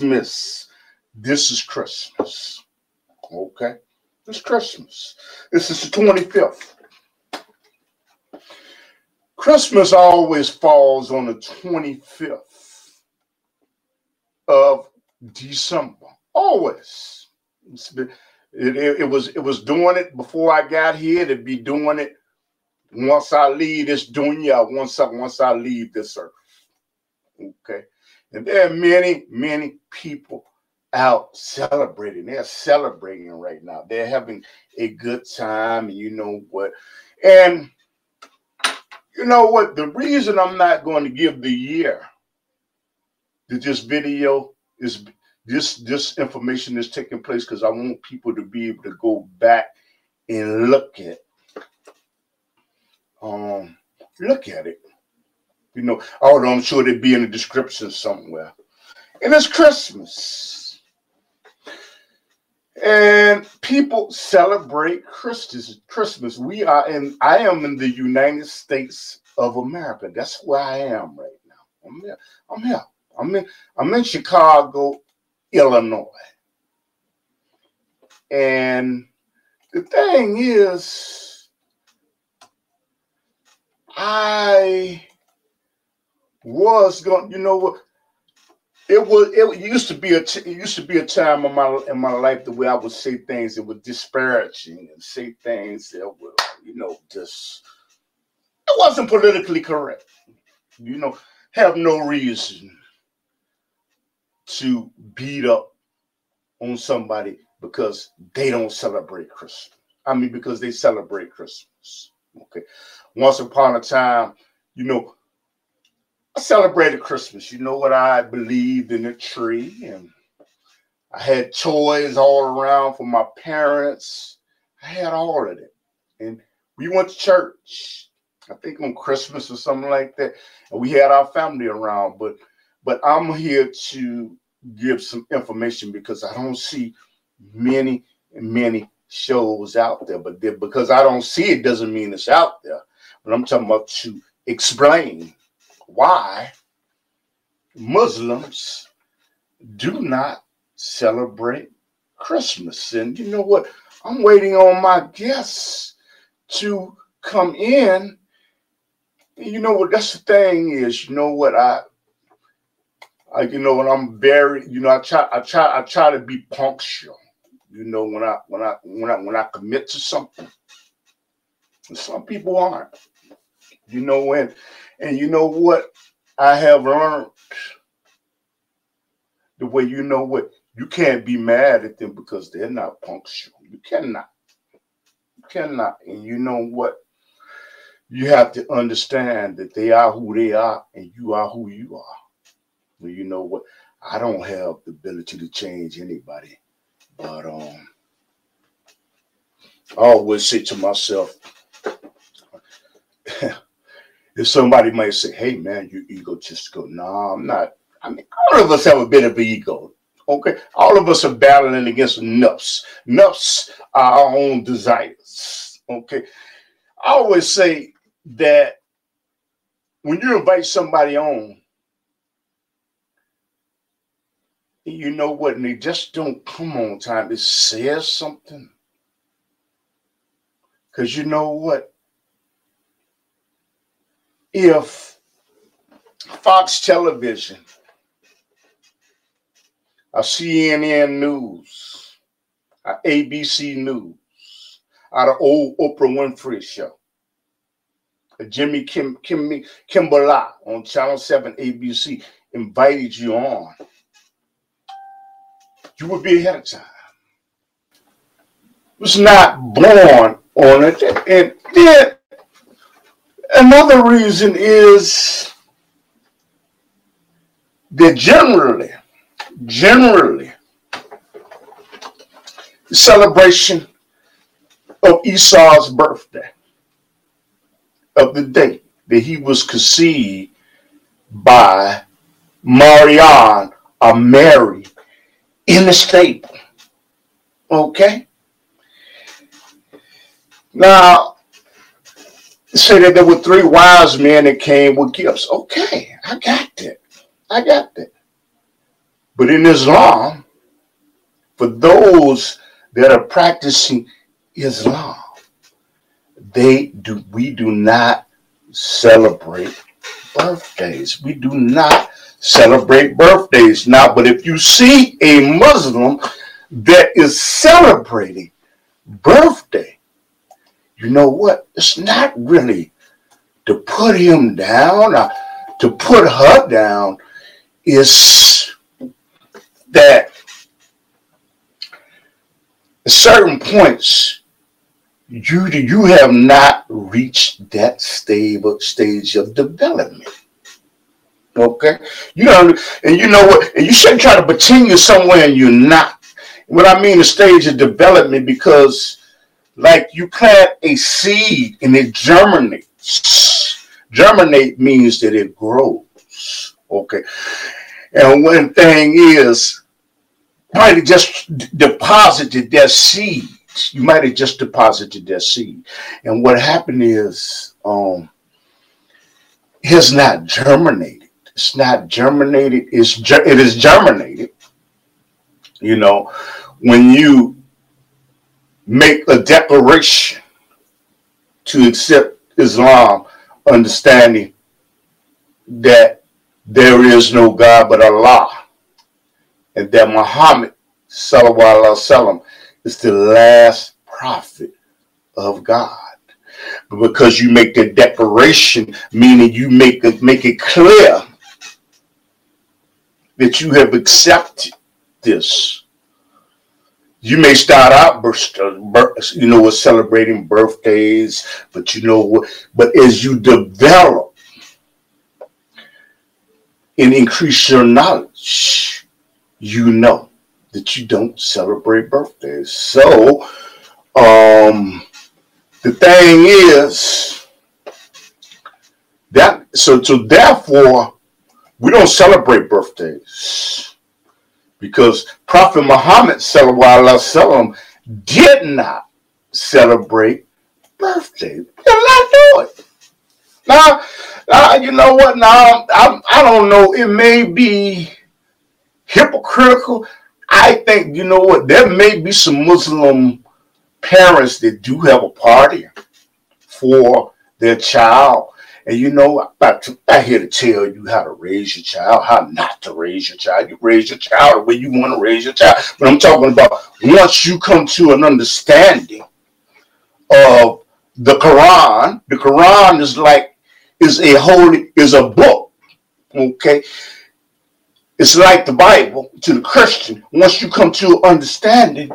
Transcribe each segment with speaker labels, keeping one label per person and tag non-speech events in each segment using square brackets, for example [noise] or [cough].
Speaker 1: Christmas. This is Christmas. Okay? It's Christmas. This is the 25th. Christmas always falls on the 25th of December. Always. Been, it, it, it, was it was doing it before I got here. It'd be doing it once I leave this dunya, once I once I leave this earth. Okay. And there are many, many people out celebrating. They're celebrating right now. They're having a good time. You know what? And you know what? The reason I'm not going to give the year that this video is this this information is taking place because I want people to be able to go back and look at um look at it. You know, although I'm sure they'd be in the description somewhere. And it's Christmas. And people celebrate Christmas. Christmas. We are in, I am in the United States of America. That's where I am right now. I'm here. I'm here. I'm in, I'm in Chicago, Illinois. And the thing is, I was going, you know what? It was. It used to be a. It used to be a time in my in my life the way I would say things that were disparaging and say things that were, you know, just. It wasn't politically correct. You know, have no reason to beat up on somebody because they don't celebrate Christmas. I mean, because they celebrate Christmas. Okay. Once upon a time, you know, I celebrated Christmas. You know what? I believed in a tree and I had toys all around for my parents. I had all of it. And we went to church, I think on Christmas or something like that. And we had our family around. But but I'm here to give some information because I don't see many, many shows out there. But because I don't see it doesn't mean it's out there. But I'm talking about to explain why Muslims do not celebrate Christmas. And you know what? I'm waiting on my guests to come in. You know what? That's the thing is, you know what? I, I, you know, when I'm very, you know, I try, I try, I try to be punctual. You know, when I, when I, when I, when I commit to something, some people aren't. You know when, and you know what I have learned? The way you know what you can't be mad at them because they're not punctual. You cannot. You cannot. And you know what? You have to understand that they are who they are and you are who you are. Well, you know what? I don't have the ability to change anybody. But um I always say to myself, [laughs] if somebody might say, "Hey, man, you egotistical," no, I'm not. I mean, all of us have a bit of ego. Okay, all of us are battling against nafs. Nafs are our own desires. Okay, I always say that when you invite somebody on, you know what, and they just don't come on time, it says something. Because you know what? If Fox Television, a CNN News, a ABC News, out of old Oprah Winfrey show, a Jimmy Kim, Kim Kimmel on Channel 7 ABC invited you on, you would be ahead of time. It Was not born on it, and then Another reason is that generally, generally, the celebration of Isa's birthday, of the date that he was conceived by Maryam or Mary in the stable. Okay? Now, say that there were three wise men that came with gifts. Okay, I got that. I got that. But in Islam, for those that are practicing Islam, they do we do not celebrate birthdays. We do not celebrate birthdays now. But if you see a Muslim that is celebrating birthday, you know what? It's not really to put him down or to put her down. Is that at certain points you you have not reached that stable stage of development. Okay, you know, and you know what, and you shouldn't try to pretend you're somewhere and you're not. What I mean, the stage of development, because like you plant a seed and it germinates. Germinate means that it grows. Okay, and one thing is, might have just deposited that seed. You might have just deposited that seed, and what happened is, um, it's not germinated it's not germinated. It's it is germinated. You know, when you make a declaration to accept Islam, understanding that there is no God but Allah, and that Muhammad wasallam is the last prophet of God. But because you make the declaration, meaning you make it make it clear that you have accepted this. You may start out, you know, with celebrating birthdays, but you know what? But as you develop and increase your knowledge, you know that you don't celebrate birthdays. So, um, the thing is that so so therefore we don't celebrate birthdays because Prophet Muhammad sallam, did not celebrate birthdays. Did not do it. Now, now you know what? Now I, I don't know. It may be hypocritical. I think you know what. There may be some Muslim parents that do have a party for their child and you know, I'm not here to tell you how to raise your child, how not to raise your child. You raise your child the way you want to raise your child. But I'm talking about once you come to an understanding of the Quran, the Quran is like is a holy is a book. Okay. It's like the Bible to the Christian. Once you come to understanding,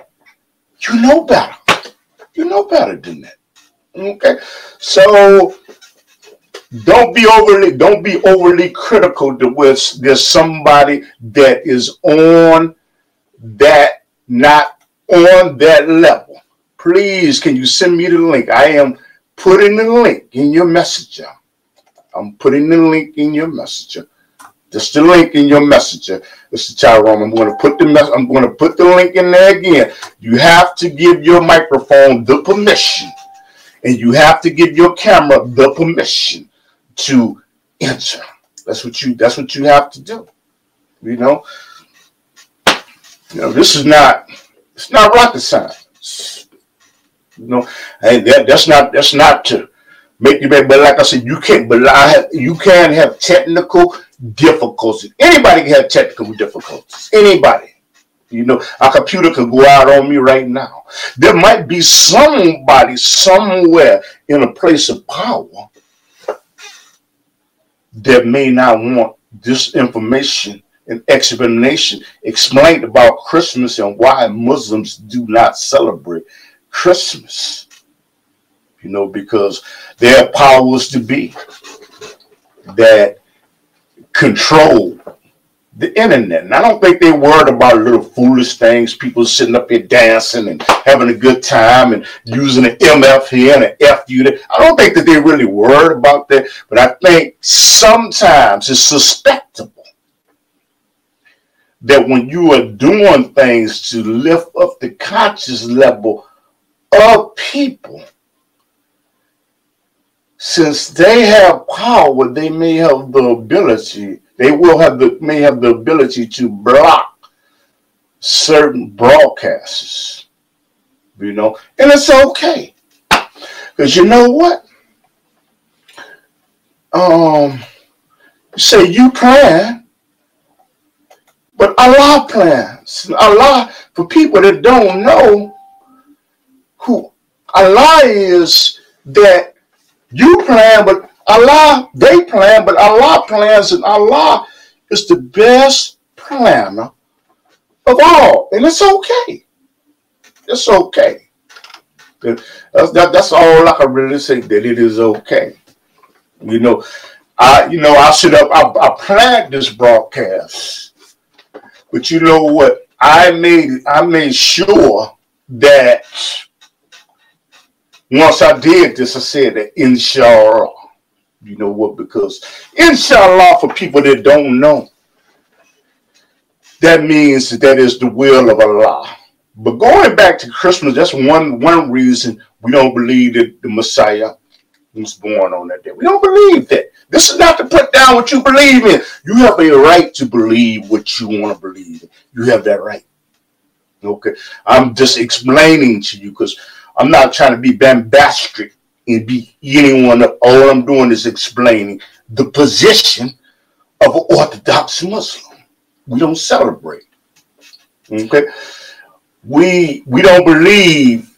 Speaker 1: you know better. You know better than that. Okay. So don't be overly don't be overly critical to where there's somebody that is on that not on that level. Please can you send me the link? I am putting the link in your messenger. I'm putting the link in your messenger. Just the link in your messenger. Mr tyrone i'm going to put the mess i'm going to put the link in there again. You have to give your microphone the permission. And you have to give your camera the permission to enter. That's what you that's what you have to do. You know? You know, this is not it's not rocket science. You know, and that, that's not that's not to make you better. But like I said, you can't but I have, you can have technical difficulties. Anybody can have technical difficulties. Anybody. You know, a computer could go out on me right now. There might be somebody somewhere in a place of power that may not want this information and explanation explained about Christmas and why Muslims do not celebrate Christmas. You know, because there are powers to be that control the internet. And I don't think they're worried about little foolish things, people sitting up here dancing and having a good time and using an MF here and an FU. I don't think that they're really worried about that, but I think sometimes it's suspectable that when you are doing things to lift up the conscious level of people, since they have power, they may have the ability they will have the may have the ability to block certain broadcasts, you know, and it's okay. Because you know what? Um, say you plan, but Allah plans. Allah, for people that don't know who Allah is, that you plan, but Allah, they plan, but Allah plans, and Allah is the best planner of all. And it's okay. It's okay. That's, that, that's all I can really say, that it is okay. You know, I you know I set up I, I planned this broadcast, but you know what? I made I made sure that once I did this, I said that inshallah. You know what? Because inshallah, for people that don't know, that means that, is the will of Allah. But going back to Christmas, that's one one reason we don't believe that the Messiah was born on that day. We don't believe that. This is not to put down what you believe in. You have a right to believe what you want to believe in. You have that right. Okay. I'm just explaining to you because I'm not trying to be bombastic and be anyone. All I'm doing is explaining the position of an Orthodox Muslim. We don't celebrate. Okay. We we don't believe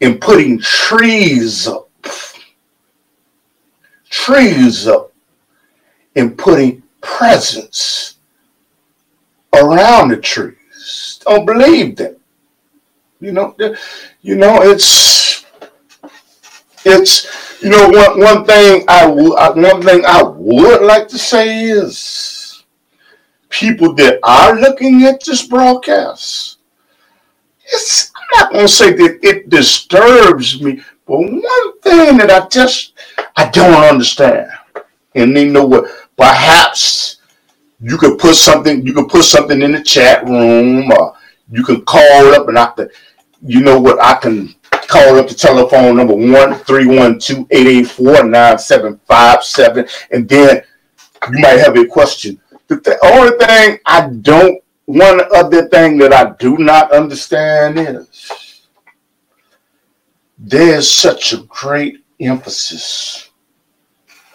Speaker 1: in putting trees up trees up and putting presents around the trees. Don't believe that. You know, you know, it's it's you know one one thing I would uh, one thing I would like to say is people that are looking at this broadcast. It's I'm not gonna say that it disturbs me, but one thing that I just I don't understand, and you know what? Perhaps you could put something. You could put something in the chat room, or you can call up, and I can. You know what? I can call up the telephone number one three one two eight eight four nine seven five seven, and then you might have a question. The th- only thing I don't, one other thing that I do not understand is there's such a great emphasis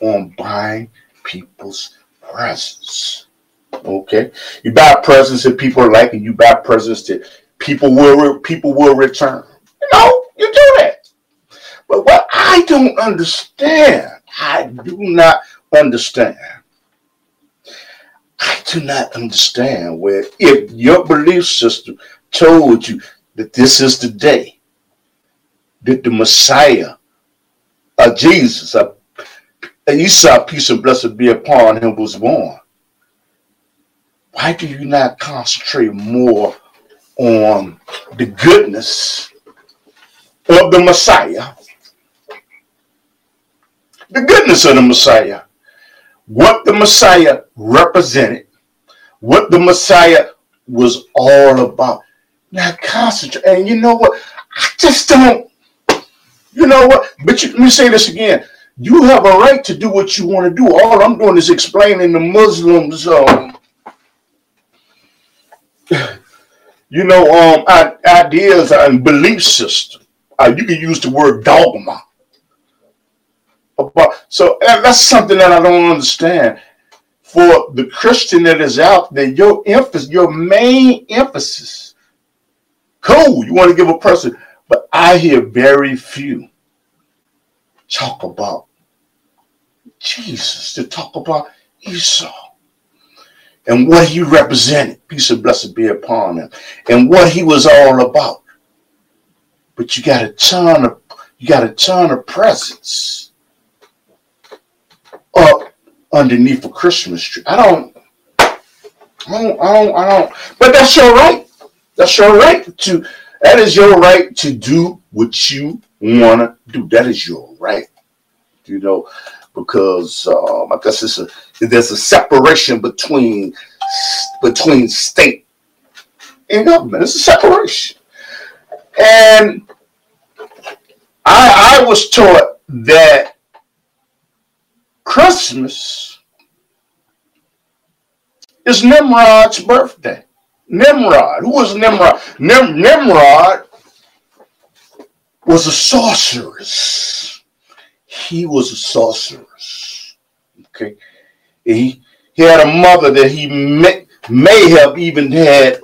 Speaker 1: on buying people's presents. Okay, you buy presents that people are liking. you buy presents that people will people will return. You know. But what I don't understand, I do not understand. I do not understand where if your belief system told you that this is the day that the Messiah, uh, Jesus, uh, Isa, peace and blessed be upon him, was born. Why do you not concentrate more on the goodness of the Messiah? The goodness of the Messiah. What the Messiah represented, what the Messiah was all about. Now concentrate. And you know what? I just don't you know what? But you, let me say this again. You have a right to do what you want to do. All I'm doing is explaining the Muslims, um, you know, um, ideas and belief system. Uh, you can use the word dogma. But, so that's something that I don't understand. For the Christian that is out there, your emphasis, your main emphasis, cool. You want to give a person but I hear very few talk about Jesus, to talk about Isa and what he represented. Peace and blessing be upon him, and what he was all about. But you got a ton of you got a ton of presents up underneath a Christmas tree. I don't, I don't, I don't, I don't. But that's your right. That's your right to that is your right to do what you want to do. That is your right. You know, because um, I guess it's a there's a separation between between state and government. It's a separation, and I I was taught that Christmas is Nimrod's birthday. Nimrod. Who was Nimrod? Nim- Nimrod was a sorceress. He was a sorceress. Okay. He, he had a mother that he may, may have even had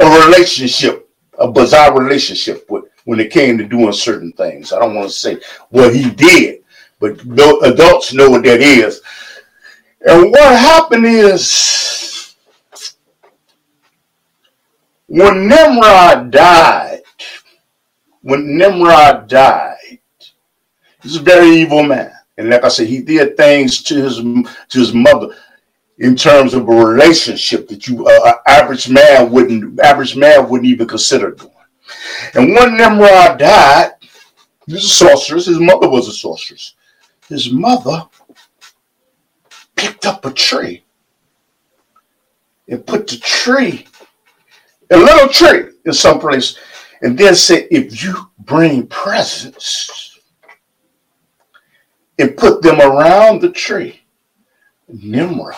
Speaker 1: a relationship, a bizarre relationship with when it came to doing certain things. I don't want to say what he did, but adults know what that is. And what happened is when Nimrod died, when Nimrod died, he's a very evil man. And like I said, he did things to his to his mother in terms of a relationship that you uh, average man wouldn't average man wouldn't even consider doing. And when Nimrod died, he was a sorceress. His mother was a sorceress. His mother picked up a tree and put the tree, a little tree in some place, and then said, if you bring presents and put them around the tree, Nimrod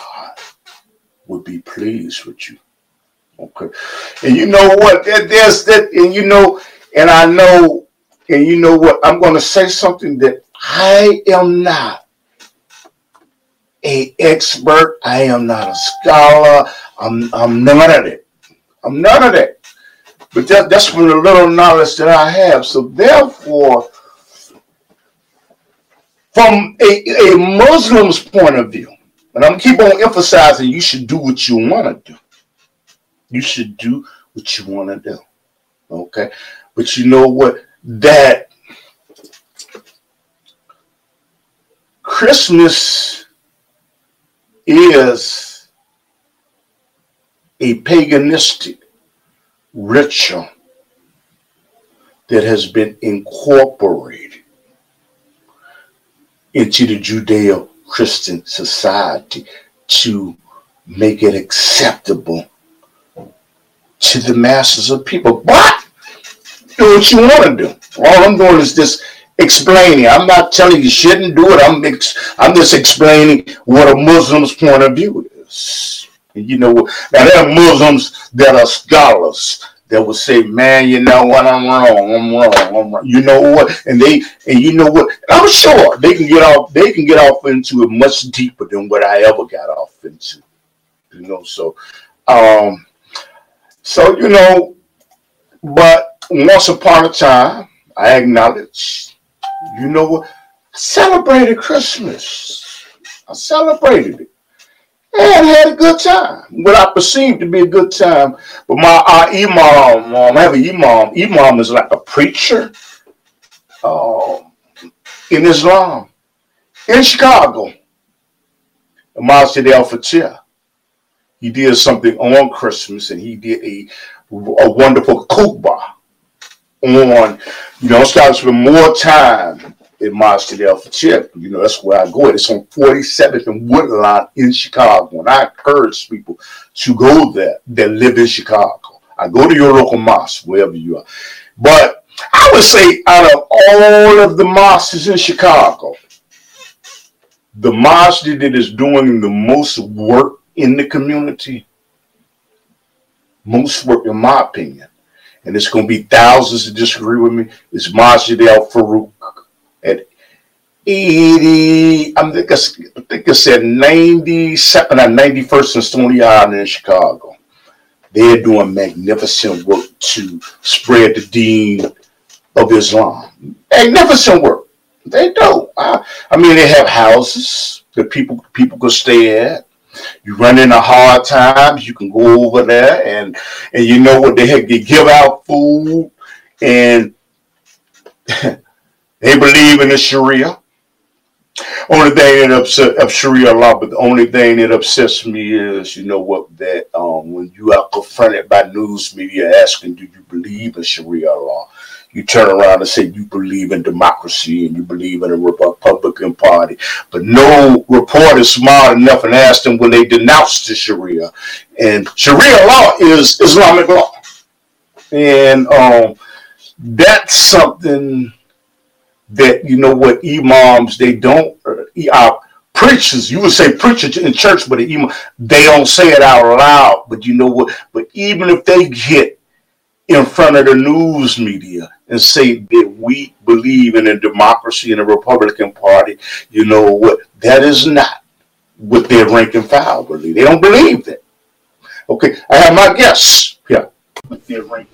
Speaker 1: would be pleased with you. Okay. And you know what? There's that, and you know, and I know, and you know what? I'm going to say something that I am not a expert. I am not a scholar. I'm I'm none of it. I'm none of that. But that, that's from the little knowledge that I have. So therefore, from a, a Muslim's point of view, and I'm keep on emphasizing you should do what you want to do. You should do what you want to do. Okay. But you know what? That Christmas is a paganistic ritual that has been incorporated into the Judeo Christian society to make it acceptable to the masses of people. But do what you want to do. All I'm doing is just explaining. I'm not telling you shouldn't do it. I'm I'm just explaining what a Muslim's point of view is. And you know, now there are Muslims that are scholars that will say, "Man, you know what? I'm wrong. I'm wrong. I'm wrong." You know what? And they and you know what? I'm sure they can get off. They can get off into it much deeper than what I ever got off into. You know, so um, so you know, but once upon a time, I acknowledge you know what? I celebrated Christmas. I celebrated it. And had a good time. What I perceived to be a good time. But my uh, imam, um, I have an imam. Imam is like a preacher um, in Islam in Chicago. Masjid Al Faatir. He did something on Christmas and he did a, a wonderful khutbah on, you know, starting to spend more time in Masjid El Faatir. You know, that's where I go. It's on 47th and Woodlawn in Chicago. And I encourage people to go there that live in Chicago. I go to your local mosque, wherever you are. But I would say out of all of the mosques in Chicago, the mosque that is doing the most work in the community, most work in my opinion, and it's going to be thousands to disagree with me. It's Masjid Al Farouk at 80, I think, I think it said 92nd or 91st and Stony Island in Chicago. They're doing magnificent work to spread the deen of Islam. Magnificent work. They do. I, I mean, they have houses that people people could stay at you run into hard times, you can go over there and and you know what they have they give out food and [laughs] they believe in the Sharia. Only thing that upset of Sharia law, but the only thing that upsets me is, you know what, that um, when you are confronted by news media asking, do you believe in Sharia law? You turn around and say you believe in democracy and you believe in a Republican Party. But no reporter smart enough and asked them when they denounced the Sharia. And Sharia law is Islamic law. And um, that's something that, you know what, imams, they don't, uh, preachers, you would say preachers in church, but even they don't say it out loud. But you know what? But even if they get in front of the news media and say that we believe in a democracy and a Republican Party, you know what? That is not what their rank and file believe. They don't believe that. Okay, I have my guests here.
Speaker 2: Walaikum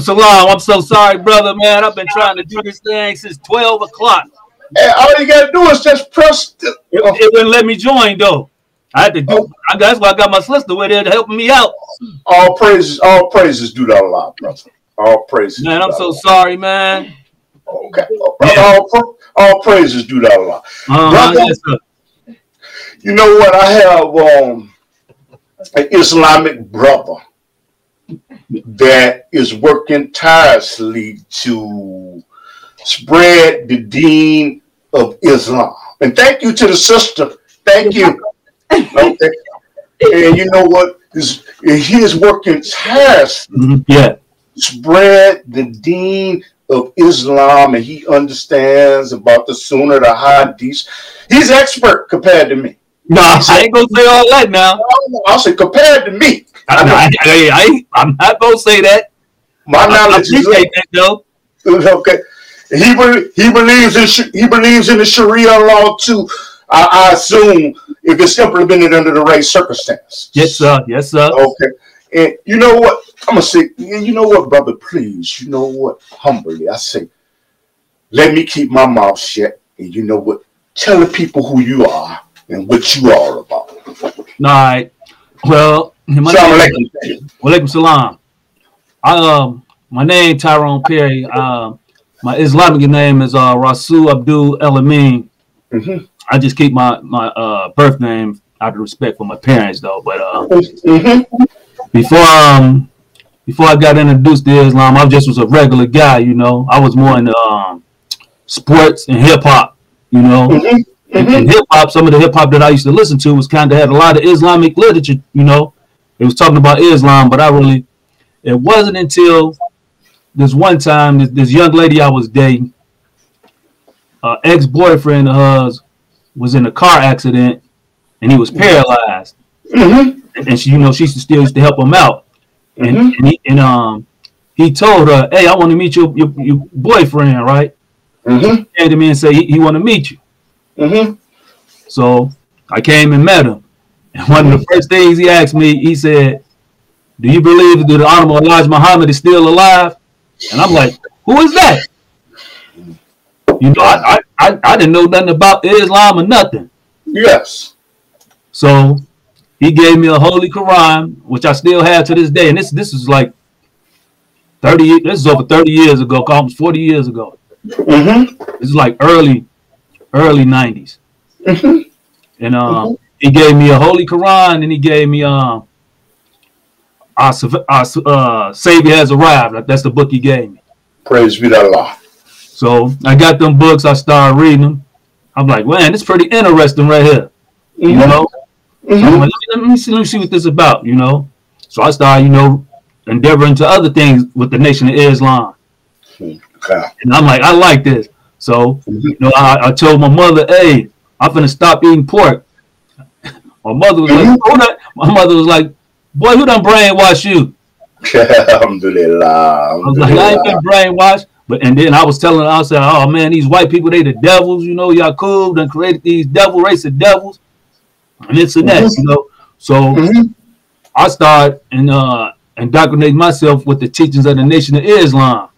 Speaker 2: salam. I'm so sorry, brother, man. I've been trying to do this thing since 12 o'clock.
Speaker 1: Hey, all you gotta do is just press. The,
Speaker 2: it, it, wouldn't let me join though. I had to do. Oh. I, that's why I got my sister with there to help me out.
Speaker 1: All praises, all praises due to Allah, brother. All praises.
Speaker 2: Man, I'm so sorry, man.
Speaker 1: Okay. Yeah. All, all, praises due to Allah. Uh-huh, brother, yes, you know what? I have um, an Islamic brother that is working tirelessly to spread the deen of Islam. And thank you to the sister. Thank you. And you know what? He is working tirelessly.
Speaker 2: Mm-hmm. Yeah.
Speaker 1: Spread the deen of Islam, and he understands about the Sunnah, the Hadith. He's expert compared to me.
Speaker 2: No, I ain't gonna say all that now.
Speaker 1: I'll say compared to me.
Speaker 2: I, I, I, am not gonna say that.
Speaker 1: My knowledge is that though. Okay, he he believes in he believes in the Sharia law too. I, I assume if it's implemented under the right circumstance.
Speaker 2: Yes, sir. Yes, sir.
Speaker 1: Okay. And you know what? I'm gonna say, you know what, brother, please, you know what? Humbly, I say, let me keep my mouth shut. And you know what? Tell the people who you are and what you are about.
Speaker 2: All right. Well, my name, Walaikum salam. I, um, my name Tyrone Perry. Uh, my Islamic name is uh, Rasul Abdul El Amin. Mm-hmm. I just keep my my uh, birth name out of respect for my parents, though. But uh, mm-hmm. Before um before I got introduced to Islam, I just was a regular guy. You know, I was more into um, sports and hip hop. You know, mm-hmm. Mm-hmm. hip hop, some of the hip hop that I used to listen to was kind of had a lot of Islamic literature. You know, it was talking about Islam, but I really, it wasn't until this one time this, this young lady I was dating, uh, ex boyfriend of hers was in a car accident and he was paralyzed. Mm-hmm. And she, you know, she still used to help him out. And, mm-hmm. and, he, and um, he told her, "Hey, I want to meet your your, your boyfriend, right?" Mm-hmm. Came to me and said he, he want to meet you. Mm-hmm. So I came and met him. And one of the first things he asked me, he said, Do you believe that the Honorable Elijah Muhammad is still alive? And I'm like, Who is that? You know, I, I, I didn't know nothing about Islam or nothing.
Speaker 1: Yes.
Speaker 2: So he gave me a holy Quran, which I still have to this day. And this this is like 30 this is over 30 years ago, almost 40 years ago. Mm-hmm. This is like early early 90s. Mm-hmm. And um, mm-hmm. he gave me a Holy Quran and he gave me um, our, our uh, Savior Has Arrived. That's the book he gave me.
Speaker 1: Praise be to Allah.
Speaker 2: So I got them books. I started reading them. I'm like, man, it's pretty interesting right here. Mm-hmm. You know? Mm-hmm. Like, let, me see, let me see what this is about, you know? So I started, you know, endeavoring to other things with the Nation of Islam. Okay. And I'm like, I like this. So, you know, I, I told my mother, hey, I'm gonna stop eating pork. [laughs] My mother was mm-hmm. like, my mother was like, boy, who done brainwash you? [laughs]
Speaker 1: Alhamdulillah.
Speaker 2: I was like, I ain't been brainwashed. But and then I was telling her, I said, oh man, these white people, they the devils, you know, Yakub done created these devil race of devils. And it's a mm-hmm. you know. So mm-hmm. I started and uh indoctrinate myself with the teachings of the Nation of Islam.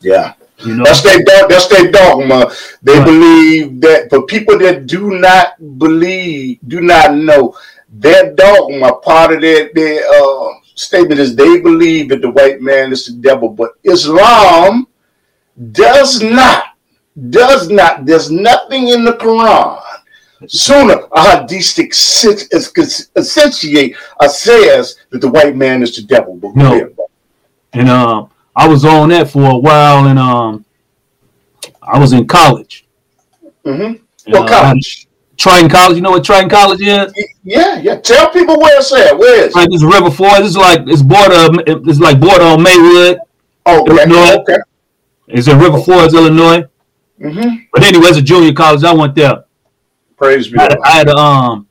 Speaker 1: Yeah. You know, that's their that's their dogma. They right. believe that for people that do not believe, do not know, their dogma, part of their their uh, statement is they believe that the white man is the devil, but Islam does not, does not. There's nothing in the Quran. Sunnah a hadithic essentiate says that the white man is the devil. But
Speaker 2: no. And um I was on that for a while, and um, I was in college.
Speaker 1: Mm-hmm. What uh, college?
Speaker 2: Triton College. You know what Triton College is?
Speaker 1: Yeah, yeah. Tell people where it's at. Where is?
Speaker 2: Like this River Forest. It's like it's border. It's like border on Maywood.
Speaker 1: Oh, okay. Illinois. Okay.
Speaker 2: It's in River Forest, Illinois. Mm-hmm. But anyway, it's a junior college. I went there,
Speaker 1: Praise be.
Speaker 2: I, I had a um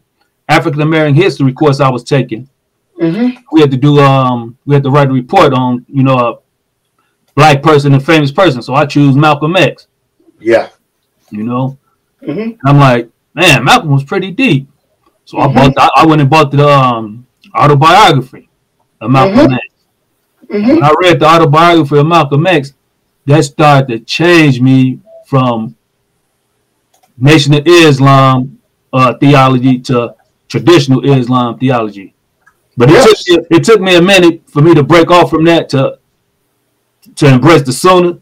Speaker 2: African American history course I was taking.
Speaker 1: Mm-hmm.
Speaker 2: We had to do um we had to write a report on you know a black person and famous person. So I choose Malcolm X.
Speaker 1: Yeah.
Speaker 2: You know,
Speaker 1: Mm-hmm.
Speaker 2: I'm like, man, Malcolm was pretty deep. So I
Speaker 1: Mhm.
Speaker 2: bought I, I went and bought the um autobiography of Malcolm
Speaker 1: Mhm.
Speaker 2: X.
Speaker 1: Mm-hmm.
Speaker 2: When I read the autobiography of Malcolm X, that started to change me from Nation of Islam uh, theology to traditional Islam theology. But it,
Speaker 1: Yes.
Speaker 2: took, it, it took me a minute for me to break off from that to to embrace the Sunnah,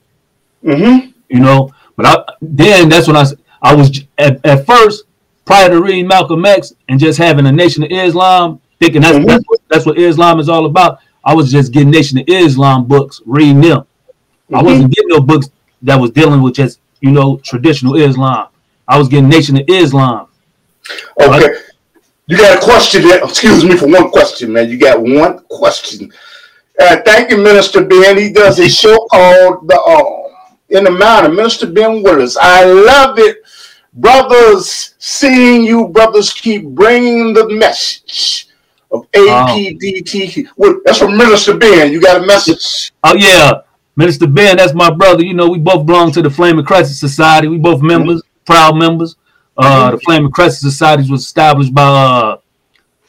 Speaker 1: Mm-hmm.
Speaker 2: you know. But I, then that's when I I was at, at first prior to reading Malcolm X and just having a Nation of Islam, thinking that's
Speaker 1: Mhm.
Speaker 2: that's, what, that's what Islam is all about. I was just getting Nation of Islam books, reading them. I
Speaker 1: Mhm.
Speaker 2: wasn't getting no books that was dealing with just you know traditional Islam. I was getting Nation of Islam.
Speaker 1: Okay. You got a question there? Excuse me for one question, man. You got one question. Uh, thank you, Minister Ben. He does a show called the um, In the Mountain. Minister Ben Willis. I love it, brothers. Seeing you, brothers, keep bringing the message of APDT. Well, that's from Minister Ben. You got a message.
Speaker 2: Oh yeah, Minister Ben, that's my brother. You know, we both belong to the Flaming Crescent Society. We both members, proud members. Uh, the Flaming Crescent Society was established by uh,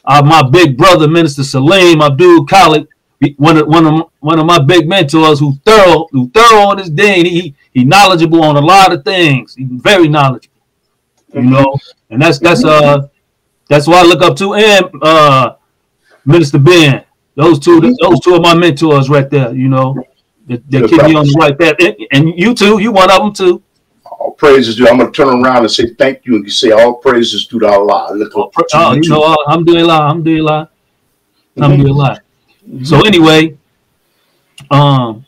Speaker 2: uh, my big brother, Minister Salim Abdul Khalid, one of one of one of my big mentors, who thorough, who thorough on his day. He he knowledgeable on a lot of things. He's very knowledgeable, you know. And that's that's uh that's why I look up to and uh Minister Ben. Those two, those two are my mentors right there. You know, that, that keep me on the right path. And, and you too, you one of them too.
Speaker 1: All praises due. I'm going to turn around and say thank you and say all praises due to Allah. Look up to
Speaker 2: Oh,
Speaker 1: you
Speaker 2: you
Speaker 1: too.
Speaker 2: know, uh, alhamdulillah, alhamdulillah, alhamdulillah. So anyway, um,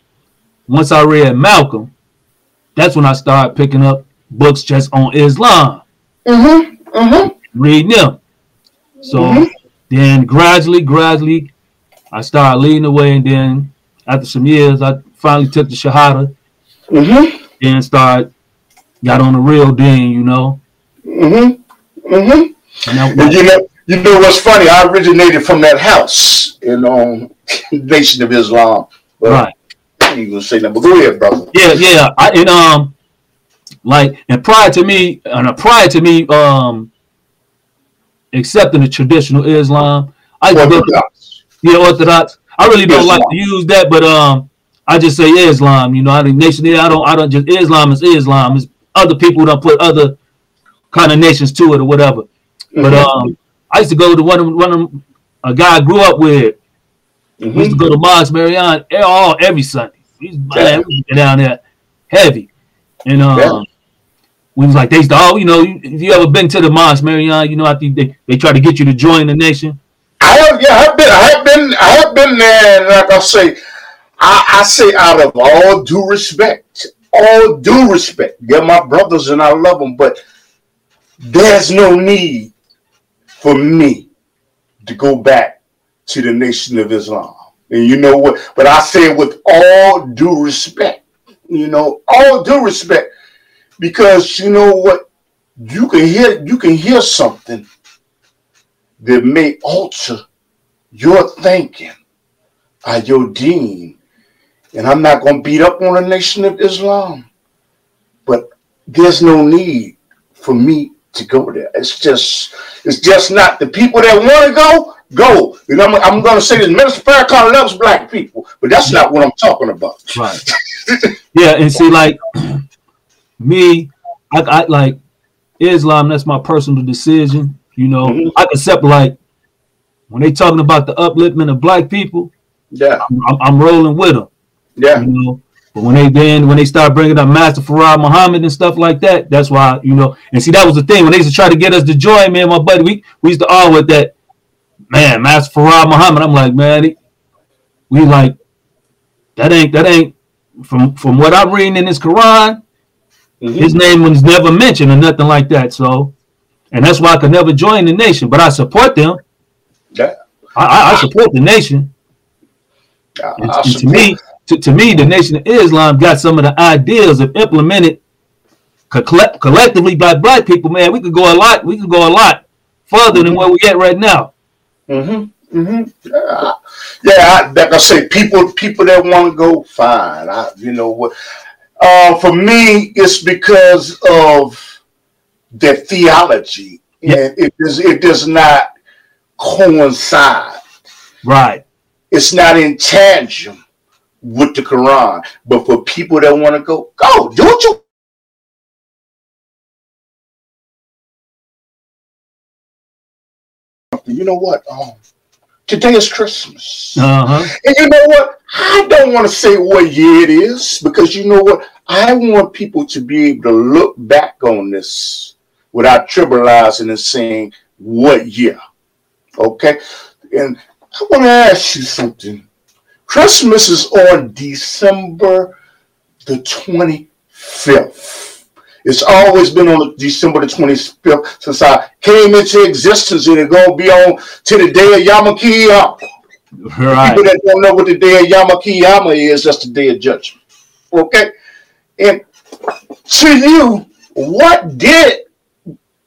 Speaker 2: once I read Malcolm, that's when I started picking up books just on Islam,
Speaker 1: Mm-hmm. Mm-hmm.
Speaker 2: reading them. So
Speaker 1: Mhm.
Speaker 2: then gradually, gradually, I started leading the way, and then after some years, I finally took the Shahada
Speaker 1: Mm-hmm.
Speaker 2: and started got on the real deen, you know.
Speaker 1: Mm-hmm. Mm-hmm.
Speaker 2: And
Speaker 1: you know, you know what's funny? I originated from that house in um, [laughs] Nation of Islam. But
Speaker 2: right.
Speaker 1: I ain't gonna say that. But go ahead, brother.
Speaker 2: Yeah, yeah. I and um like and prior to me and uh, prior to me um accepting the traditional Islam, I go
Speaker 1: Orthodox.
Speaker 2: yeah, Orthodox. I really don't
Speaker 1: Islam.
Speaker 2: like to use that, but um I just say Islam, you know, I think nation I don't I don't just Islam is Islam. It's other people don't put other kind of nations to it or whatever. But
Speaker 1: Mhm.
Speaker 2: um I used to go to one of one of a guy I grew up with. We used to go to Mosque Maryam all every Sunday. We used, man, we used to down there heavy. And um,
Speaker 1: Yeah.
Speaker 2: we was like, they used to, oh, you know, if you ever been to the Mosque Maryam, you know, I think they, they try to get you to join the nation.
Speaker 1: I have, yeah, I have been, I have been, I have been there. And like I say, I, I say out of all due respect, all due respect, they're my brothers and I love them, but there's no need for me to go back to the Nation of Islam. And you know what? But I say it with all due respect, you know, all due respect, because you know what? You can hear, you can hear something that may alter your thinking or your deen. And I'm not going to beat up on the Nation of Islam, but there's no need for me to go there. It's just, it's just not the people that want to go. Go. You know, I'm, I'm going to say this. Minister Farrakhan loves black people, but that's not what I'm talking about.
Speaker 2: Right. [laughs] yeah, and see, like [clears throat] me, I, I like Islam. That's my personal decision. You know,
Speaker 1: Mhm.
Speaker 2: I accept like when they talking about the upliftment of black people,
Speaker 1: Yeah,
Speaker 2: I'm, I'm rolling with them.
Speaker 1: Yeah,
Speaker 2: You know, but when they then when they start bringing up Master Fard Muhammad and stuff like that, that's why you know. And see, that was the thing when they used to try to get us to join. Man, my buddy, we we used to all with that. Man, Master Fard Muhammad. I'm like, man, he- we like that ain't that ain't from from what I'm reading in this Quran.
Speaker 1: Mhm.
Speaker 2: His name was never mentioned or nothing like that. So, and that's why I could never join the nation. But I support them.
Speaker 1: yeah.
Speaker 2: I, I, I support the nation.
Speaker 1: I-
Speaker 2: And,
Speaker 1: I
Speaker 2: and to me, to, to me, the Nation of Islam got some of the ideas of implemented collectively black black people, man, we could go a lot. We could go a lot further than where we at right now.
Speaker 1: Mm-hmm. Mm-hmm. Yeah, yeah. I, like I say, people people that want to go, fine. I, you know what? Uh, for me, it's because of their theology, and it does it does not coincide.
Speaker 2: Right.
Speaker 1: It's not in tandem with the Quran. But for people that want to go, go do what you you know what? Um, today is Christmas.
Speaker 2: Uh-huh.
Speaker 1: And you know what? I don't want to say what year it is because you know what? I want people to be able to look back on this without trivializing and saying what year. Okay? And I want to ask you something. Christmas is on December the 25th. It's always been on December the 25th since I came into existence, and it's going to be on to the day of Yom Kippur. Right. People that don't know what the day of Yom Kippur is, that's the day of judgment. Okay? And to you, what did,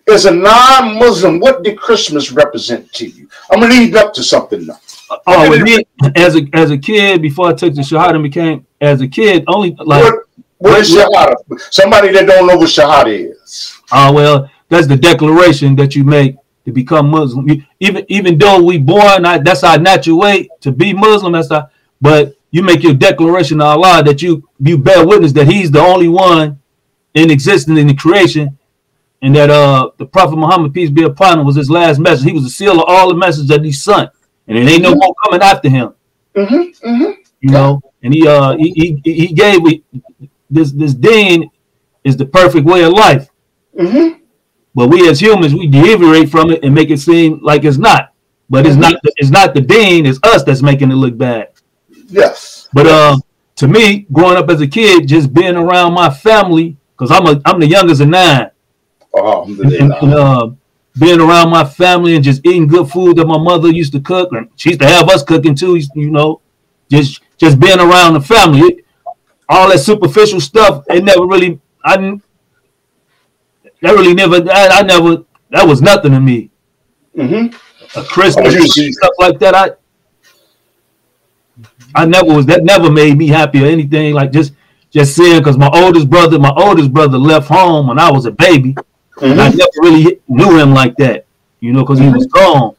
Speaker 1: as a non Muslim, what did Christmas represent to you? I'm going to lead up to something now.
Speaker 2: Oh, with me, as a as a kid, before I took the Shahada and became as a kid, only like
Speaker 1: what, what is Shahada? Somebody that don't know what Shahada is.
Speaker 2: Oh uh, well, that's the declaration that you make to become Muslim. Even even though we born, that's our natural way to be Muslim. That's our, but you make your declaration to Allah that you you bear witness that He's the only one in existence in the creation, and that uh the Prophet Muhammad peace be upon him was his last message. He was the seal of all the messages that He sent, and it ain't no more coming after him.
Speaker 1: Mm-hmm, mm-hmm.
Speaker 2: You know, and he uh he he, he gave me this this deen is the perfect way of life.
Speaker 1: Mm-hmm.
Speaker 2: But we as humans, we deviate from it and make it seem like it's not. But it's mm-hmm. not. It's not the deen. It's us that's making it look bad.
Speaker 1: Yes.
Speaker 2: But uh, to me, growing up as a kid, just being around my family, because I'm a I'm the youngest of nine.
Speaker 1: Oh,
Speaker 2: and, and, uh, being around my family and just eating good food that my mother used to cook, and she used to have us cooking too. You know, just just being around the family all that superficial stuff, it never really, I that really never, I, I never, that was nothing to me.
Speaker 1: Mm-hmm.
Speaker 2: A Christmas oh, stuff like that, I, I never was, that never made me happy or anything. Like just, just seeing, because my oldest brother, my oldest brother left home when I was a baby. Mm-hmm. And I never really knew him like that, you know, because mm-hmm. he was gone.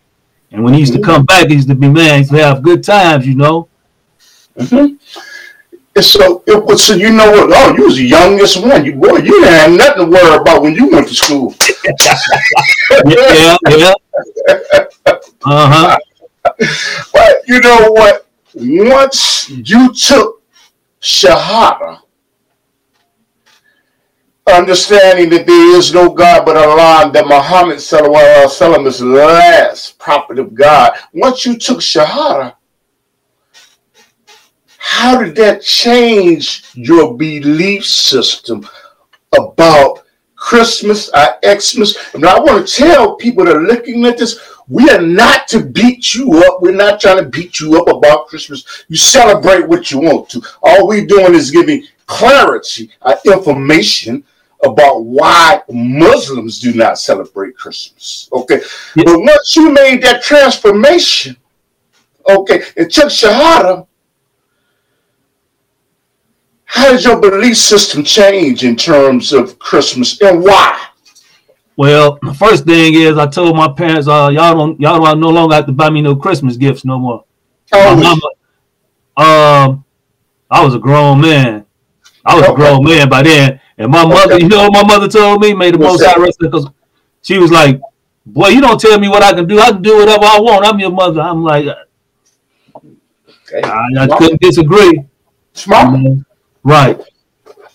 Speaker 2: And when he used to mm-hmm. come back, he used to be man, he used to have good times, you know.
Speaker 1: Mm-hmm. And so it was so you know what? Oh, you was the youngest one. You boy, you didn't have nothing to worry about when you went to school. [laughs] [laughs]
Speaker 2: yeah, yeah. Uh-huh.
Speaker 1: But you know what? Once you took Shahada, understanding that there is no God but Allah, that Muhammad Wasallam is the last prophet of God. Once you took Shahada, how did that change your belief system about Christmas, our Xmas? And I want to tell people that are looking at this, we are not to beat you up. We're not trying to beat you up about Christmas. You celebrate what you want to. All we're doing is giving clarity, uh, information about why Muslims do not celebrate Christmas. Okay. Yeah. But once you made that transformation, okay, it took Shahada, how did your belief system change in terms of Christmas and why?
Speaker 2: Well, the first thing is I told my parents, uh, y'all don't y'all don't no longer have to buy me no Christmas gifts no more. Oh, my mama, um, I was a grown man. I was okay. a grown man by then. And my mother, okay. you know what my mother told me? Made the most out it because she was like, Boy, you don't tell me what I can do. I can do whatever I want. I'm your mother. I'm like, okay. I, I couldn't disagree.
Speaker 1: Smart. You know?
Speaker 2: Right.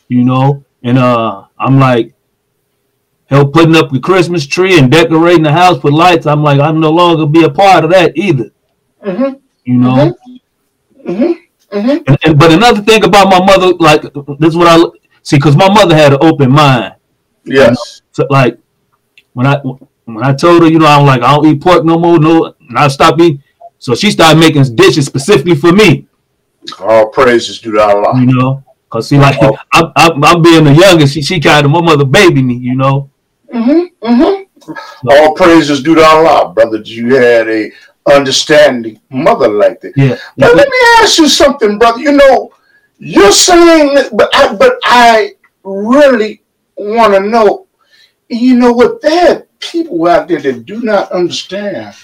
Speaker 2: You know, and uh I'm like help putting up the Christmas tree and decorating the house with lights. I'm like, I'm no longer be a part of that either.
Speaker 1: Mm-hmm.
Speaker 2: You know.
Speaker 1: Mm-hmm. Mm-hmm. mm-hmm.
Speaker 2: And, and, but another thing about my mother, like this is what I see, because my mother had an open mind.
Speaker 1: Yes. You know?
Speaker 2: So like when I when I told her, you know, I'm like, I don't eat pork no more, no, and I stopped eating. So she started making dishes specifically for me.
Speaker 1: All praises due to Allah.
Speaker 2: You know, Cause see, like oh. I, I, I'm being the youngest, she, she kind of my mother baby me, you know.
Speaker 1: Mm-hmm. Mm-hmm. So, All praises due to Allah, brother. You had a understanding mother like that.
Speaker 2: Yeah.
Speaker 1: But let me ask you something, brother. You know, you're saying, but I, but I really want to know. You know what? There are people out there that do not understand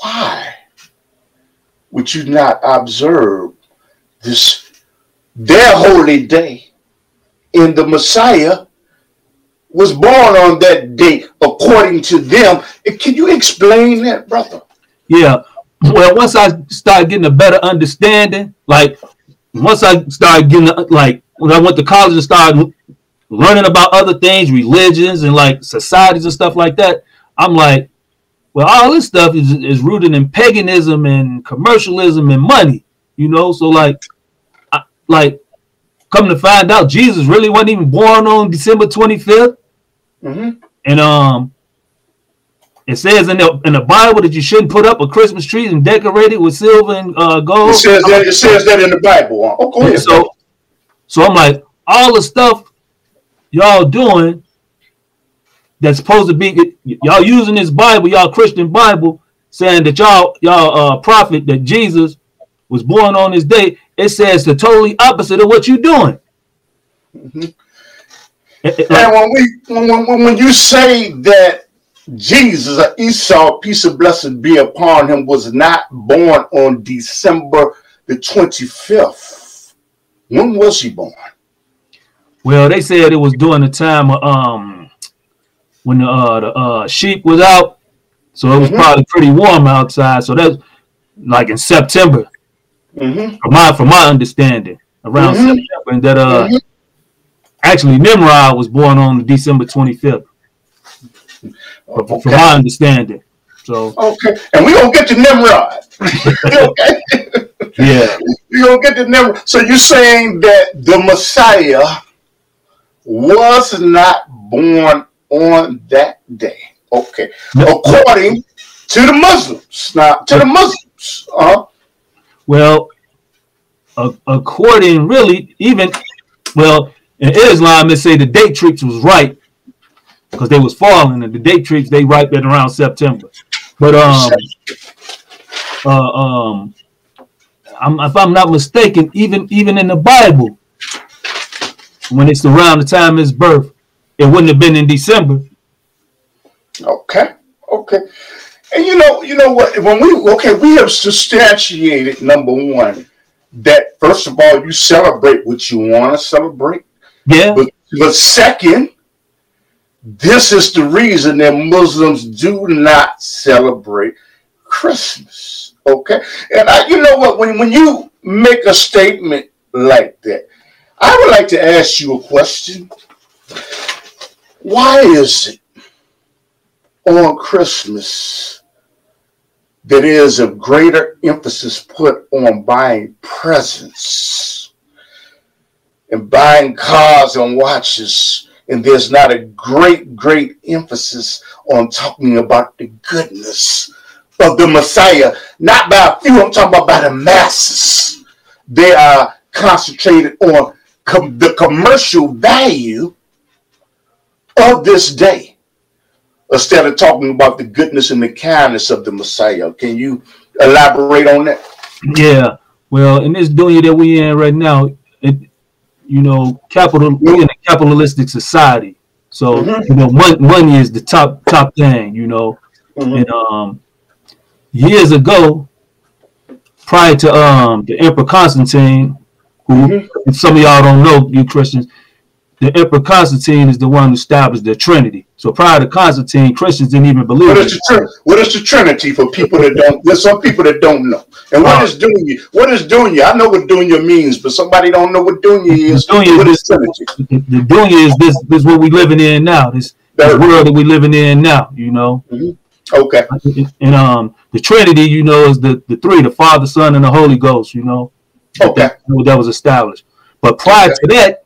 Speaker 1: why would you not observe this their holy day in the Messiah was born on that day according to them. Can you explain that, brother?
Speaker 2: Yeah. Well, once I started getting a better understanding, like once I started getting like when I went to college and started learning about other things, religions and like societies and stuff like that, I'm like, well, all this stuff is, is rooted in paganism and commercialism and money, you know. So like, I, like, come to find out, Jesus really wasn't even born on December 25th. Mm-hmm. And um, it says in the in the Bible that you shouldn't put up a Christmas tree and decorate it with silver and uh, gold.
Speaker 1: It says that. It says that in the Bible. Oh, go ahead.
Speaker 2: So, so I'm like, all the stuff y'all doing that's supposed to be y'all using this Bible, y'all Christian Bible, saying that y'all y'all uh prophet that Jesus was born on this day. It says the totally opposite of what you're doing.
Speaker 1: Mm-hmm. And when we when, when, when you say that Jesus, Isa, peace of blessing be upon him, was not born on December the 25th. When was he born?
Speaker 2: Well, they said it was during the time of um when the uh, the uh, sheep was out, so it was mm-hmm. probably pretty warm outside. So that's like in September, mm-hmm. from my from my understanding, around mm-hmm. September, and that uh mm-hmm. actually Nimrod was born on December twenty fifth. Okay. From my understanding, so
Speaker 1: okay, and we don't get to Nimrod. [laughs] okay.
Speaker 2: Yeah,
Speaker 1: we don't get to Nimrod. So you're saying that the Messiah was not born on that day. Okay. According to the Muslims. Now, to the Muslims. Uh,
Speaker 2: well, uh, according really, even, well, in Islam, they say the date Datrix was right because they was falling, and the Datrix, they ripe at around September. But, um, uh, um, I'm, if I'm not mistaken, even even in the Bible, when it's around the time of his birth, it wouldn't have been in December.
Speaker 1: Okay. Okay. And you know, you know what? When we okay, we have substantiated number one that first of all you celebrate what you want to celebrate.
Speaker 2: Yeah.
Speaker 1: But, but second, this is the reason that Muslims do not celebrate Christmas. Okay. And I, you know what? When when you make a statement like that, I would like to ask you a question. Why is it on Christmas that is a greater emphasis put on buying presents and buying cars and watches, and there's not a great, great emphasis on talking about the goodness of the Messiah, not by a few, I'm talking about by the masses. They are concentrated on com- the commercial value of this day instead of talking about the goodness and the kindness of the Messiah. Can you elaborate on that?
Speaker 2: Yeah. Well, in this dunya that we are in right now, it, you know, capital we're in a capitalistic society. So mm-hmm. you know, money, money is the top top thing. You know, mm-hmm. and um, years ago, prior to um the Emperor Constantine, who mm-hmm. some of y'all don't know, you Christians, the Emperor Constantine is the one who established the Trinity. So prior to Constantine, Christians didn't even believe.
Speaker 1: What is the, what is the Trinity for people that don't? There's some people that don't know. And what uh, is dunya? What is dunya? I know what dunya means, but somebody don't know what dunya is.
Speaker 2: Dunya
Speaker 1: what
Speaker 2: is, Trinity? The, the dunya is this. This is what we living in now. This, this world that we living in now. You know.
Speaker 1: Mm-hmm. Okay.
Speaker 2: And um, the Trinity, you know, is the the three: the Father, Son, and the Holy Ghost. You know.
Speaker 1: Okay.
Speaker 2: That, that was established. But prior okay. to that,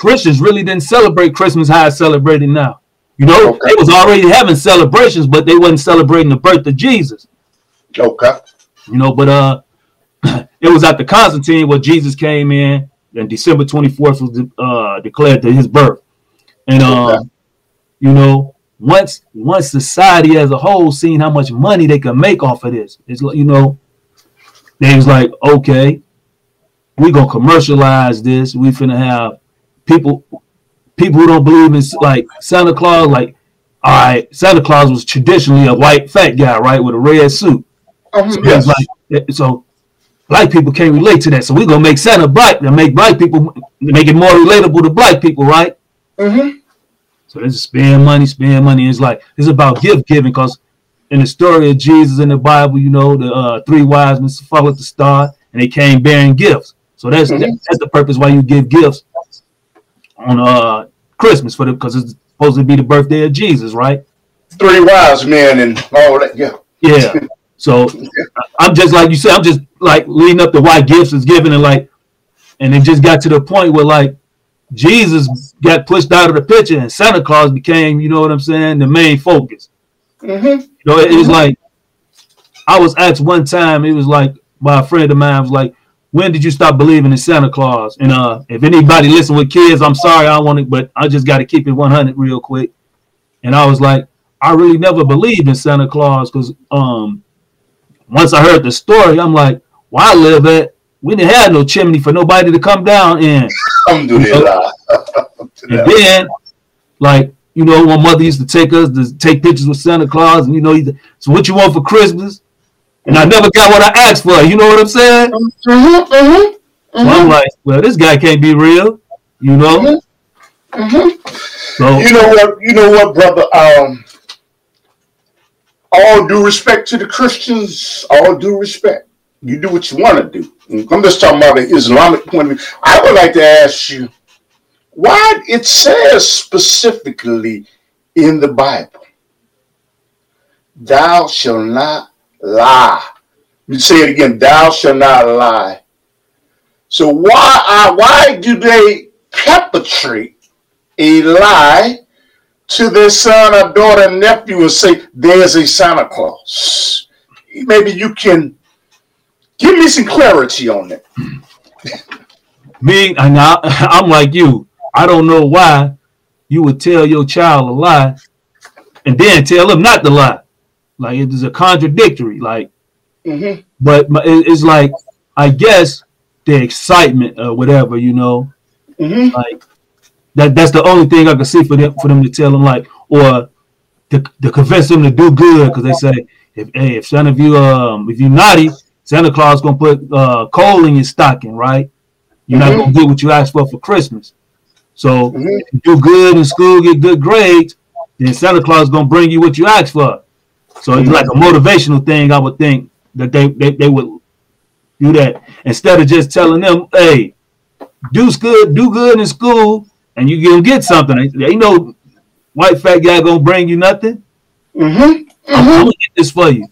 Speaker 2: Christians really didn't celebrate Christmas how it's celebrated now. You know, okay. they was already having celebrations, but they wasn't celebrating the birth of Jesus.
Speaker 1: Okay.
Speaker 2: You know, but uh [clears throat] it was at the Constantine where Jesus came in, and December 24th was uh, declared to his birth. And uh, you know, once once society as a whole seen how much money they can make off of this, it's like you know, they was like, okay, we gonna commercialize this. We finna have people people who don't believe in like Santa Claus, like all right, Santa Claus was traditionally a white fat guy, right, with a red suit. Um, so yes. like so black people can't relate to that. So we're gonna make Santa black and make black people make it more relatable to black people, right? Mm-hmm. So it's spend money, spend money. It's like it's about gift giving because in the story of Jesus in the Bible, you know, the uh, three wise men followed the star and they came bearing gifts. So that's mm-hmm. that's the purpose why you give gifts on uh Christmas for the because it's supposed to be the birthday of Jesus, right?
Speaker 1: Three wise men and all that. Yeah.
Speaker 2: Yeah. [laughs] So I'm just like you said, I'm just like leading up to why gifts is given and like, and it just got to the point where like Jesus got pushed out of the picture and Santa Claus became, you know what I'm saying, the main focus. Mm-hmm. You know, it, it was like I was asked one time, it was like my friend of mine was like, when did you stop believing in Santa Claus? And uh, if anybody listen with kids, I'm sorry, I want it, but I just got to keep it 100 real quick. And I was like, I really never believed in Santa Claus because um, once I heard the story, I'm like, well, I live at we didn't have no chimney for nobody to come down in. [laughs] And then, like, you know, my mother used to take us to take pictures with Santa Claus, and you know, so what you want for Christmas? And I never got what I asked for. You know what I'm saying? Mm-hmm, mm-hmm, mm-hmm. So I'm like, well, this guy can't be real, you know.
Speaker 1: Mm-hmm. mm-hmm. So you know what? You know what, brother? Um, all due respect to the Christians. All due respect. You do what you want to do. I'm just talking about the Islamic point of view. I would like to ask you why it says specifically in the Bible, "Thou shalt not lie. You say it again, thou shalt not lie. So why uh, why do they perpetrate a lie to their son or daughter nephew and say there's a Santa Claus? Maybe you can give me some clarity on that.
Speaker 2: me, I, [laughs] I'm like you. I don't know why you would tell your child a lie and then tell them not to lie. Like it is a contradictory. Like, mm-hmm. but it's like I guess the excitement or whatever, you know, mm-hmm. like that. That's the only thing I can see for them for them to tell them like or to, to convince them to do good because they say if hey if Santa if you um if you naughty Santa Claus gonna put uh, coal in your stocking, right? You're mm-hmm. not gonna get what you asked for for Christmas. So mm-hmm. do good in school, get good grades, then Santa Claus gonna bring you what you asked for. So it's like a motivational thing. I would think that they, they, they would do that instead of just telling them, "Hey, do good, do good in school, and you gonna get something." Ain't no white fat guy gonna bring you nothing. Mm-hmm. Mm-hmm. I'm, gonna get this for you.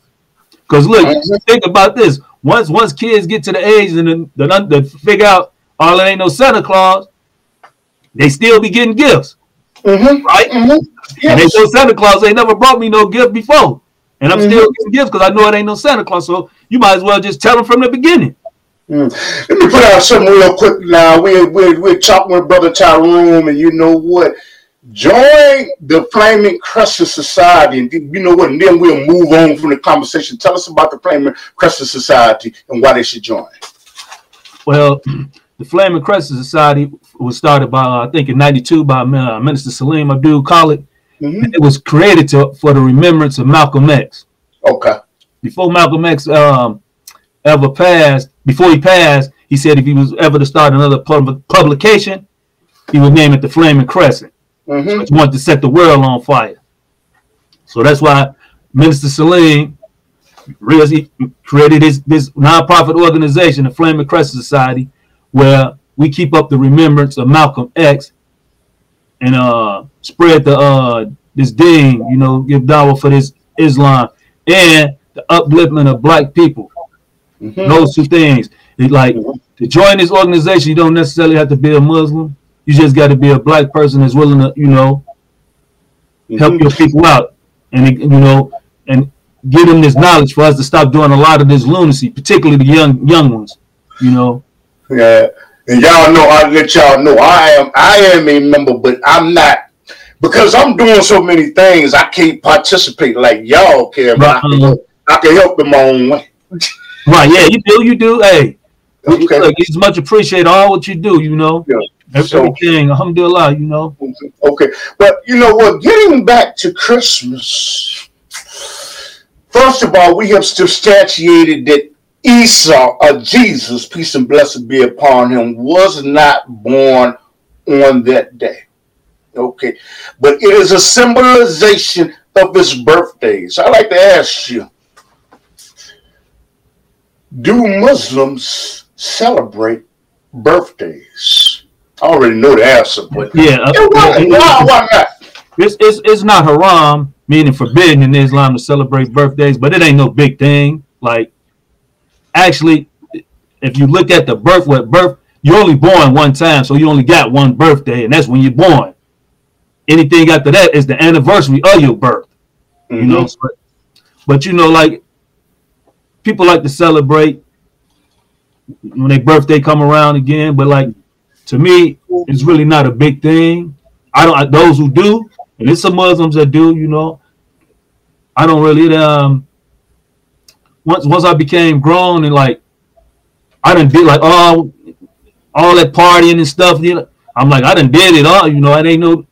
Speaker 2: Cause look, mm-hmm. think about this. Once once kids get to the age and then they figure out, oh, there ain't no Santa Claus, they still be getting gifts, mm-hmm. right? Yes. Mm-hmm. And they know Santa Claus ain't never brought me no gift before. And I'm mm-hmm. still getting gifts because I know it ain't no Santa Claus. So you might as well just tell them from the beginning.
Speaker 1: Mm. Let me put out something real quick now. We're, we're, we're talking with Brother Tyrone, and you know what? Join the Flaming Crescent Society, and you know what? And then we'll move on from the conversation. Tell us about the Flaming Crescent Society and why they should join.
Speaker 2: Well, [clears throat] the Flaming Crescent Society was started by, I think, in '92 by uh, Minister Salim Abdul Khalid Mm-hmm. It was created to, for the remembrance of Malcolm X.
Speaker 1: Okay.
Speaker 2: Before Malcolm X um, ever passed, before he passed, he said if he was ever to start another pub- publication, he would name it the Flaming Crescent. Mm-hmm. So he wanted to set the world on fire. So that's why Minister Salim really created this, this nonprofit organization, the Flaming Crescent Society, where we keep up the remembrance of Malcolm X and uh spread the uh this deen, you know, give dawah for this Islam and the upliftment of black people. Mm-hmm. Those two things. It, like to join this organization, you don't necessarily have to be a Muslim. You just got to be a black person that's willing to, you know, mm-hmm. help your people out. And you know, and give them this knowledge for us to stop doing a lot of this lunacy, particularly the young young ones. You know.
Speaker 1: Yeah, and y'all know I let y'all know I am I am a member, but I'm not because I'm doing so many things. I can't participate like y'all can. Right. I, can I can help in my own way.
Speaker 2: right? Yeah, you do. You do. Hey, okay. Look, it's much appreciate all what you do. You know. Yeah. Everything, so, alhamdulillah, you know.
Speaker 1: Okay, but you know what? Getting back to Christmas, first of all, we have substantiated that Isa, or Jesus, peace and blessing be upon him, was not born on that day. Okay, but it is a symbolization of his birthdays. I like to ask you Do Muslims celebrate birthdays? I already know the answer, but
Speaker 2: yeah, uh, why, why, why not? It's, it's, it's not haram, meaning forbidden in Islam to celebrate birthdays, but it ain't no big thing. Like, actually, if you look at the birth, what birth, you're only born one time, so you only got one birthday, and that's when you're born. Anything after that is the anniversary of your birth. Mm-hmm. You know, but, but you know, like people like to celebrate when their birthday come around again, but like to me, it's really not a big thing. I don't. Those who do, and it's some Muslims that do. You know, I don't really. Um, once once I became grown and like, I didn't did like all all that partying and stuff. You know, I'm like I didn't did it all. You know, I ain't no.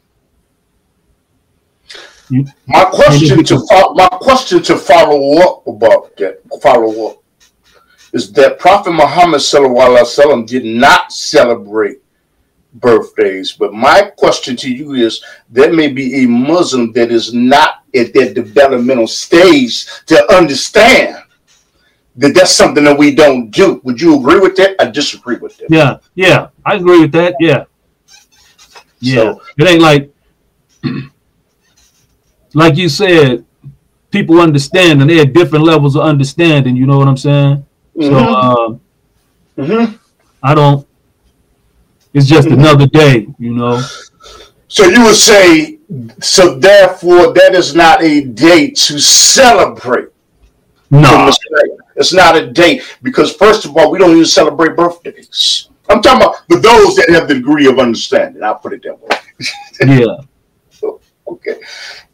Speaker 1: My question to fo- my question to follow up about that follow up is that Prophet Muhammad sallallahu did not celebrate birthdays. But my question to you is there may be a Muslim that is not at that developmental stage to understand that that's something that we don't do. Would you agree with that? I disagree with that.
Speaker 2: Yeah, yeah, I agree with that. Yeah, yeah. So, it ain't like, [clears throat] like you said, people understand and they have different levels of understanding. You know what I'm saying? Mm-hmm. So, uh, mm-hmm. I don't. It's just mm-hmm. another day, you know.
Speaker 1: So you would say, so therefore, that is not a day to celebrate.
Speaker 2: No,
Speaker 1: it's not a day because first of all, we don't even celebrate birthdays. I'm talking about the those that have the degree of understanding. I'll put it that way.
Speaker 2: yeah. [laughs]
Speaker 1: okay.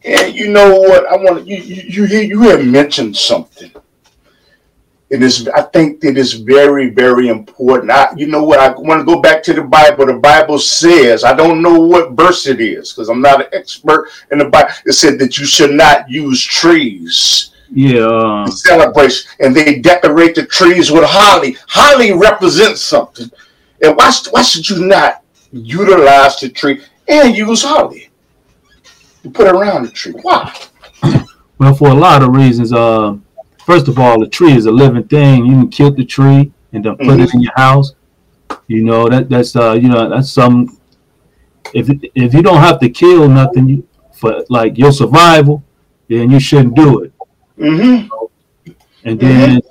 Speaker 1: And you know what? I want you you you you have mentioned something. It is i think it is very very important. I, you know what? I want to go back to the bible. The bible says i don't know what verse it is because i'm not an expert in the bible. It said that you should not use trees.
Speaker 2: Yeah um.
Speaker 1: celebration. And they decorate the trees with holly. Holly represents something. And why, why should you not utilize the tree and use holly to put around the tree why
Speaker 2: well for a lot of reasons uh First of all, the tree is a living thing. You can kill the tree and then put mm-hmm. it in your house. You know that that's uh you know that's some. If if you don't have to kill nothing you, for like your survival, then you shouldn't do it.
Speaker 1: Mm-hmm.
Speaker 2: And then mm-hmm.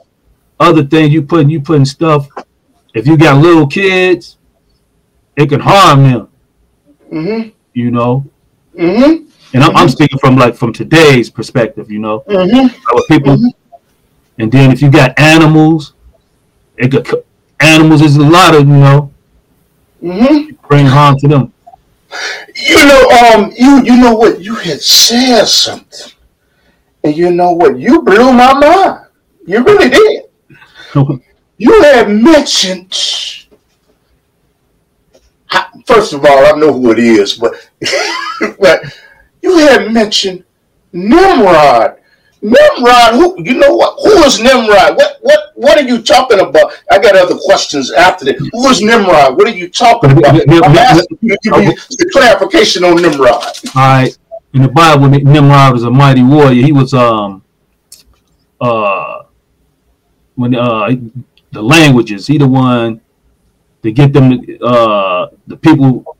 Speaker 2: other things you putting you putting stuff. If you got little kids, it can harm them.
Speaker 1: Mm-hmm.
Speaker 2: You know.
Speaker 1: Mm-hmm.
Speaker 2: And I'm, I'm, speaking from like from today's perspective, you know,
Speaker 1: mm-hmm.
Speaker 2: people mm-hmm. And then if you got animals, it could, animals is a lot of you know
Speaker 1: mm-hmm.
Speaker 2: bring harm to them.
Speaker 1: You know, um, you you know what you had said something, and you know what you blew my mind. You really did. [laughs] you had mentioned. First of all, I know who it is, but [laughs] but you had mentioned Nimrod Nimrod, who you know what? Who is Nimrod? What what what are you talking about? I got other questions after that. Who is Nimrod? What are you talking about? I'm asking you to give me the clarification on Nimrod. All
Speaker 2: right. In the Bible, Nimrod was a mighty warrior. He was um uh when uh the languages, he the one to get them uh the people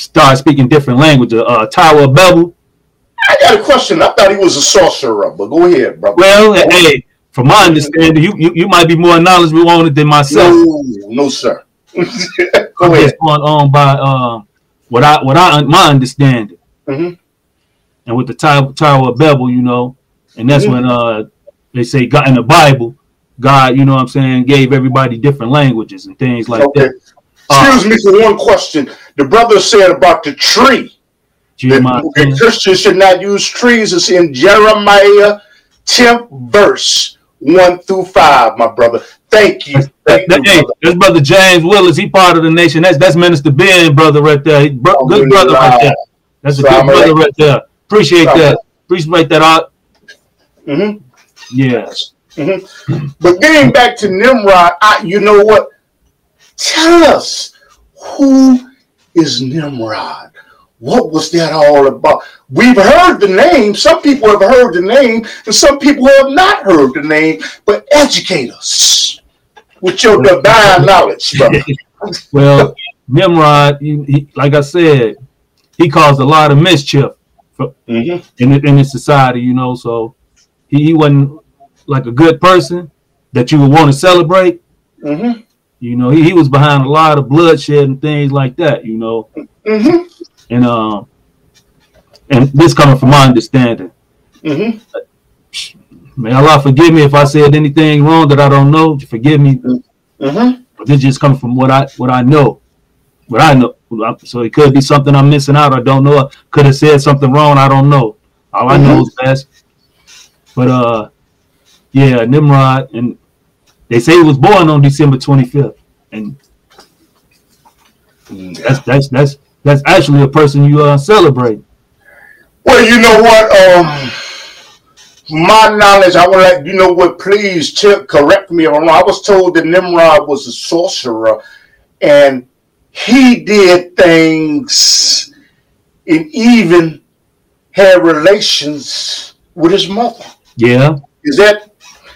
Speaker 2: start speaking different languages. Uh Tower of Babel
Speaker 1: I got a question. I thought he was a sorcerer, but go ahead, bro.
Speaker 2: Well, hey, from my understanding, you, you, you might be more knowledgeable on it than myself.
Speaker 1: No, no sir. [laughs]
Speaker 2: go I'm ahead. going on by um, what I what I my understanding,
Speaker 1: mm-hmm.
Speaker 2: and with the Tower, Tower of Babel, you know, and that's mm-hmm. when uh they say God in the Bible, God, you know what I'm saying, gave everybody different languages and things like okay. that.
Speaker 1: Excuse uh, me for one question. The brother said about the tree. That Christians should not use trees. It's in Jeremiah 10th verse, 1 through 5, my brother. Thank you. Thank
Speaker 2: that, you, hey, brother. That's brother James Willis. He part of the nation. That's that's Minister Ben, brother, right there. Bro, good brother right there. That's a good brother right there. Appreciate that. Appreciate that art. Mm-hmm. Yes.
Speaker 1: Mm-hmm. But getting back to Nimrod, I, you know what? Tell us who is Nimrod? What was that all about? We've heard the name. Some people have heard the name, and some people have not heard the name. But educate us with your divine knowledge, [laughs] brother.
Speaker 2: well, Nimrod, he, he, like I said, he caused a lot of mischief for, mm-hmm. in in his society. You know, so he, he wasn't like a good person that you would want to celebrate. Mm-hmm. You know, he, he was behind a lot of bloodshed and things like that. You know, mm-hmm. and um, and this coming from my understanding. Mm-hmm. May Allah forgive me if I said anything wrong that I don't know. Forgive me. Mm-hmm. But this just coming from what I what I know, what I know. So it could be something I'm missing out. I don't know. I could have said something wrong. I don't know. All I know mm-hmm. is best. But uh, yeah, Nimrod, and they say he was born on December 25th, and that's that's that's that's actually a person you uh, celebrate.
Speaker 1: Well, you know what? Um, my knowledge, I want to let you know what. Please check, correct me if I'm wrong. I was told that Nimrod was a sorcerer, and he did things, and even had relations with his mother.
Speaker 2: Yeah.
Speaker 1: Is that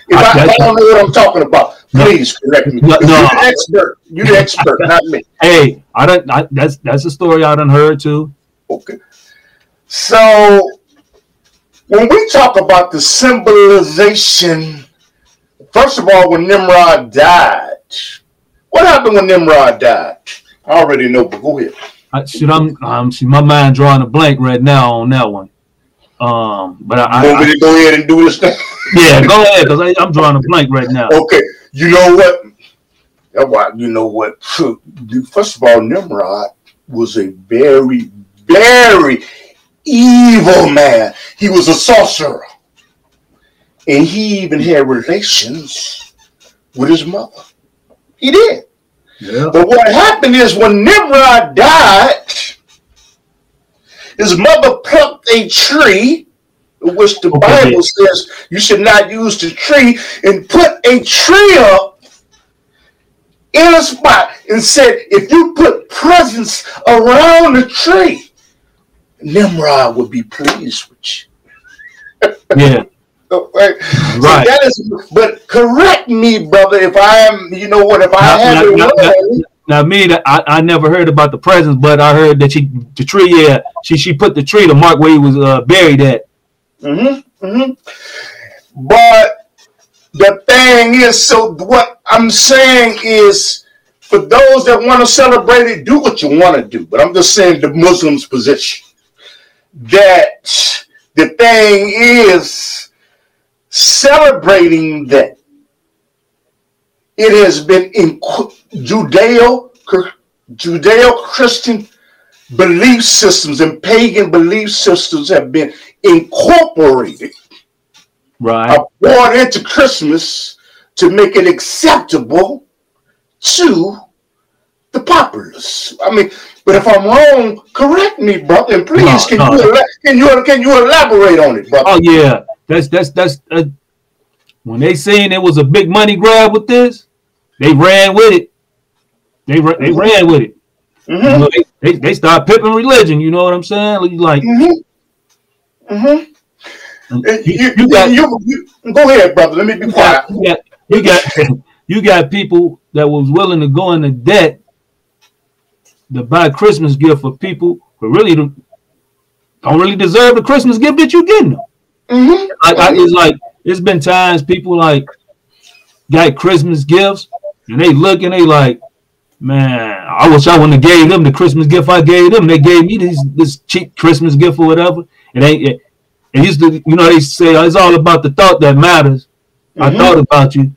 Speaker 1: if I, I, I, don't know what I'm talking about, please correct me. No, no, you're the expert. You're the expert, not me.
Speaker 2: Hey, I don't. I, that's that's a story I done heard too.
Speaker 1: Okay. So when we talk about the symbolization, first of all, when Nimrod died, what happened when Nimrod died? I already know, but go ahead.
Speaker 2: I, should I'm um, see my mind drawing a blank right now on that one. Um, but I,
Speaker 1: I, I go ahead and do this thing. [laughs]
Speaker 2: Yeah, go ahead because I'm drawing a blank right now.
Speaker 1: Okay, you know what? That's why you know what. First of all, Nimrod was a very, very evil man. He was a sorcerer, and he even had relations with his mother. He did. Yeah. But what happened is when Nimrod died, his mother plucked a tree, which the. Bible says you should not use the tree, and put a tree up in a spot and said, if you put presents around the tree, Nimrod would be pleased with
Speaker 2: you. [laughs] yeah.
Speaker 1: right. So that is, but correct me, brother, if I am, you know what, if I have it
Speaker 2: now, me, I, I never heard about the presence, but I heard that she the tree, yeah, she she put the tree to mark where he was uh, buried at.
Speaker 1: Mm-hmm, mm-hmm. But the thing is, so what I'm saying is, for those that want to celebrate it, do what you want to do. But I'm just saying the Muslims' position that the thing is celebrating that it has been in Judeo Judeo Christian belief systems and pagan belief systems have been incorporated,
Speaker 2: right,
Speaker 1: brought into Christmas to make it acceptable to the populace. I mean, but if I'm wrong, correct me, brother, and please no, can no. you can you can you elaborate on it, brother?
Speaker 2: Oh yeah, that's that's that's uh, when they saying it was a big money grab with this, they ran with it. They they mm-hmm. ran with it. Mm-hmm. You know, they, they, they start pipping religion. You know what I'm saying? Like, mm-hmm.
Speaker 1: Mm-hmm. You, you, got, you, you, go ahead, brother. Let me be quiet.
Speaker 2: You got, you got, you got people that was willing to go into debt to buy Christmas gift for people who really don't, don't really deserve the Christmas gift that you're getting them. Mm-hmm. I, I, it's like it's been times people like got Christmas gifts and they look and they like, man, I wish I wouldn't have gave them the Christmas gift I gave them. They gave me this this cheap Christmas gift or whatever. It ain't it, it used to, you know, they say it's all about the thought that matters. Mm-hmm. I thought about you.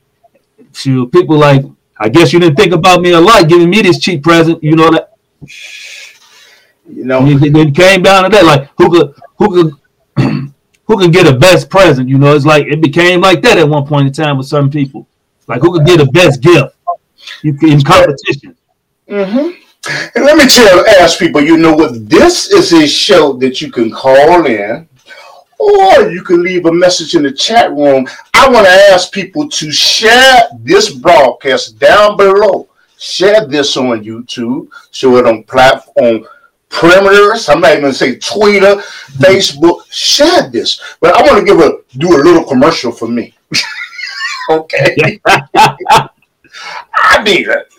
Speaker 2: So people like, I guess you didn't think about me a lot, giving me this cheap present. You know that. You know, it, came down to that, like who could, who could, [clears throat] who could get a best present. You know, it's like it became like that at one point in time with certain people. Like who could get the best gift You in competition.
Speaker 1: Mm-hmm. And let me tell, ask people, you know what? This is a show that you can call in or you can leave a message in the chat room. I want to ask people to share this broadcast down below. Share this on YouTube, show it on platform perimeters. I'm not even going to say Twitter, Facebook. Share this. But I want to give a do a little commercial for me. [laughs] okay. [laughs] I need it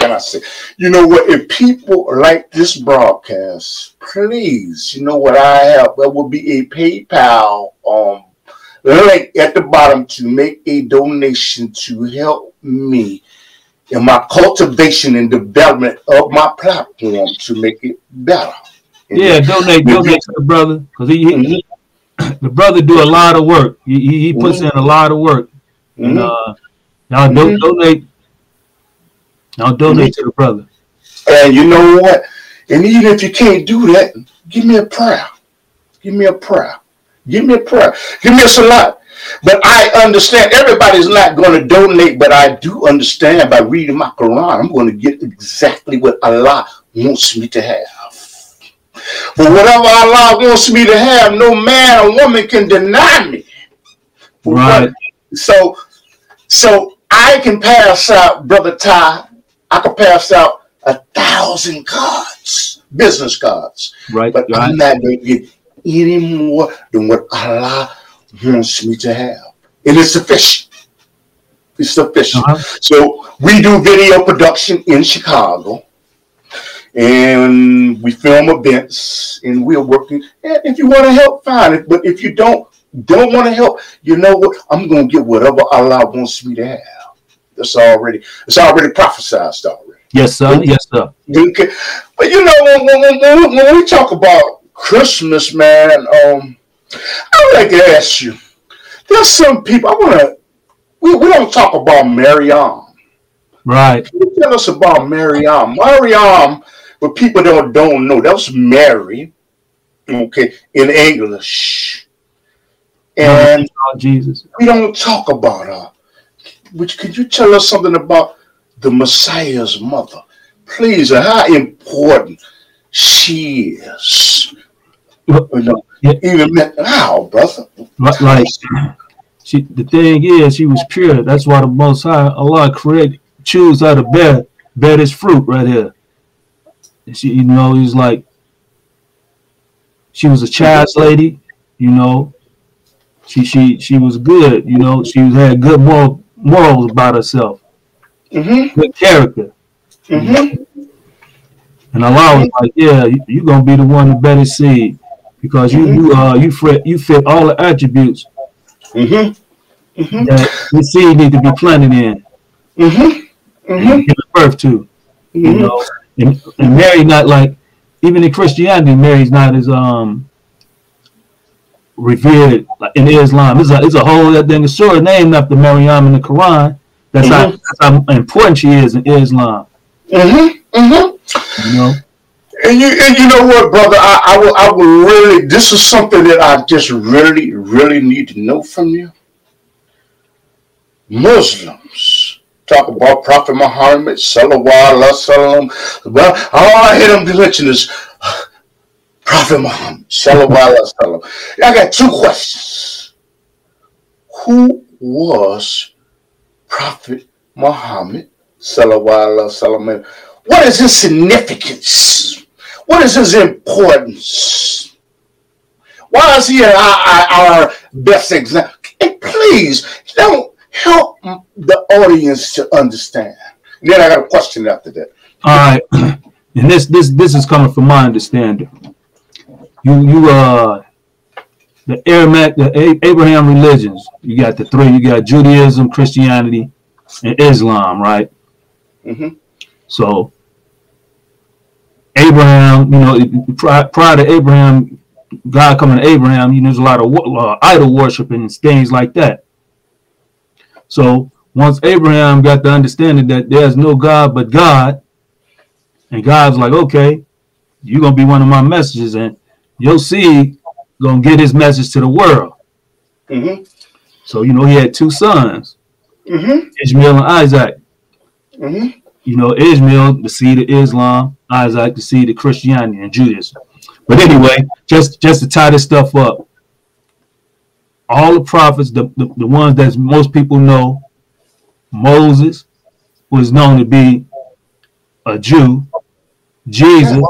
Speaker 1: can I say? You know what? If people like this broadcast, please, you know what I have? There will be a PayPal um link at the bottom to make a donation to help me in my cultivation and development of my platform to make it better.
Speaker 2: Yeah, donate, donate to the brother because he, he, mm-hmm. the brother do a lot of work. He, he puts mm-hmm. in a lot of work. Mm-hmm. And, uh, y'all mm-hmm. donate I'll donate to the brother.
Speaker 1: And you know what? And even if you can't do that, give me a prayer. Give me a prayer. Give me a prayer. Give me a salat. But I understand everybody's not going to donate, but I do understand by reading my Quran, I'm going to get exactly what Allah wants me to have. For whatever Allah wants me to have, no man or woman can deny me.
Speaker 2: Right.
Speaker 1: So, so I can pass out, Brother Ty, I could pass out a thousand cards, business cards.
Speaker 2: Right.
Speaker 1: But
Speaker 2: right.
Speaker 1: I'm not going to get any more than what Allah wants me to have. And it's sufficient. It's sufficient. Uh-huh. So we do video production in Chicago. And we film events and we're working. And if you want to help, fine. But if you don't don't want to help, you know what? I'm gonna get whatever Allah wants me to have. That's already it's already prophesied already.
Speaker 2: Yes, sir. Yes, sir.
Speaker 1: But you know, when, when, when, when we talk about Christmas, man, um, I would like to ask you. There's some people I want to. We, we don't talk about Maryam.
Speaker 2: Right.
Speaker 1: Can you tell us about Maryam? Maryam, what people don't don't know, that was Mary. Okay, in English. And
Speaker 2: oh, Jesus.
Speaker 1: We don't talk about her which could you tell us something about the Messiah's mother, please, and how important she is? You know, yeah. Even how, brother?
Speaker 2: Like, she, the thing is, she was pure. That's why the Most High Allah create choose out of bear bear this fruit right here. And she, you know, he's like, she was a child's lady. You know, she she she was good. You know, she had good moral morals about herself,
Speaker 1: mm-hmm.
Speaker 2: good character.
Speaker 1: Mm-hmm.
Speaker 2: And Allah was like, "Yeah, you're gonna be the one to better see, because you mm-hmm. you uh you fit you fit all the attributes
Speaker 1: mm-hmm. Mm-hmm.
Speaker 2: that the seed need to be planted in,
Speaker 1: mm-hmm. Mm-hmm.
Speaker 2: give birth to. You know, and, and Mary not like even in Christianity, Mary's not as um revered in Islam. It's a it's a whole that thing. Surah named after Maryam in the Quran. That's, mm-hmm. how, that's how important she is in Islam.
Speaker 1: Mm-hmm. Mm-hmm.
Speaker 2: You know.
Speaker 1: And you and you know what, brother? I, I will I will really. This is something that I just really really need to know from you. Muslims talk about Prophet Muhammad sallallahu alaihi wasallam. Well, all I hear them mention is Prophet Muhammad, sallallahu I got two questions. Who was Prophet Muhammad, sallallahu What is his significance? What is his importance? Why is he our, our best example? And please don't help the audience to understand. And then I got a question after that.
Speaker 2: All right, [clears throat] and this this this is coming from my understanding you you uh the Abrahamic, the Abraham religions. You got the three. You got Judaism, Christianity, and Islam, right?
Speaker 1: Mm-hmm.
Speaker 2: So Abraham, you know, prior, prior to Abraham God coming to Abraham, you know, there's a lot of uh, idol worship and things like that. So once Abraham got the understanding that there's no God but God, and God's like, okay, you're gonna be one of my messages, and your seed gonna get his message to the world. Mm-hmm. So you know he had two sons, mm-hmm. Ishmael and Isaac. Mm-hmm. You know Ishmael, the seed of Islam, Isaac, the seed of Christianity and Judaism. But anyway, just just to tie this stuff up, all the prophets, the, the, the ones that most people know, Moses was known to be a Jew, Jesus,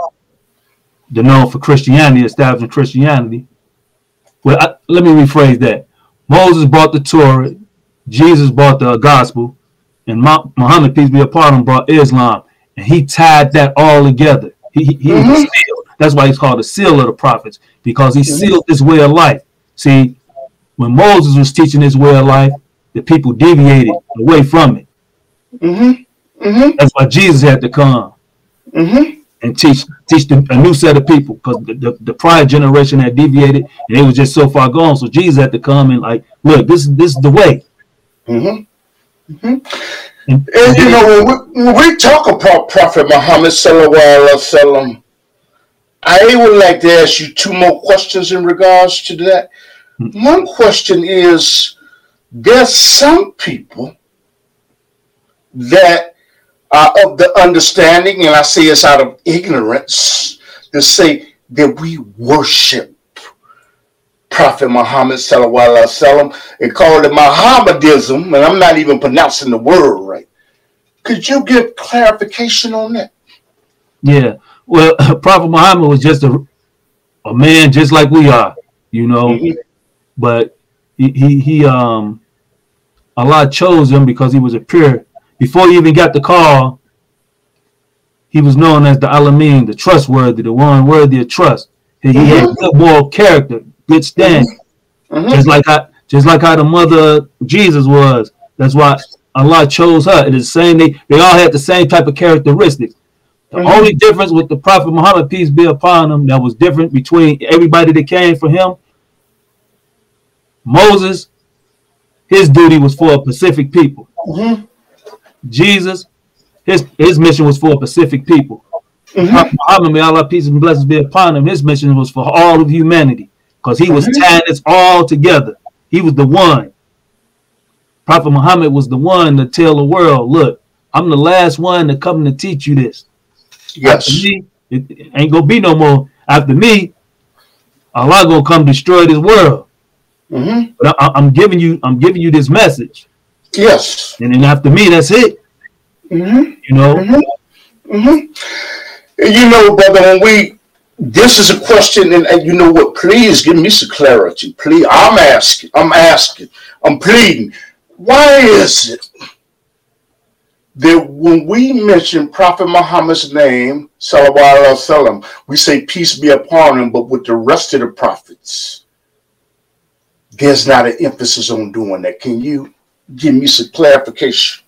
Speaker 2: the known for Christianity, establishing Christianity. Well, I, let me rephrase that. Moses brought the Torah, Jesus brought the gospel, and Muhammad, peace be upon him, brought Islam, and he tied that all together. He, he, mm-hmm. sealed. That's why he's called the seal of the prophets because he mm-hmm. sealed this way of life. See, when Moses was teaching this way of life, the people deviated away from it. Mm-hmm. Mm-hmm. That's why Jesus had to come mm-hmm. And teach teach the, a new set of people because the, the, the, prior generation had deviated and they was just so far gone. So Jesus had to come and like, look, this this is the way.
Speaker 1: Mm-hmm. Mm-hmm. And, and, you know, when we, when we, talk about Prophet Muhammad sallallahu alaihi wasallam, I would like to ask you two more questions in regards to that. Mm-hmm. One question is, there's some people that are of the understanding, and I say it's out of ignorance, to say that we worship Prophet Muhammad sallallahu alaihi wasallam and call it Mohammedism, and I'm not even pronouncing the word right. Could you give clarification on that?
Speaker 2: Yeah, well, [laughs] Prophet Muhammad was just a a man just like we are, you know, mm-hmm. but he, he he um Allah chose him because he was a pure before he even got the call, he was known as the Alameen, the trustworthy, the one worthy of trust. He, mm-hmm. had good moral character, good standing. Mm-hmm. Just like how, just like how the mother Jesus was. That's why Allah chose her. It is the same. They, they all had the same type of characteristics. The mm-hmm. only difference with the Prophet Muhammad, peace be upon him, that was different between everybody that came for him. Moses, his duty was for a Pacific people. Mm-hmm. Jesus, his his mission was for Pacific people. Mm-hmm. Muhammad, may Allah peace and blessings be upon him. His mission was for all of humanity because he was mm-hmm. tying us all together. He was the one. Prophet Muhammad was the one to tell the world, look, I'm the last one to come to teach you this. Yes. After me, it, it ain't gonna be no more. After me, Allah gonna come destroy this world. Mm-hmm. But I, am giving you, I'm giving you this message.
Speaker 1: Yes.
Speaker 2: And then after me, that's it. Mm-hmm. You know.
Speaker 1: Mm-hmm. Mm-hmm. You know, brother, when we this is a question, and, and, you know what? Please give me some clarity. Please, I'm asking. I'm asking. I'm pleading. Why is it that when we mention Prophet Muhammad's name, Sallallahu Alaihi Wasallam, we say peace be upon him, but with the rest of the prophets, there's not an emphasis on doing that. Can you give me some clarification.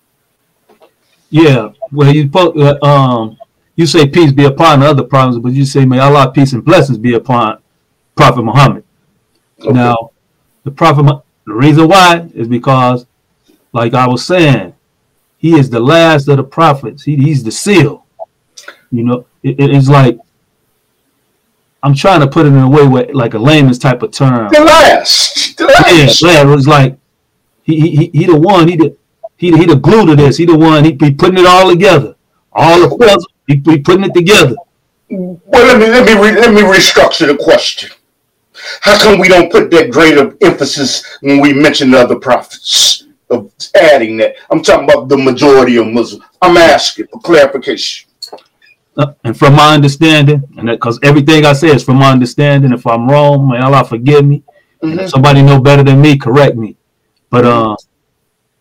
Speaker 2: Yeah, well, you uh, um, you say peace be upon other prophets, but you say may Allah peace and blessings be upon Prophet Muhammad. Okay. Now, the Prophet, the reason why is because, like I was saying, he is the last of the prophets. He, he's the seal. You know, it, it's like I'm trying to put it in a way where, like a layman's type of term.
Speaker 1: The last. The last.
Speaker 2: Yeah, yeah, it was like he he he the one. He the he he the glue to this. He the one. He be putting it all together. All the puzzle. He be putting it together.
Speaker 1: Well, let me let me re, let me restructure the question. How come we don't put that greater emphasis when we mention the other prophets of adding that? I'm talking about the majority of Muslims. I'm asking for clarification.
Speaker 2: Uh, and from my understanding, and because everything I say is from my understanding, if I'm wrong, may Allah forgive me. Mm-hmm. If somebody know better than me, correct me. But uh,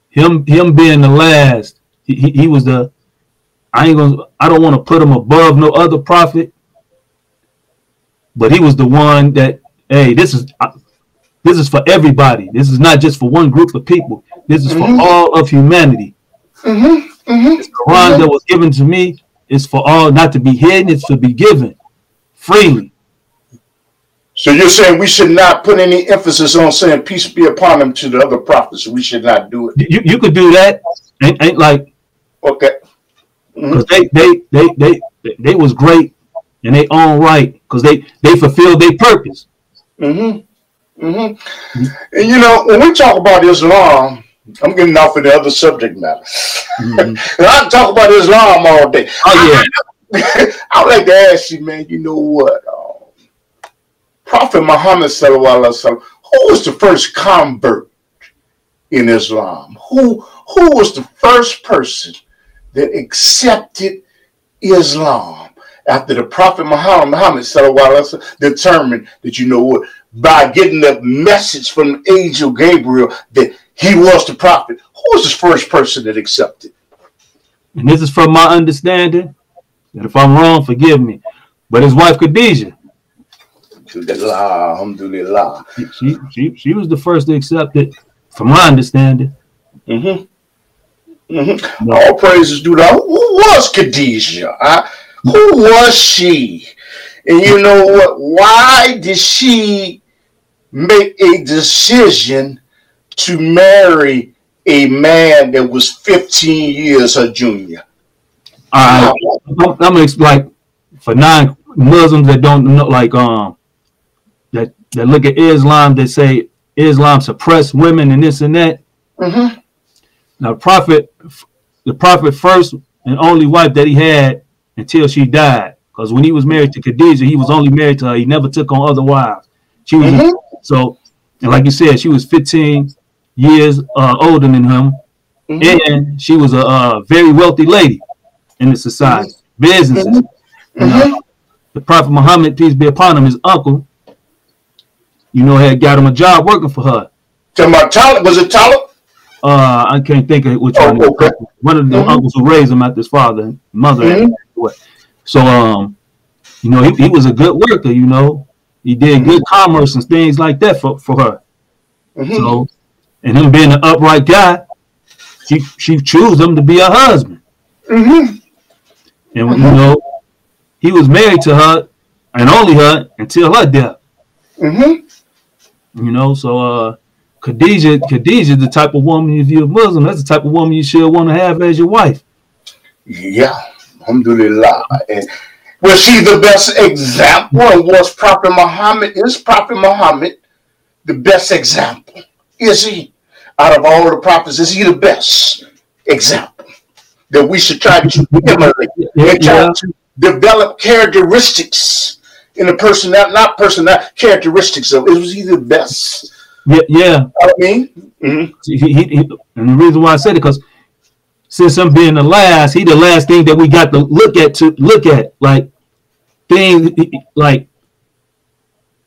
Speaker 2: him him being the last, he, he, he was the. I ain't gonna. I don't want to put him above no other prophet. But he was the one that. Hey, this is uh, this is for everybody. This is not just for one group of people. This is mm-hmm. for all of humanity. Mm-hmm. Mm-hmm. The Quran that was given to me is for all, not to be hidden. It's to be given freely.
Speaker 1: So you're saying we should not put any emphasis on saying peace be upon them to the other prophets. We should not do it.
Speaker 2: You, you could do that. Ain't, ain't like
Speaker 1: okay.
Speaker 2: Because mm-hmm. they, they they they they was great in their own right because they they fulfilled their purpose.
Speaker 1: Mm-hmm. Mm-hmm. And you know when we talk about Islam, I'm getting off of the other subject matter. Mm-hmm. and [laughs] I talk about Islam all day.
Speaker 2: Oh
Speaker 1: yeah. [laughs] I would like to ask you, man. You know what? Prophet Muhammad sallam, who was the first convert in Islam? Who who was the first person that accepted Islam after the Prophet Muhammad, Muhammad sallam, determined that you know what by getting the message from angel Gabriel that he was the prophet. Who was the first person that accepted?
Speaker 2: And this is from my understanding. And if I'm wrong, forgive me. But his wife Khadijah
Speaker 1: Alhamdulillah, alhamdulillah.
Speaker 2: She, she, she was the first to accept it, from my understanding.
Speaker 1: Mm-hmm. Mm-hmm. No. All praises due to who was Khadijah? Who was she? And you know what? Why did she make a decision to marry a man that was 15 years her junior?
Speaker 2: I'm, I'm gonna like for non Muslims that don't know, like um, that that look at Islam They say Islam suppress women and this and that.
Speaker 1: Mm-hmm.
Speaker 2: Now, prophet, the prophet first and only wife that he had until she died, because when he was married to Khadijah, he was only married to her. He never took on other wives. She was mm-hmm. so, and like you said, she was 15 years uh, older than him, mm-hmm. and she was a, a, very wealthy lady in the society, businesses.
Speaker 1: Mm-hmm.
Speaker 2: Mm-hmm. the Prophet Muhammad, peace be upon him, his uncle, you know, had got him a job working for her.
Speaker 1: Talking about Talib, was it Talib?
Speaker 2: Uh, I can't think of which oh, one. Okay. One of the mm-hmm. uncles who raised him after his father, mother. Mm-hmm. So, um, you know, he, he was a good worker. You know, he did mm-hmm. good commerce and things like that for for her.
Speaker 1: Mm-hmm.
Speaker 2: So, and him being an upright guy, she she chose him to be her husband.
Speaker 1: Mm-hmm.
Speaker 2: And you know, he was married to her and only her until her death.
Speaker 1: Mm-hmm.
Speaker 2: You know, so uh Khadija, Khadijah, the type of woman if you're a Muslim, that's the type of woman you should want to have as your wife.
Speaker 1: Yeah, alhamdulillah. And was she the best example? And was Prophet Muhammad, is Prophet Muhammad the best example? Is he? Out of all the prophets, is he the best example that we should try to emulate and try to develop characteristics in a person, not not person, not characteristics of it was either best.
Speaker 2: Yeah, yeah.
Speaker 1: I mean, mm-hmm.
Speaker 2: he, he, he, and the reason why I said it because since I'm being the last, he the last thing that we got to look at to look at like things like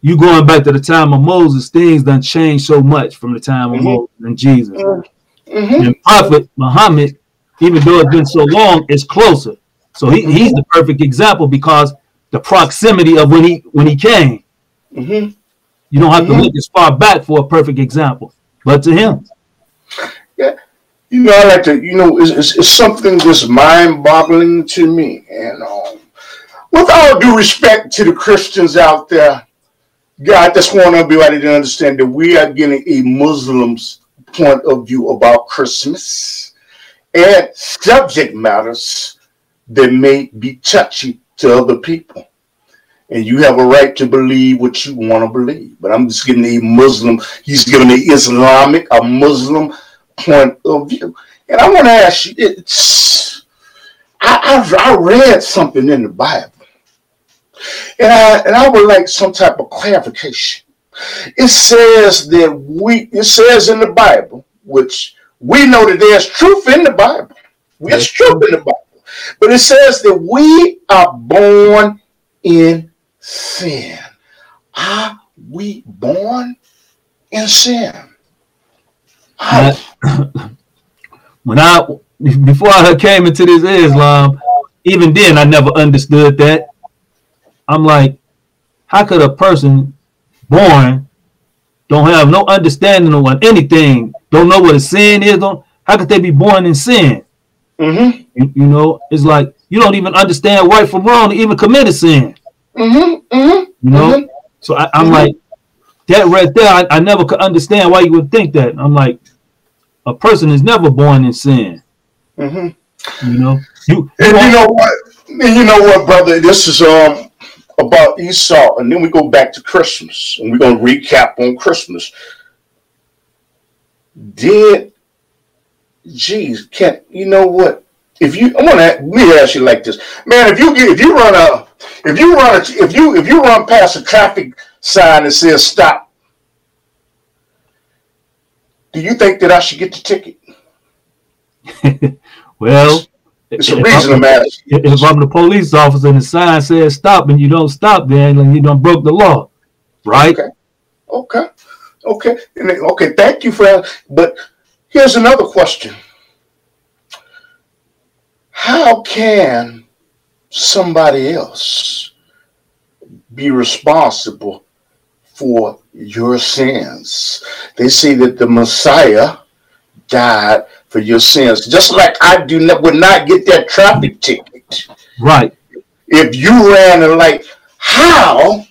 Speaker 2: you going back to the time of Moses, things done changed so much from the time of mm-hmm. Moses and Jesus.
Speaker 1: Mm-hmm.
Speaker 2: And Prophet Muhammad, even though it's been so long, is closer. So he, he's the perfect example because the proximity of when he when he came.
Speaker 1: Mm-hmm.
Speaker 2: You don't have mm-hmm. to look as far back for a perfect example, but to him.
Speaker 1: Yeah, you know, I like to. You know, it's, it's, it's something just mind-boggling to me. And um, with all due respect to the Christians out there, God, I just want everybody to understand that we are getting a Muslim's point of view about Christmas and subject matters that may be touchy to other people. And you have a right to believe what you want to believe. But I'm just giving a Muslim, he's giving the Islamic, a Muslim point of view. And I want to ask you, it's I, I, I read something in the Bible. And I and I would like some type of clarification. It says that we it says in the Bible, which we know that there's truth in the Bible. There's truth in the Bible. But it says that we are born in sin. Are we born in sin?
Speaker 2: I, [coughs] when I before I came into this Islam, even then I never understood that. I'm like, how could a person born don't have no understanding of anything, don't know what a sin is? Don't how could they be born in sin?
Speaker 1: Mm-hmm.
Speaker 2: You, you, know, it's like you don't even understand right from wrong to even commit a sin.
Speaker 1: Mm-hmm. Mm-hmm.
Speaker 2: You know,
Speaker 1: mm-hmm.
Speaker 2: So I, am like, that right there, I, I, never could understand why you would think that. I'm like, a person is never born in sin. Mm-hmm. You know,
Speaker 1: you, you and you know what? And you know what, brother? This is um about Isa, and then we go back to Christmas, and we're gonna recap on Christmas. Did, geez, can't you know what? If you, I'm gonna let me ask you like this, man. If you get, if you run a, if you run a, if you if you run past a traffic sign that says stop, do you think that I should get the ticket? [laughs]
Speaker 2: well,
Speaker 1: it's a reason I'm.
Speaker 2: If I'm the police officer and the sign says stop and you don't stop, then you don't broke the law, right?
Speaker 1: Okay, okay, okay, okay. Thank you for. But here's another question: How can somebody else be responsible for your sins? They say that the Messiah died for your sins. Just like I do not would not get that traffic ticket.
Speaker 2: Right.
Speaker 1: If you ran a light, how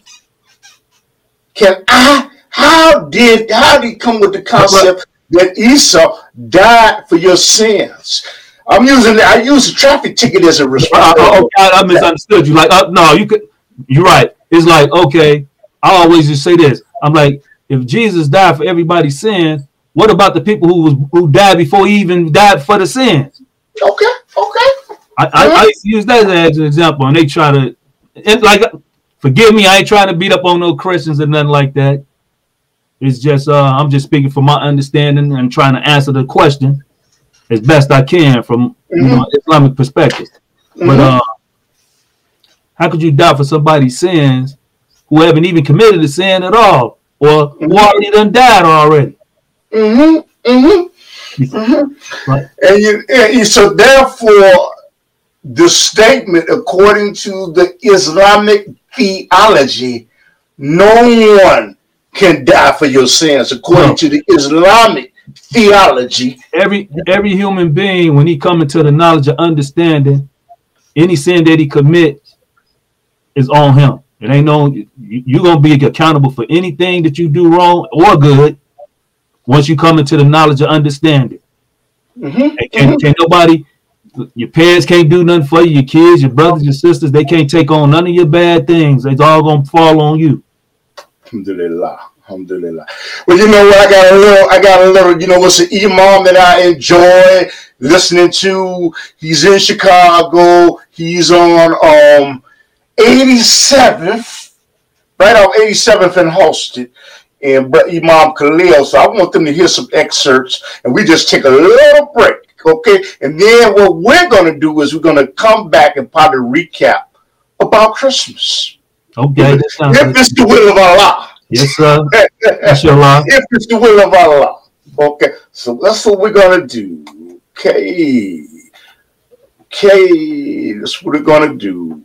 Speaker 1: can I how did how did he come with the concept that Isa died for your sins? I'm using I use the traffic ticket as a response. Uh,
Speaker 2: oh, I, I misunderstood you. Like, uh, no, you could. You're right. It's like okay. I always just say this. I'm like, if Jesus died for everybody's sins, what about the people who was who died before he even died for the sins?
Speaker 1: Okay, okay.
Speaker 2: I, I, I use that as an example, and they try to, and like, forgive me, I ain't trying to beat up on no Christians or nothing like that. It's just uh, I'm just speaking from my understanding and trying to answer the question as best I can from mm-hmm. you know Islamic perspective. Mm-hmm. But uh, how could you die for somebody's sins who haven't even committed a sin at all, or who mm-hmm. already done died already?
Speaker 1: Mm-hmm. Mm-hmm. mm-hmm. Right. And you, and so therefore, the statement, according to the Islamic theology, no one can die for your sins. According no. to the Islamic theology,
Speaker 2: every every human being, when he come into the knowledge of understanding, any sin that he commits is on him. It ain't no you're gonna be accountable for anything that you do wrong or good once you come into the knowledge of understanding. Mm-hmm. Can, mm-hmm. can nobody, your parents can't do nothing for you, your kids, your brothers, your sisters, they can't take on none of your bad things. It's all gonna fall on you.
Speaker 1: Alhamdulillah. Alhamdulillah. Well, you know what? I got a little, I got a little, you know, what's an imam that I enjoy listening to. He's in Chicago. He's on um 87th, right on 87th and Halsted and but Imam Khalil. So I want them to hear some excerpts, and we just take a little break, okay? And then what we're to do is we're to come back and probably recap about Christmas.
Speaker 2: Okay, if,
Speaker 1: if it's the will of Allah.
Speaker 2: Yes, sir. Inshallah. [laughs]
Speaker 1: if it's the will of Allah. Okay, so that's what we're going to do. Okay. Okay, that's what we're going to do.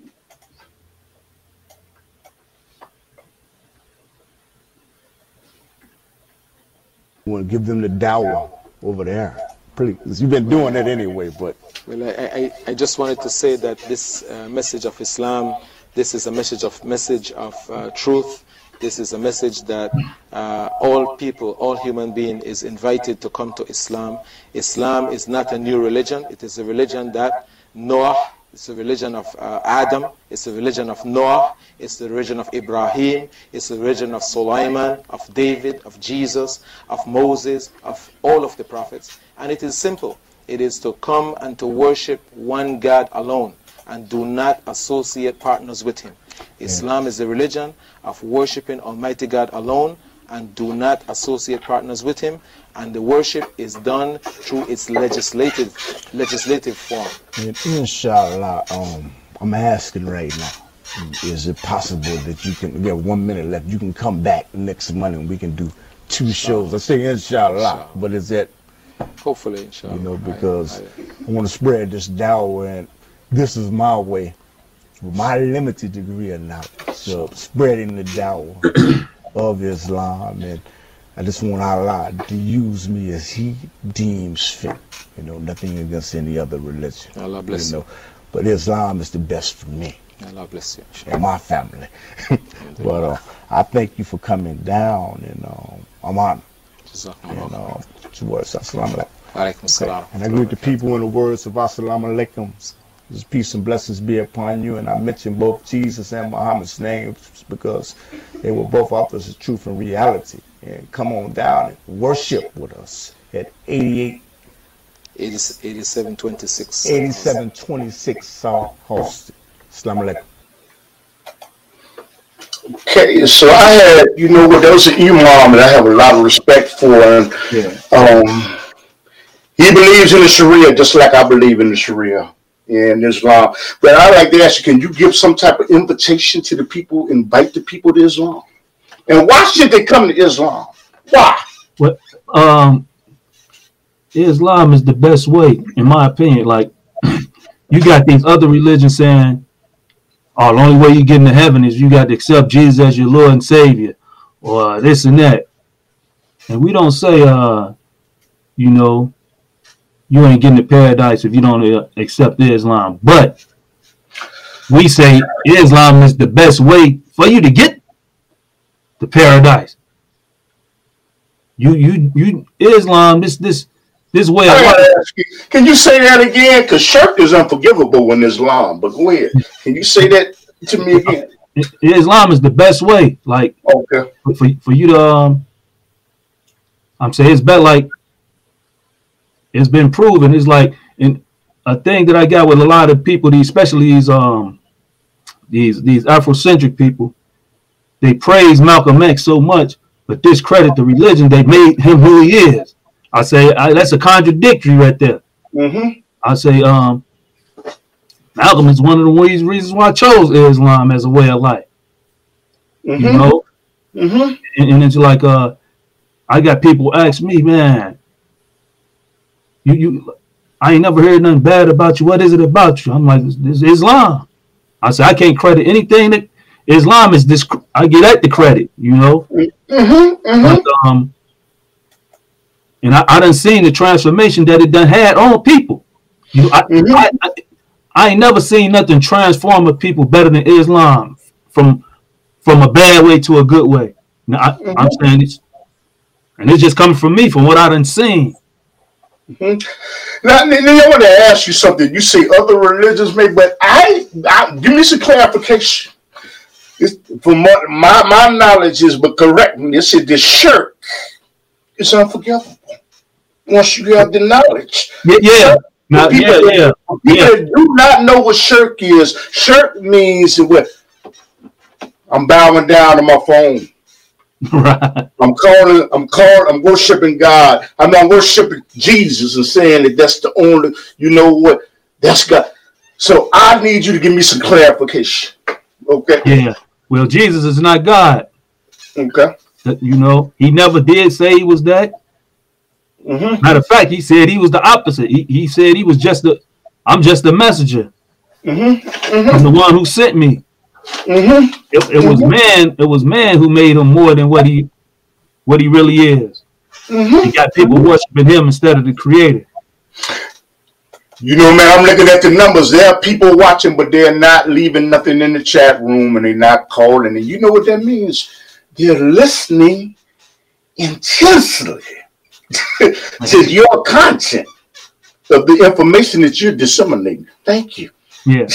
Speaker 3: You want to give them the dawah over there. Please. You've been doing that anyway, but.
Speaker 4: Well, I, I, I just wanted to say that this uh, message of Islam, this is a message of message of uh, truth. This is a message that uh, all people, all human being is invited to come to Islam. Islam is not a new religion. It is a religion that Noah it's a religion of uh, Adam. It's a religion of Noah. It's the religion of Ibrahim. It's the religion of Solomon, of David, of Jesus, of Moses, of all of the prophets. And it is simple. It is to come and to worship one God alone and do not associate partners with him. Islam is the religion of worshiping Almighty God alone and do not associate partners with him and the worship is done through its legislative legislative form.
Speaker 3: And inshallah, um, I'm asking right now, is it possible that you can get one minute left? You can come back next Monday and we can do two shows. I say inshallah, inshallah. but is that
Speaker 4: hopefully inshallah?
Speaker 3: You know, because I, I, I want to spread this dawah and this is my way, with my limited degree of knowledge, so spreading the dawah [clears throat] of Islam and I just want Allah to use me as He deems fit. You know, nothing against any other religion.
Speaker 4: Allah bless
Speaker 3: you. Know, but Islam is the best for me.
Speaker 4: Allah bless you.
Speaker 3: And my family. [laughs] but uh, I thank you for coming down, and um, I'm honored. And uh, towards Assalamu alaikum. And I greet the people in the words of Assalamu alaikum. His peace and blessings be upon you. And I mention both Jesus and Muhammad's names because they were both authors of truth and reality. And come on down and worship with us at 88
Speaker 4: 8726.
Speaker 3: 8726 South Halsted. Assalamu alaikum.
Speaker 1: Okay, so I had, you know what, that was an imam that I have a lot of respect for. And, yeah. um, he believes in the Sharia just like I believe in the Sharia in Islam. But I like to ask you, can you give some type of invitation to the people, invite the people to Islam? And why should they come to Islam? Why?
Speaker 2: Well, um, Islam is the best way, in my opinion. Like, [clears throat] you got these other religions saying, oh, the only way you get into heaven is you got to accept Jesus as your Lord and Savior, or this and that. And we don't say, uh, you know, you ain't getting to paradise if you don't uh, accept Islam. But we say Islam is the best way for you to get to paradise. You, you, you, Islam, this, this, this way.
Speaker 1: You, can you say that again? Because shirk is unforgivable in Islam. But go ahead. Can you say that to me again?
Speaker 2: Islam is the best way. Like, okay, for, for you to, um, I'm saying it's better. Like, it's been proven. It's like, and a thing that I got with a lot of people, these, especially these, um, these, these Afrocentric people, they praise Malcolm X so much, but discredit the religion. They made him who he is. I say I, that's a contradictory right there. Mm-hmm. I say um, Malcolm is one of the reasons why I chose Islam as a way of life. Mm-hmm. You know, mm-hmm. and, and, it's like uh, I got people ask me, man, you you, I ain't never heard nothing bad about you. What is it about you? I'm like, this is Islam. I said, I can't credit anything that Islam is this. I get at the credit, you know. Mm-hmm. Mm-hmm. But, um, and I, I done seen the transformation that it done had on people. You know, I, mm-hmm. I, I, I, ain't never seen nothing transform a people better than Islam from from a bad way to a good way. Now, I, am mm-hmm. saying it's, and it's just coming from me, from what I done seen.
Speaker 1: Mm-hmm. Now, now, I want to ask you something. You say other religions may, but I, I give me some clarification. It's, from what my, my knowledge is, but correct me. It said the shirk is unforgivable once you have the knowledge.
Speaker 2: Yeah, yeah. Now, people, yeah, yeah,
Speaker 1: people yeah. do not know what shirk is. Shirk means what I'm bowing down to my phone. [laughs] Right. I'm calling, I'm calling, I'm worshiping God. I'm not worshiping Jesus and saying that that's the only, you know what, that's God. So I need you to give me some clarification. Okay.
Speaker 2: Yeah. Well, Jesus is not God.
Speaker 1: Okay.
Speaker 2: You know, he never did say he was that. Mm-hmm. Matter of fact, he said he was the opposite. He, he said he was just the, I'm just the messenger. Mm-hmm. Mm-hmm. I'm the one who sent me. Mm-hmm. It, it was mm-hmm. man. It was man who made him more than what he, what he really is. Mm-hmm. He got people worshiping him instead of the creator.
Speaker 1: You know, man, I'm looking at the numbers. There are people watching, but they're not leaving nothing in the chat room and they're not calling. And you know what that means? They're listening intensely [laughs] to your content of the information that you're disseminating. Thank you.
Speaker 2: Yeah.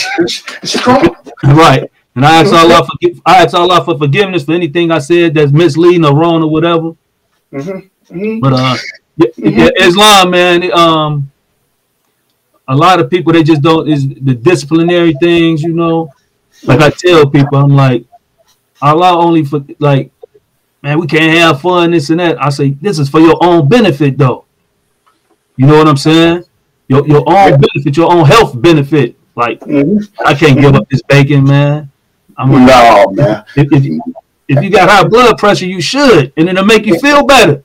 Speaker 2: [laughs] right. And I ask Allah for I ask Allah for forgiveness for anything I said that's misleading or wrong or whatever. Mm-hmm. Mm-hmm. But uh, yeah, mm-hmm. Islam, man, um, a lot of people they just don't is the disciplinary things, you know. Like I tell people, I'm like, Allah only for like man, we can't have fun, this and that. I say, this is for your own benefit, though. You know what I'm saying? Your your own benefit, your own health benefit. Like, mm-hmm. I can't give up this bacon, man.
Speaker 1: I'm like, no, man.
Speaker 2: If, if, you, if you got high blood pressure, you should, and it'll make you feel better.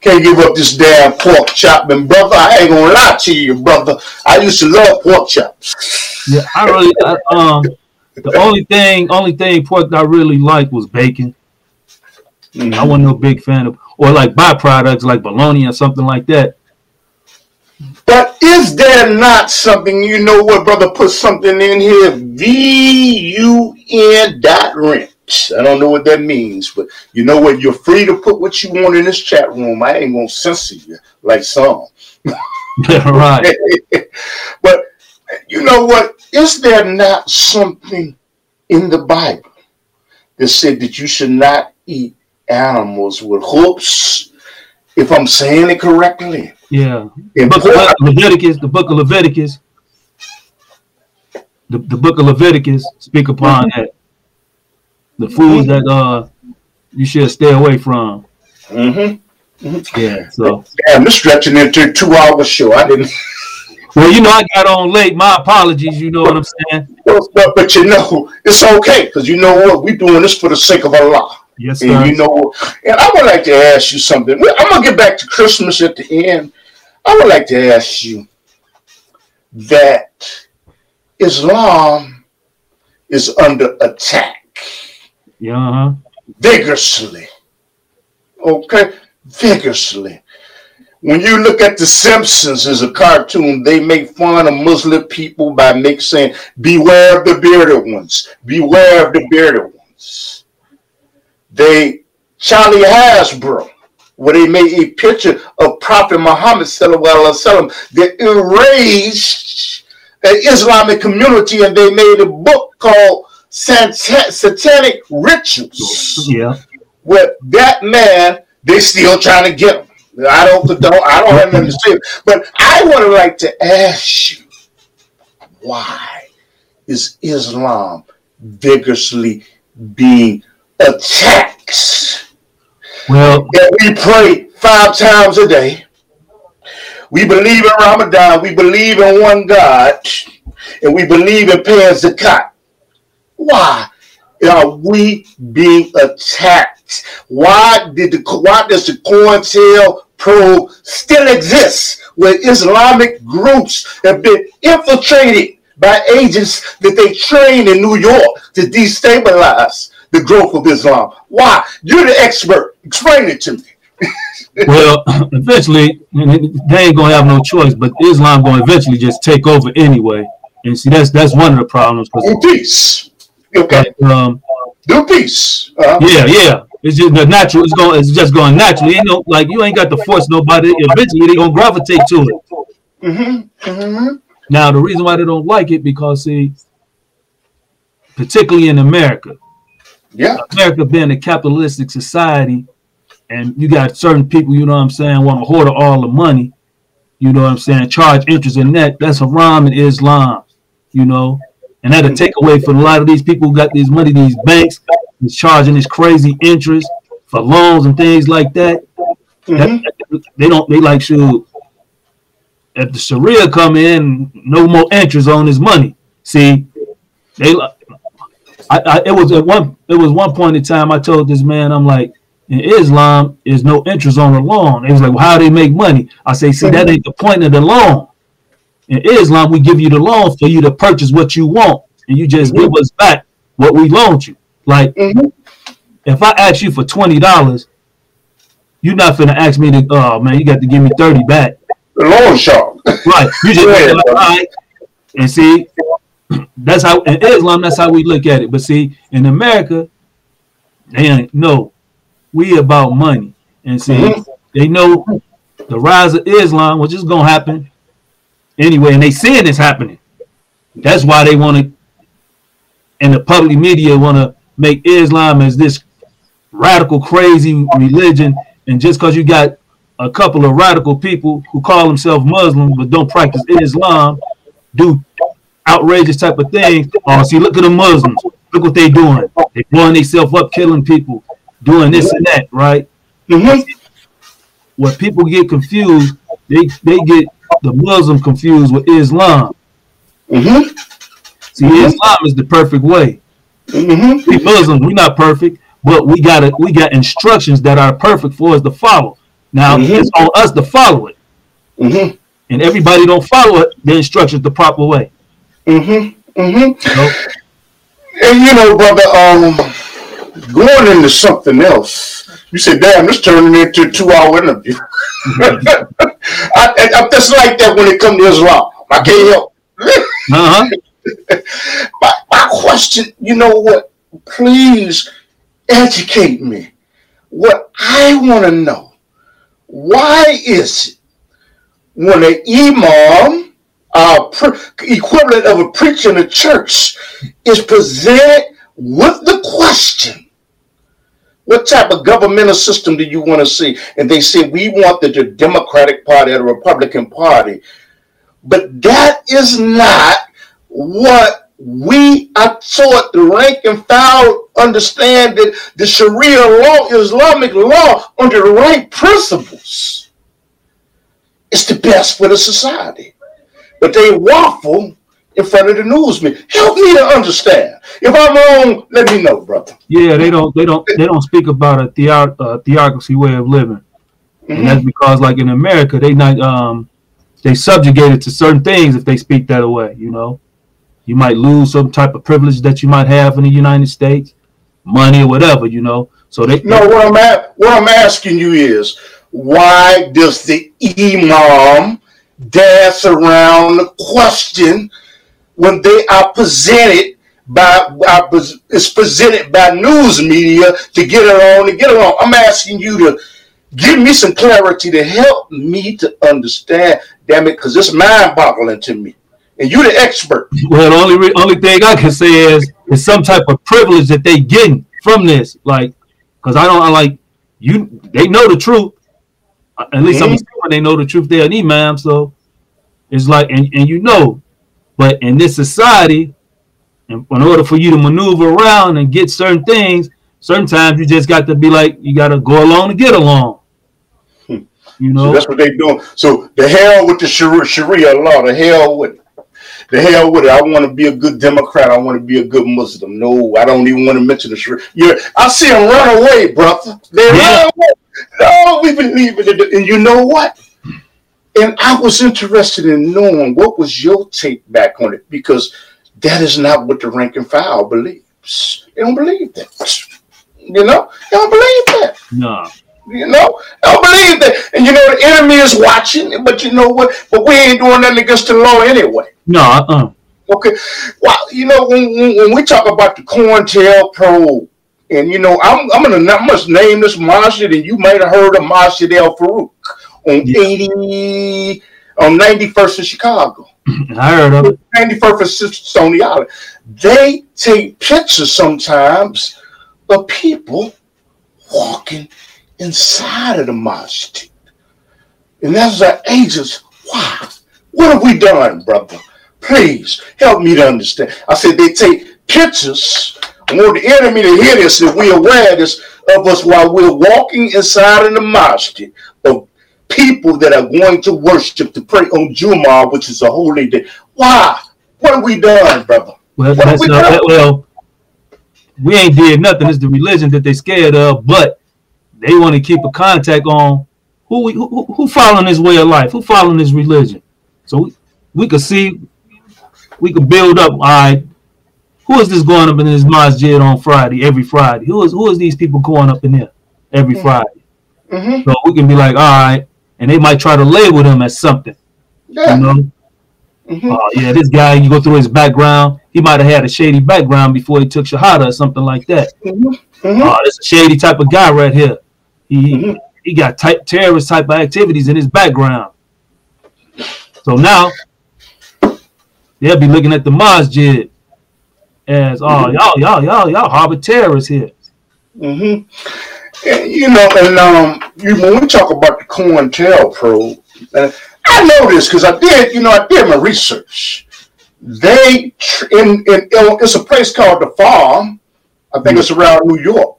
Speaker 1: Can't give up this damn pork chop, and brother, I ain't gonna lie to you, brother. I used to love pork chops.
Speaker 2: Yeah, I really, I, um, the only thing, only thing pork I really liked was bacon. Mm-hmm. I wasn't no big fan of, or like byproducts like bologna or something like that.
Speaker 1: But is there not something, you know what, brother, put something in here, V-U-N dot wrench. I don't know what that means, but you know what? You're free to put what you want in this chat room. I ain't gonna censor you like some. [laughs]
Speaker 2: right. [laughs]
Speaker 1: but you know what? Is there not something in the Bible that said that you should not eat animals with hooves? If I'm saying it correctly.
Speaker 2: Yeah. The book of Leviticus, the book of Leviticus, the, the book of Leviticus speak upon mm-hmm. that. The foods that uh you should stay away from.
Speaker 1: Mm-hmm.
Speaker 2: mm-hmm. Yeah. So
Speaker 1: damn, this stretching into a two hour show. I didn't [laughs]
Speaker 2: well, you know, I got on late. My apologies. You know what I'm saying?
Speaker 1: But, but you know, it's okay because you know what? We're doing this for the sake of Allah.
Speaker 2: Yes,
Speaker 1: sir. And you know, and I would like to ask you something. I'm gonna get back to Christmas at the end. I would like to ask you that Islam is under attack.
Speaker 2: Yeah.
Speaker 1: Vigorously. Okay, vigorously. When you look at The Simpsons as a cartoon, they make fun of Muslim people by make saying, "Beware of the bearded ones. Beware of the bearded ones." They Charlie Hebdo, where they made a picture of Prophet Muhammad sallam, that erased the Islamic community, and they made a book called Satanic Rituals.
Speaker 2: Yeah,
Speaker 1: where that man they still trying to get him. I don't, don't I don't have nothing to say. But I would like to ask you, why is Islam vigorously being attacked?
Speaker 2: Well,
Speaker 1: and we pray five times a day. We believe in Ramadan. We believe in one God, and we believe in paying zakat. Why are we being attacked? Why did the why does the COINTEL still exist where Islamic groups have been infiltrated by agents that they train in New York to destabilize the growth of Islam. Why? You're the expert. Explain it to me.
Speaker 2: well, eventually, they ain't gonna have no choice, but Islam gonna eventually just take over anyway. And see, that's that's one of the problems.
Speaker 1: Do peace. Okay. um, Do peace.
Speaker 2: Uh-huh. Yeah, yeah. It's just the natural. It's going. It's just going naturally. You know, like you ain't got to force nobody. Eventually, they gonna gravitate to it.
Speaker 1: Mm-hmm. Mm-hmm.
Speaker 2: Now, the reason why they don't like it because see, particularly in America,
Speaker 1: yeah,
Speaker 2: America being a capitalistic society, and you got certain people, you know what I'm saying, want to hoard all the money. You know what I'm saying? Charge interest in that. That's haram in Islam. You know, and that'll take away from a lot of these people who got these money, these banks is charging this crazy interest for loans and things like that. Mm-hmm. that they don't. They like should. If the Sharia come in, no more interest on his money. See, they. I, I, it was at one. It was one point in time. I told this man, I'm like, in Islam, is no interest on the loan. He was like, well, how do they make money? I say, see, that ain't the point of the loan. In Islam, we give you the loan for you to purchase what you want, and you just mm-hmm. give us back what we loaned you. Like, mm-hmm. if I ask you for twenty dollars, you're not gonna ask me to. Oh man, you got to give me thirty back.
Speaker 1: The loan shark.
Speaker 2: Right. You just [laughs] yeah, like, all right. And see, that's how in Islam. That's how we look at it. But see, in America, they ain't no. We about money, and see, mm-hmm. they know the rise of Islam, which is gonna happen anyway, and they seeing this happening. That's why they want to, and the public media want to make Islam as this radical, crazy religion, and just because you got a couple of radical people who call themselves Muslims but don't practice Islam, do outrageous type of things. Oh, see, look at the Muslims. Look what they're doing. They blowing themselves up, killing people, doing this and that, right?
Speaker 1: Mm-hmm.
Speaker 2: When people get confused, they they get the Muslim confused with Islam.
Speaker 1: Mm-hmm.
Speaker 2: See, mm-hmm. Islam is the perfect way.
Speaker 1: Mm-hmm.
Speaker 2: We Muslims, we're not perfect, but we got it. We got instructions that are perfect for us to follow. Now mm-hmm. it's on us to follow it,
Speaker 1: mm-hmm.
Speaker 2: and everybody don't follow it. The instructions the proper way.
Speaker 1: Mm-hmm. Mm-hmm. And you know, brother, um, going into something else. You said, "Damn, this turning into a two-hour interview." [laughs] I, am just like that when it comes to Islam. I can't help. [laughs] uh-huh. my, my question, you know what? Please educate me. What I want to know, why is it when an imam, uh, equivalent of a preacher in a church, is presented with the question, what type of governmental system do you want to see? And they say, we want the, the Democratic Party or the Republican Party. But that is not what we are taught the rank and file understand that the Sharia law, Islamic law, under the right principles, is the best for the society. But they waffle in front of the newsman. Help me to understand. If I'm wrong, let me know, brother.
Speaker 2: Yeah, they don't. They don't. They don't speak about a theor- uh, theocracy way of living, mm-hmm. and that's because, like in America, they not um they subjugated to certain things if they speak that way. You know, you might lose some type of privilege that you might have in the United States, money or whatever. You know, so they.
Speaker 1: No, what I'm at, what I'm asking you is why does the imam dance around the question? when they are presented by is presented by news media to get it on to get it on. I'm asking you to give me some clarity to help me to understand. Damn it, because it's mind-boggling to me, and you're the expert.
Speaker 2: Well, the only only thing I can say is is some type of privilege that they getting from this, like, because I don't I like you. They know the truth. At least mm-hmm. I'm they know the truth. They're an imam, so it's like, and, and you know, but in this society, in, in order for you to maneuver around and get certain things, sometimes you just got to be like, you got to go along to get along.
Speaker 1: Hmm. You know, so that's what they're doing. So the hell with the Sharia law, the hell with it. The hell with it. I want to be a good Democrat. I want to be a good Muslim. No, I don't even want to mention the Sharia. Yeah, I see them run away, brother. They yeah. run away. No, we believe in it. And you know what? And I was interested in knowing what was your take back on it because that is not what the rank and file believes. They don't believe that. You know, they don't believe that.
Speaker 2: No.
Speaker 1: You know, I don't believe that. And you know, the enemy is watching, but you know what? But we ain't doing nothing against the law anyway.
Speaker 2: No, uh-uh.
Speaker 1: Okay. Well, you know, when, when we talk about the COINTELPRO, and you know, I'm, I'm gonna not much name this masjid, and you might have heard of Masjid Al Farouk on yeah. 80 on 91st in Chicago. [laughs]
Speaker 2: I heard of it.
Speaker 1: 91st in Stony Island. They take pictures sometimes of people walking inside of the mosque. And that's our agents. Wow. What have we done, brother? Please help me to understand. I said they take pictures. I want the enemy to hear this that we're aware of this of us while we're walking inside of the mosque of people that are going to worship to pray on Jumu'ah, which is a holy day. Why? What have we done, brother?
Speaker 2: Well, that's, we, uh, well we ain't did nothing. It's the religion that they scared of, but they want to keep a contact on who we who, who following this way of life, who following this religion. So we, we could see, we could build up. All right, who is this going up in this masjid on Friday every Friday? Who is who is these people going up in there every mm-hmm. Friday? Mm-hmm. So we can be like, all right, and they might try to label him as something. Yeah. You know? Mm-hmm. Uh, yeah, this guy, you go through his background, he might have had a shady background before he took Shahada or something like that. Mm-hmm. Uh, it's a shady type of guy right here. He mm-hmm. he got type, terrorist type of activities in his background. So now they'll be looking at the masjid as, oh, mm-hmm. y'all, y'all, y'all, y'all harbor terrorists here.
Speaker 1: Mm-hmm you know, and um, you, when we talk about the COINTELPRO, and I know this because I did, you know, I did my research. They in, in it's a place called the Farm. I think it's around New York.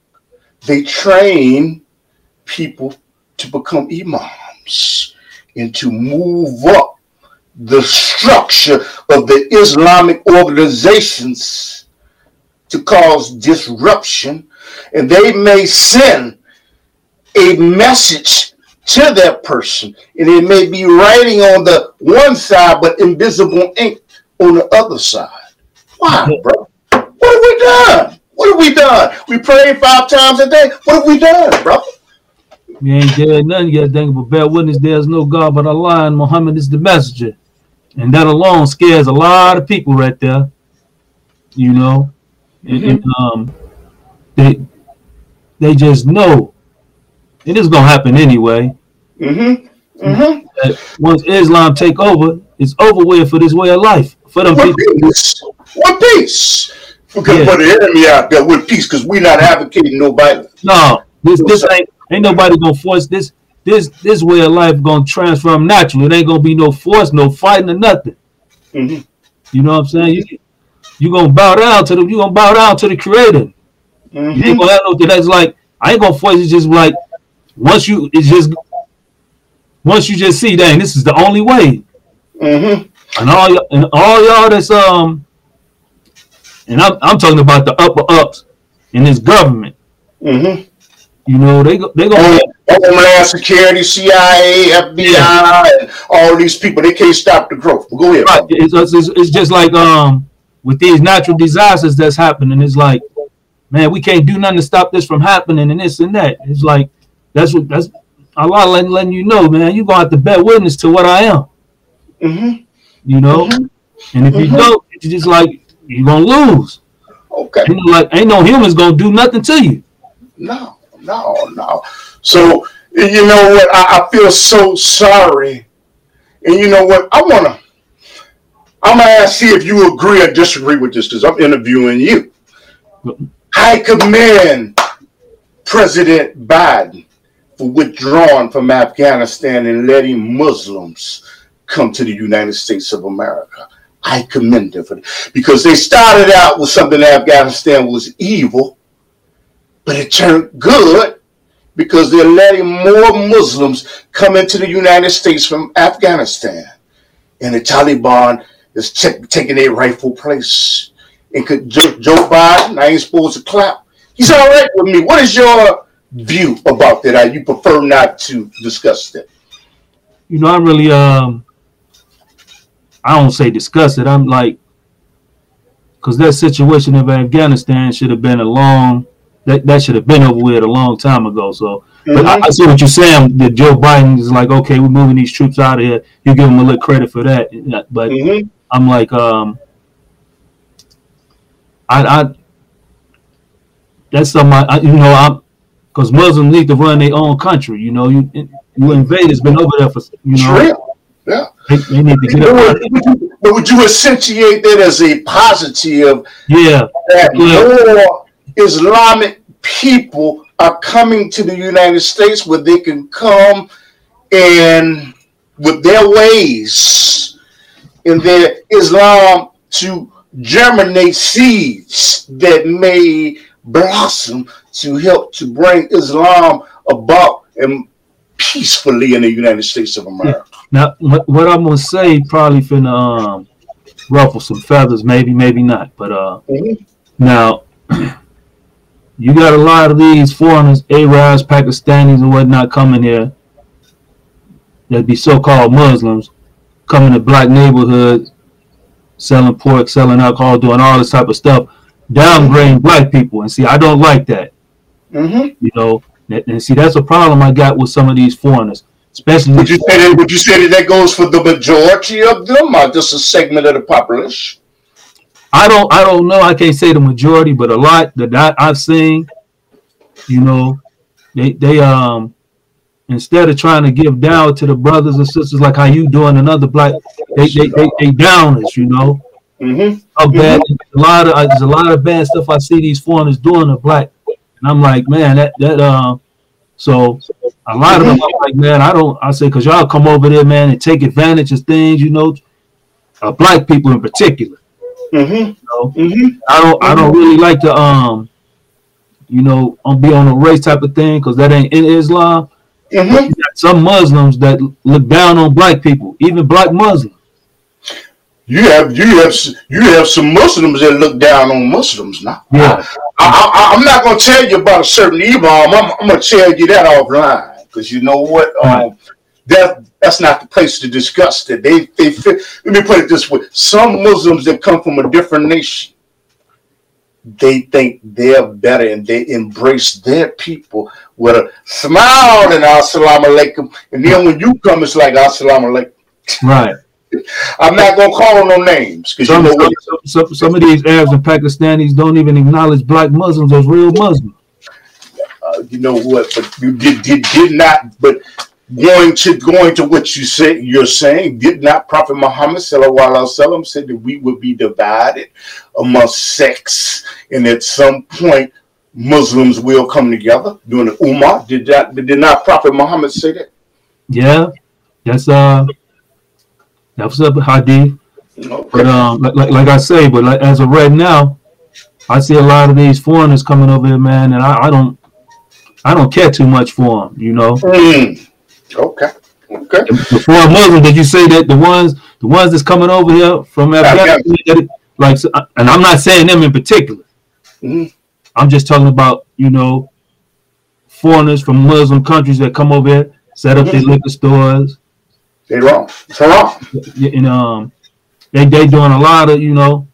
Speaker 1: They train people to become imams and to move up the structure of the Islamic organizations to cause disruption and they may send a message to that person, and it may be writing on the one side, but invisible ink on the other side. Why, bro? What have we done? What have we done? We pray five times a day. What have we done, bro?
Speaker 2: We ain't dead nothing yet. Think but bear witness there's no God but Allah and Muhammad is the messenger. And that alone scares a lot of people right there. You know. Mm-hmm. And, and, um they they just know. And it's gonna happen anyway.
Speaker 1: Mm-hmm. Mm-hmm.
Speaker 2: once Islam take over, it's over with for this way of life. For them
Speaker 1: what people. Peace? What peace? Can yeah. put the enemy out there with peace because we're not advocating no violence.
Speaker 2: No, this this ain't ain't nobody gonna force this this this way of life gonna transform naturally. It ain't gonna be no force, no fighting or nothing.
Speaker 1: Mm-hmm.
Speaker 2: You know what I'm saying? You you gonna bow down to the you gonna bow down to the creator. Mm-hmm. You ain't gonna have no that's like I ain't gonna force you just like once you it's just once you just see dang this is the only way.
Speaker 1: Mm-hmm.
Speaker 2: And all y- and all y'all that's um and I'm, I'm talking about the upper ups in this government.
Speaker 1: Mm-hmm.
Speaker 2: You know, they go, they go.
Speaker 1: Homeland Security, CIA, FBI, yeah. and all these people. They can't stop the growth. But go ahead. Right.
Speaker 2: It's, it's, it's, just like um with these natural disasters that's happening. It's like, man, we can't do nothing to stop this from happening and this and that. It's like that's what that's Allah letting, letting you know, man. You're gonna have to bear witness to what I am.
Speaker 1: Mm-hmm.
Speaker 2: You know, mm-hmm. and if you mm-hmm. don't, it's just like you're gonna lose.
Speaker 1: Okay.
Speaker 2: Ain't no, like ain't no humans gonna do nothing to you.
Speaker 1: No, no, no. So you know what? I, I feel so sorry. And you know what? I wanna I'm gonna ask see if you agree or disagree with this because I'm interviewing you. I commend President Biden for withdrawing from Afghanistan and letting Muslims come to the United States of America. I commend them for it because they started out with something Afghanistan was evil, but it turned good because they're letting more Muslims come into the United States from Afghanistan, and the Taliban is taking a rightful place. And could Joe, Joe Biden, I ain't supposed to clap. He's all right with me. What is your view about that? You prefer not to discuss that?
Speaker 2: You know, I really um I don't say discuss it. I'm like, because that situation of Afghanistan should have been a long, that, that should have been over with a long time ago. So, mm-hmm. but I, I, see what you're saying. That Joe Biden is like, okay, we're moving these troops out of here. You give him a little credit for that. But mm-hmm. I'm like, um, I, I that's something I, I you know, I'm because Muslims need to run their own country. You know, you you invaders been over there for you know.
Speaker 1: Yeah. They, they need to get would, but would you accentuate that as a positive?
Speaker 2: Yeah.
Speaker 1: That
Speaker 2: yeah.
Speaker 1: more Islamic people are coming to the United States where they can come and with their ways in their Islam to germinate seeds that may blossom to help to bring Islam about and peacefully in the United States of America.
Speaker 2: Now, what I'm gonna say probably finna um, ruffle some feathers, maybe, maybe not. But uh, mm-hmm. now [clears throat] you got a lot of these foreigners, Arabs, Pakistanis, and whatnot coming here. That be so-called Muslims coming to black neighborhoods, selling pork, selling alcohol, doing all this type of stuff, downgrading black people. And see, I don't like that.
Speaker 1: Mm-hmm.
Speaker 2: You know, and see, that's a problem I got with some of these foreigners. Especially
Speaker 1: would you say that would you say that that goes for the majority of them or just a segment of the population?
Speaker 2: I don't I don't know. I can't say the majority, but a lot that I've seen, you know, they they um instead of trying to give down to the brothers and sisters like how you doing another black, they they they, they down us, you know.
Speaker 1: Mm-hmm.
Speaker 2: How bad mm-hmm. a lot of there's a lot of bad stuff I see these foreigners doing to black, and I'm like, man, that that um. Uh, so a lot of them I'm like, man, I don't. I say because y'all come over there, man, and take advantage of things, you know, uh, black people in particular.
Speaker 1: Mm-hmm. You know?
Speaker 2: mm-hmm. I don't. I don't really like to um, you know, on be on a race type of thing because that ain't in Islam.
Speaker 1: Mm-hmm.
Speaker 2: Some Muslims that look down on black people, even black Muslims.
Speaker 1: You have you have you have some Muslims that look down on Muslims now.
Speaker 2: Yeah,
Speaker 1: I, am not going to tell you about a certain imam. I'm, I'm going to tell you that offline because you know what? Um, that that's not the place to discuss that. They they fit, let me put it this way: some Muslims that come from a different nation they think they're better and they embrace their people with a smile and assalamu alaikum. And then when you come, it's like assalamu alaikum.
Speaker 2: Right. [laughs]
Speaker 1: I'm not gonna call on no names because you know?
Speaker 2: Some, some, some of these Arabs and Pakistanis don't even acknowledge black Muslims as real Muslims.
Speaker 1: Uh, you know what? But you did did did not. But going to going to what you say you're saying did not prophet muhammad sallallahu alaihi wasallam said that we would be divided amongst sects and at some point muslims will come together during the ummah did that did not prophet muhammad say that
Speaker 2: yeah that's uh that's a hadith okay. but um like, like, like i say but like as of right now i see a lot of these foreigners coming over here man and i, I don't i don't care too much for them you know
Speaker 1: mm. Okay. Okay.
Speaker 2: Before Muslim, did you say that the ones the ones that's coming over here from Afghanistan, like, and I'm not saying them in particular. Mm-hmm. I'm just talking about you know foreigners from Muslim countries that come over here, set up their liquor stores.
Speaker 1: They wrong. It's wrong.
Speaker 2: And um, they they doing a lot of you know,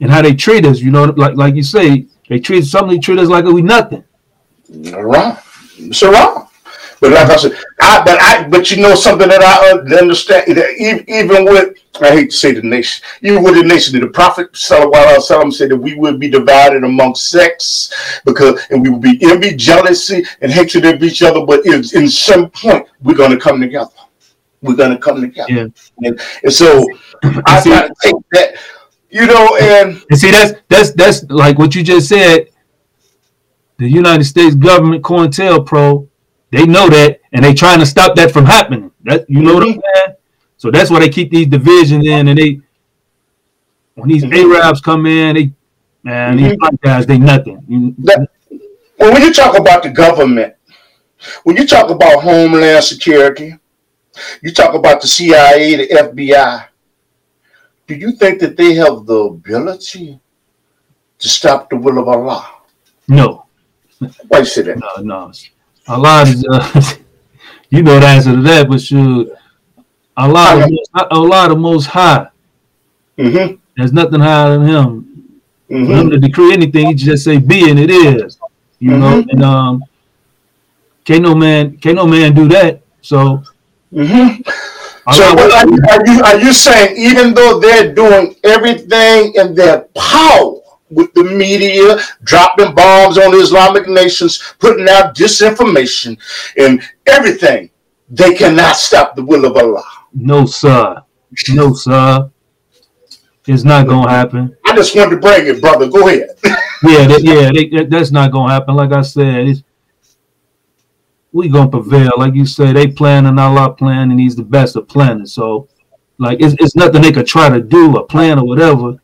Speaker 2: and how they treat us. You know, like like you say, they treat somebody treat us like we nothing.
Speaker 1: Wrong. It's wrong. But like I said, I but I but you know something that I uh, understand that even with I hate to say the nation, even with the nation, the Prophet Sallallahu said that we would be divided among sects because and we would be envy, jealousy, and hatred of each other. But in, in some point, we're gonna come together. We're gonna come together. Yeah. And, and so I gotta take that, you know, and,
Speaker 2: and see that's that's that's like what you just said. The United States government, COINTELPRO, they know that, and they trying to stop that from happening. That you know what I'm saying? So that's why they keep these divisions in, and they when these mm-hmm. Arabs come in, they man, these mm-hmm. black guys, they nothing.
Speaker 1: That, well, when you talk about the government, when you talk about Homeland Security, you talk about the CIA, the FBI. Do you think that they have the ability to stop the will of Allah?
Speaker 2: No.
Speaker 1: Why you say that?
Speaker 2: No, no. Allah is, uh, [laughs] you know the answer to that, but shoot, Allah, okay. is, Allah the most high. Mm-hmm. There's nothing higher than him. Mm-hmm. Him to decree anything, he just say be and it is. You mm-hmm. know, and um, can't no man, can't no man do that. So,
Speaker 1: mm-hmm. so what are, you, are you are you saying even though they're doing everything in their power? With the media, dropping bombs on Islamic nations, putting out disinformation and everything. They cannot stop the will of Allah.
Speaker 2: No, sir. No, sir. It's not gonna happen.
Speaker 1: I just wanted to bring it, brother. Go ahead.
Speaker 2: yeah, [laughs] that, yeah, they, that's not gonna happen. Like I said, it's, we gonna prevail. Like you say, they plan and Allah plan, and He's the best of planners. So, like, it's, it's nothing they could try to do, a plan or whatever,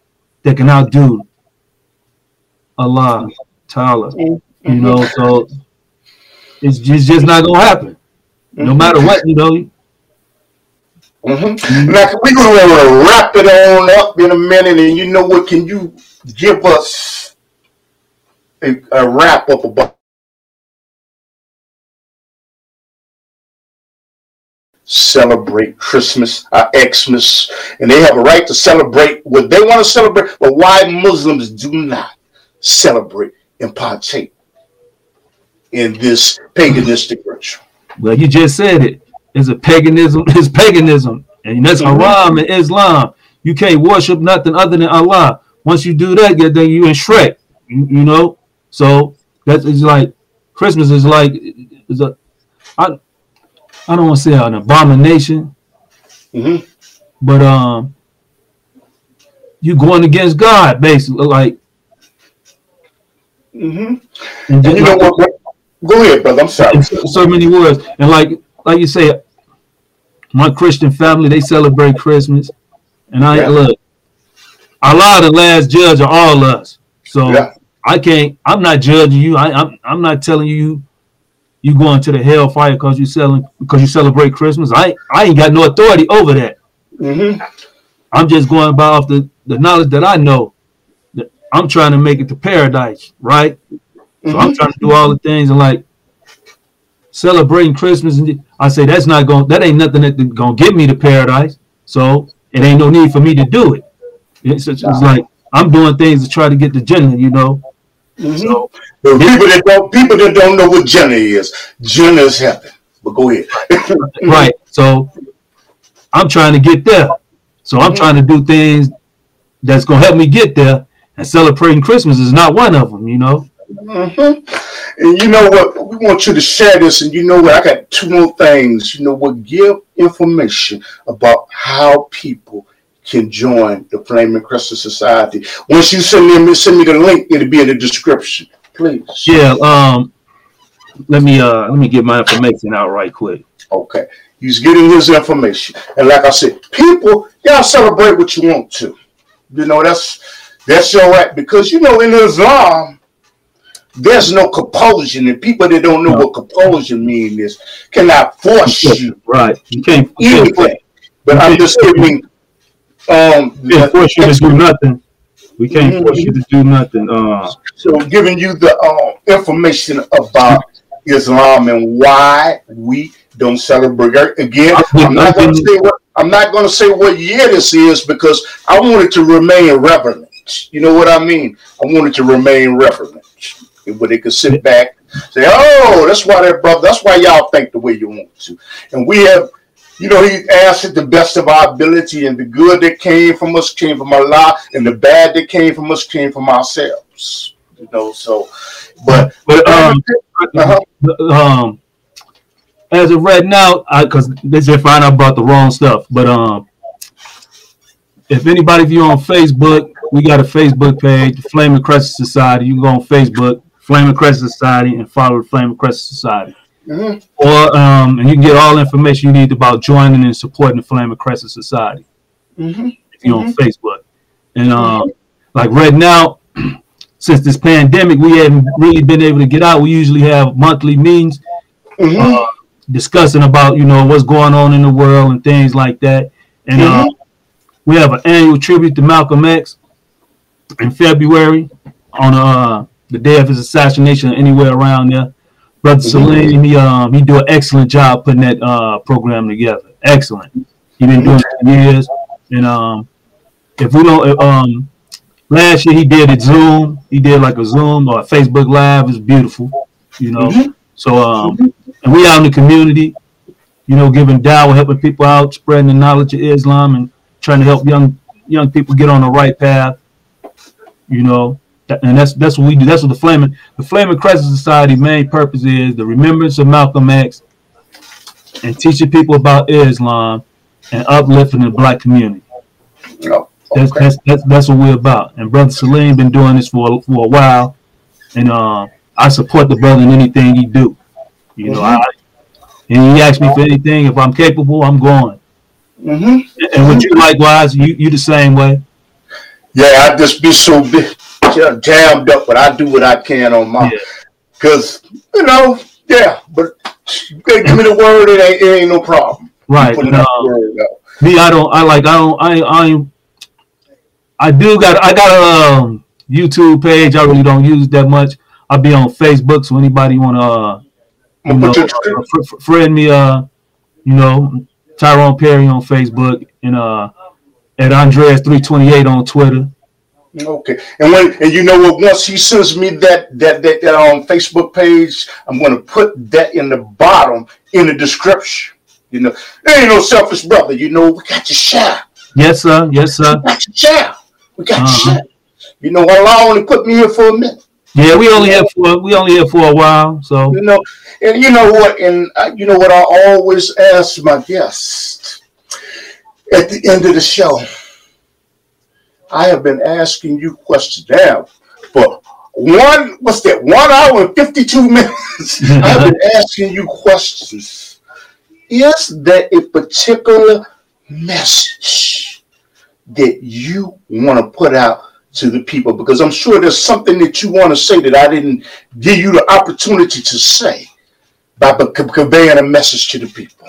Speaker 2: that can outdo Allah Ta'ala. You know, so it's just, just not gonna happen. No mm-hmm. matter what, you know.
Speaker 1: Mm-hmm. Now we're gonna wrap it on up in a minute, and you know what? Can you give us a, a wrap up about celebrate Christmas, uh, Xmas, and they have a right to celebrate what they want to celebrate, but why Muslims do not celebrate and partake in this paganistic ritual.
Speaker 2: Well, you just said it. It's a paganism. It's paganism, and that's mm-hmm. haram in Islam. You can't worship nothing other than Allah. Once you do that, then you in shirk. You, you know. So that's it's like Christmas is like is a I I don't want to say an abomination, mm-hmm. but um, you going against God basically. Like
Speaker 1: Mm-hmm. And, and you know what? Go ahead, brother. I'm sorry.
Speaker 2: So, so, many words, and like like you say, my Christian family they celebrate Christmas, and I yeah. look. Allah, the last judge of all us. So yeah. I can't. I'm not judging you. I, I'm. I'm not telling you you going to the hellfire because you selling because you celebrate Christmas. I I ain't got no authority over that. Mm-hmm. I'm just going by off the, the knowledge that I know. I'm trying to make it to paradise, right? Mm-hmm. So I'm mm-hmm. trying to do all the things and like celebrating Christmas. And I say that's not going, that ain't nothing that's gonna get me to paradise. So it ain't no need for me to do it. It's, it's, it's like I'm doing things to try to get the Jannah, you know.
Speaker 1: Mm-hmm. So, people that don't people that don't know what Jannah is, Jannah is heaven. But go ahead. [laughs]
Speaker 2: right. So I'm trying to get there. So I'm mm-hmm. trying to do things that's gonna help me get there. And celebrating Christmas is not one of them, you know.
Speaker 1: Mm-hmm. And you know what? We want you to share this. And you know what? I got two more things. You know what? Give information about how people can join the Flaming Crescent Society. Once you send me send me the link, it'll be in the description. Please.
Speaker 2: Yeah. Um. Let me uh let me get my information out right quick.
Speaker 1: Okay. He's getting his information, and like I said, people, y'all celebrate what you want to. You know that's that's your right because you know in Islam there's no compulsion, and people that don't know no. what compulsion means is cannot force you.
Speaker 2: Right. You can't.
Speaker 1: Anything. But I'm just giving
Speaker 2: um, we can't force you to do nothing. We can't mm-hmm. force you to do nothing. Uh,
Speaker 1: so giving you the uh, information about Islam and why we don't celebrate. Again, I'm not going to say what I'm not going to say what year this is because I want it to remain relevant. You know what I mean? I want it to remain relevant, where they could sit back, say, "Oh, that's why that brother. That's why y'all think the way you want to." And we have you know, he asked it the best of our ability, and the good that came from us came from Allah, and the bad that came from us came from ourselves. You know, so, but but um,
Speaker 2: uh-huh. um as of right now, because they just find out about the wrong stuff. But um, if anybody of you on Facebook, we got a Facebook page, the Flame Flaming Crescent Society. You can go on Facebook, Flame Flaming Crescent Society, and follow the Flame Flaming Crescent Society. Mm-hmm. Or um, and you can get all information you need about joining and supporting the Flame Flaming Crescent Society. Mm-hmm. If you're mm-hmm. on Facebook, and um, like right now, [clears throat] since this pandemic, we haven't really been able to get out. We usually have monthly meetings mm-hmm. uh, discussing about you know what's going on in the world and things like that. And uh, we have an annual tribute to Malcolm X in February on uh, the day of his assassination, anywhere around there. Brother Salim, he um he do an excellent job putting that uh program together. Excellent. He been doing it for years. And um if we don't um last year he did it Zoom. He did like a Zoom or a Facebook Live. It's beautiful, you know. Mm-hmm. So um and we out in the community, you know, giving dawah, helping people out, spreading the knowledge of Islam and trying to help young young people get on the right path. You know, and that's that's what we do. That's what the Flaming the Flaming Crescent Society main purpose is: the remembrance of Malcolm X and teaching people about Islam and uplifting the black community. Oh, okay. that's, that's, that's that's what we're about. And brother Salim been doing this for for a while, and uh, I support the brother in anything he do. You know, mm-hmm. I, and he asked me for anything. If I'm capable, I'm going. Mm-hmm. And would you likewise? You you the same way?
Speaker 1: Yeah, I just be so big jammed up, but I do what I can on my, because yeah. you know, yeah. But you give me the word, it ain't, it ain't no problem.
Speaker 2: Right. No, me, I don't. I like. I don't. I. I. I do got. I got a um, YouTube page. I really don't use that much. I'll be on Facebook, so anybody want to, uh, you know, uh, friend me, uh, you know, Tyron Perry on Facebook and uh, at Andreas three twenty eight on Twitter.
Speaker 1: Okay, and when and you know what? Once he sends me that that that, that on um, Facebook page, I'm going to put that in the bottom in the description. You know, there ain't no selfish brother. You know, we got to share.
Speaker 2: Yes, sir. Yes, sir.
Speaker 1: We got to share. We got uh-huh. to share. You know, Allah only put me here for a minute.
Speaker 2: Yeah, we only have for we only here for a while. So
Speaker 1: you know, and you know what? And uh, you know what? I always ask my guests at the end of the show I have been asking you questions now for one, what's that, one hour and 52 minutes. [laughs] I've been asking you questions. Is there a particular message that you want to put out to the people? Because I'm sure there's something that you want to say that I didn't give you the opportunity to say by conveying a message to the people.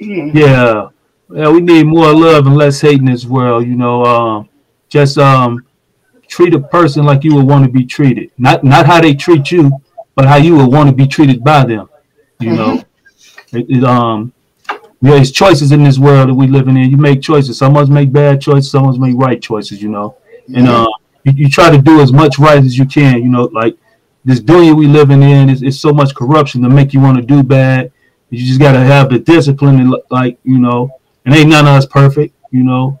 Speaker 2: Mm. Yeah. Yeah, we need more love and less hate in this world. You know, um, just um, treat a person like you would want to be treated. Not not how they treat you, but how you would want to be treated by them. You mm-hmm. know, it, it, um, there's choices in this world that we living in. You make choices. Some of us make bad choices. Some of us make right choices. You know, and uh, you, you, try to do as much right as you can. You know, like this dunya we living in is, is so much corruption to make you want to do bad. You just gotta have the discipline and like you know, and ain't none of us perfect. You know,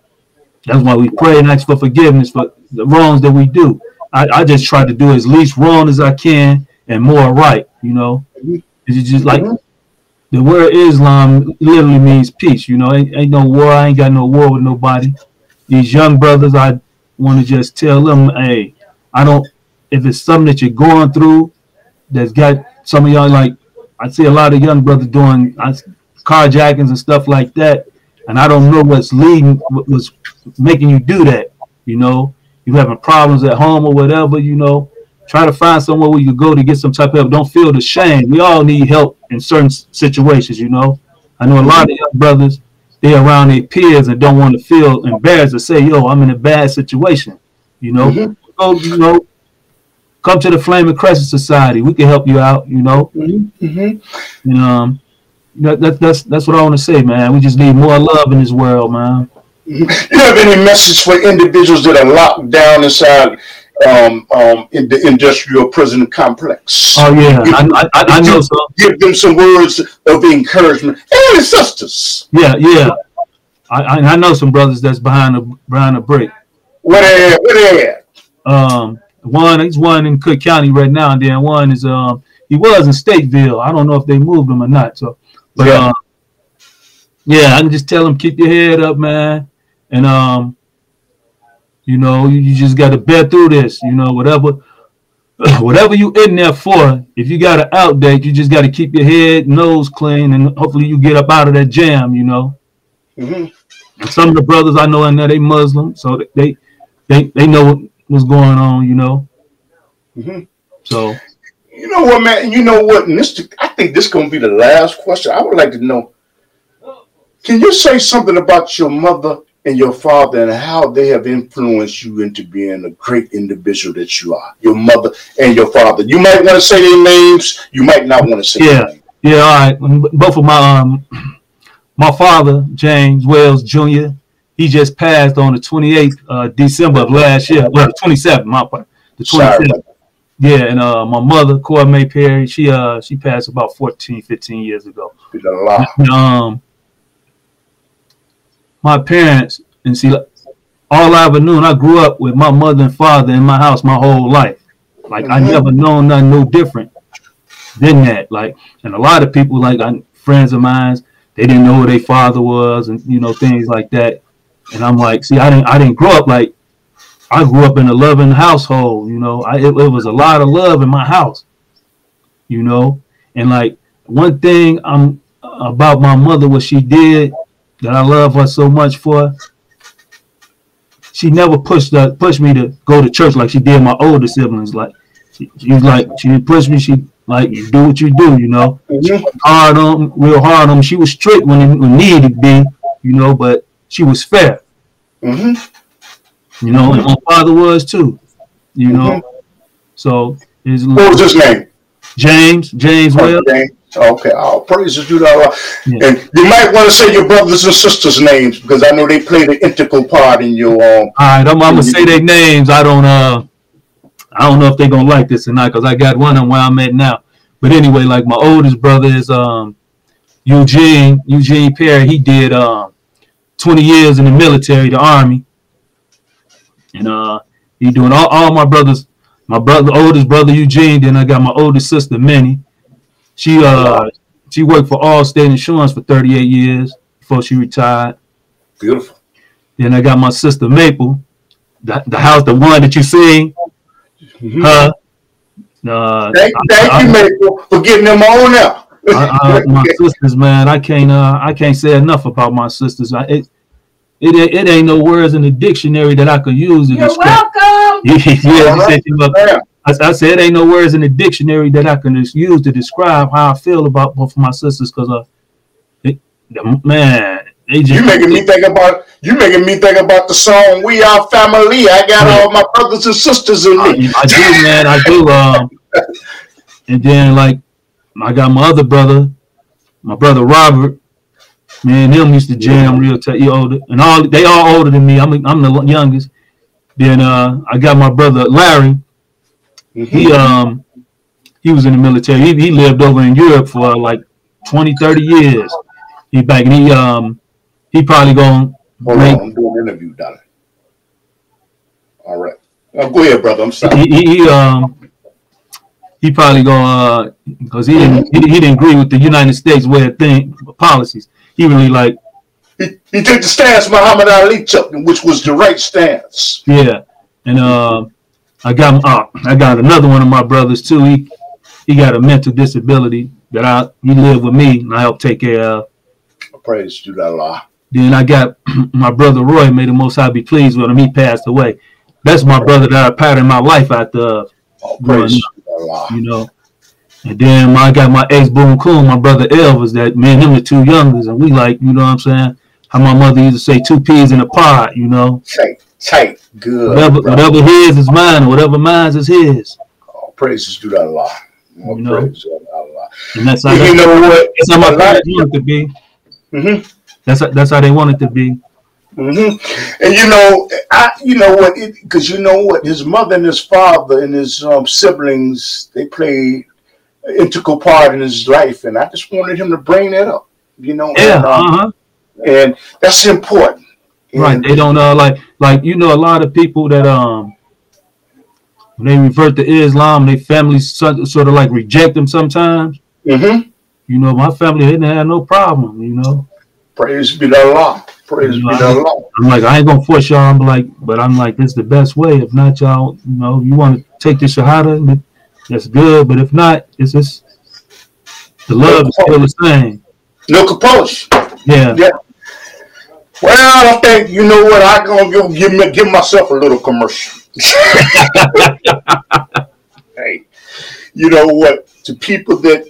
Speaker 2: that's why we pray and ask for forgiveness for the wrongs that we do. I, I just try to do as least wrong as I can and more right. You know, it's just like mm-hmm. the word Islam literally means peace. You know, ain't, ain't no war. I ain't got no war with nobody. These young brothers, I want to just tell them, hey, I don't. If it's something that you're going through, that's got some of y'all like, I see a lot of young brothers doing carjackings and stuff like that, and I don't know what's leading, what's making you do that. You know, you having problems at home or whatever. You know, try to find somewhere where you go to get some type of help. Don't feel the shame. We all need help in certain situations. You know, I know a lot of young brothers they're around their peers and don't want to feel embarrassed to say, "Yo, I'm in a bad situation." You know, mm-hmm. so, you know, come to the Flame Flaming Crescent Society. We can help you out. You know, mm-hmm. mm-hmm. and um, that, that, that's that's what I want to say, man. We just need more love in this world, man.
Speaker 1: Mm-hmm. You have any message for individuals that are locked down inside um, um, in the industrial prison complex.
Speaker 2: Oh yeah, give, I, I, I know so.
Speaker 1: Give them some words of encouragement and sisters.
Speaker 2: Yeah, yeah. I, I know some brothers that's behind a behind a brick.
Speaker 1: Where they at? Where they at?
Speaker 2: Um, one he's one in Cook County right now, and then one is um he was in Stateville. I don't know if they moved him or not. So, but yeah, um, yeah I can just tell him keep your head up, man, and um you know, you, just got to bear through this. You know, whatever, [clears throat] whatever you in there for. If you got an outdate, you just got to keep your head, nose clean, and hopefully you get up out of that jam. You know. Mm-hmm. Some of the brothers I know in there, they Muslim, so they they they know what's going on. You know. Mm-hmm. So.
Speaker 1: You know what, man? You know what? And this, I think this gonna be the last question. I would like to know. Can you say something about your mother and your father and how they have influenced you into being a great individual that you are. Your mother and your father. You might want to say their names. You might not want to say.
Speaker 2: Yeah, yeah. All right. Both of my um, [clears throat] my father James Wells Jr. He just passed on the 28th uh, December of last year. Well, 27th. My part. The 27th. Yeah, and uh, my mother, Cora May Perry, she uh she passed about 14, 15 years ago. Um, my parents and see all I ever knew, and I grew up with my mother and father in my house my whole life. Like. I never known nothing no different than that. Like, and a lot of people, like I, friends of mine, they didn't know who their father was, and you know things like that. And I'm like, see, I didn't, I didn't grow up like I grew up in a loving household. You know, I, it, it was a lot of love in my house. You know, and like one thing I'm about my mother, what she did that I love her so much for. She never pushed the, pushed me to go to church like she did my older siblings. Like she, she was like she didn't push me. She like you do what you do, you know. Mm-hmm. hard on real hard on. Me. She was strict when it needed to be, you know, but she was fair. Mm-hmm. You know, and my father was too. You know, mm-hmm. so
Speaker 1: his what was his name?
Speaker 2: James James oh, Wells. James.
Speaker 1: Okay, all praises to Allah. Yeah. And you might want to say your brothers and sisters' names because I know they played an integral part in your. Um,
Speaker 2: all right, I'm, I'm gonna say their names. I don't uh, I don't know if they're gonna like this or not because I got one them where I'm at now. But anyway, like my oldest brother is um, Eugene Eugene Perry. He did um, 20 years in the military, the army, and uh, he doing all, all my brothers. My brother, oldest brother Eugene. Then I got my oldest sister Minnie she uh she worked for Allstate Insurance for 38 years before she retired.
Speaker 1: Beautiful.
Speaker 2: Then I got my sister Maple, the, the house, the one that you see, mm-hmm. her.
Speaker 1: Uh, thank, thank I, you, Maple, for getting them on
Speaker 2: out. I, my [laughs] sisters, man, I can't uh, I can't say enough about my sisters. I, it, it it ain't no words in the dictionary that I could use to
Speaker 5: You're describe. welcome. [laughs]
Speaker 2: yeah, yeah, I, I said, ain't no words in the dictionary that I can just use to describe how I feel about both of my sisters because, uh, man,
Speaker 1: they just, you making me think about you making me think about the song "We Are Family." I got all my brothers and sisters in me.
Speaker 2: I, I do, man. I do. Um, [laughs] and then like I got my other brother, my brother Robert. Man, them used to jam real tight. He older, and all they all older than me. I'm I'm the youngest. Then uh, I got my brother Larry. Mm-hmm. He um he was in the military. He, he lived over in Europe for like 20, 30 years. He back and he um he probably gonna
Speaker 1: Hold make, on, I'm doing an interview, darling. All right. Oh, go ahead, brother. I'm sorry. He,
Speaker 2: he, he um he probably gonna because uh, he didn't he, he, didn't agree with the United States way of thing policies. He really like
Speaker 1: he, he took the stance Muhammad Ali took, which was the right stance.
Speaker 2: Yeah, and uh, I got uh, I got another one of my brothers too. He he got a mental disability that I he lived with me and I helped take care of.
Speaker 1: Praise to Allah.
Speaker 2: Then I got [clears throat] my brother Roy. May the Most High be pleased with him. He passed away. That's my brother that I patterned my life after. Oh, praise Allah. You know. And then I got my ex Boone Coon, my brother Elvis, that me and him are two youngers, and we like, you know what I'm saying? How my mother used to say, two peas in a pod. you know?
Speaker 1: Tight, good.
Speaker 2: Whatever, whatever his is mine, whatever mine is his.
Speaker 1: Oh, praises to Allah. You know? praise Allah.
Speaker 2: And that's how, you know what? That's how my parents want it to be. Mm-hmm. That's, that's how they want it to be.
Speaker 1: Mm-hmm. And you know, I you know what? Because you know what, his mother and his father and his um, siblings they played an integral part in his life, and I just wanted him to bring that up. You know,
Speaker 2: yeah, and, um, uh-huh.
Speaker 1: and that's important.
Speaker 2: And, right? They don't uh like like you know a lot of people that um when they revert to Islam, their families sort, sort of like reject them sometimes.
Speaker 1: Mm-hmm.
Speaker 2: You know, my family didn't have no problem. You know,
Speaker 1: praise be to Allah. Praise you know, be to Allah.
Speaker 2: I'm like, I ain't gonna force y'all. I'm like, but I'm like, this is the best way. If not, y'all, you know, you want to take the shahada, that's good. But if not, it's just the love no is still the same.
Speaker 1: No compulsion.
Speaker 2: Yeah.
Speaker 1: Yeah. Well, I think you know what I gonna give give, me, give myself a little commercial. [laughs] hey, you know what? To people that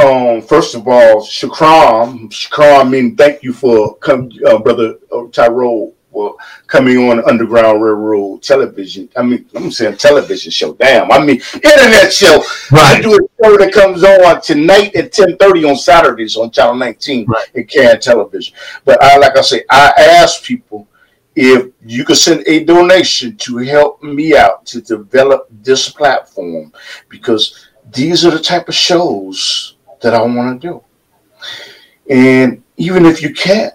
Speaker 1: um, first of all, Shukran, Shukran mean thank you for come, uh, brother uh, Tyron, for coming on Underground Railroad television. I mean, I'm saying television show. Damn, I mean internet show. Right. I do a show that comes on tonight at 10:30 on Saturdays on Channel 19 right. in Can Television. But I, like I say, I ask people if you could send a donation to help me out to develop this platform because these are the type of shows that I want to do. And even if you can't,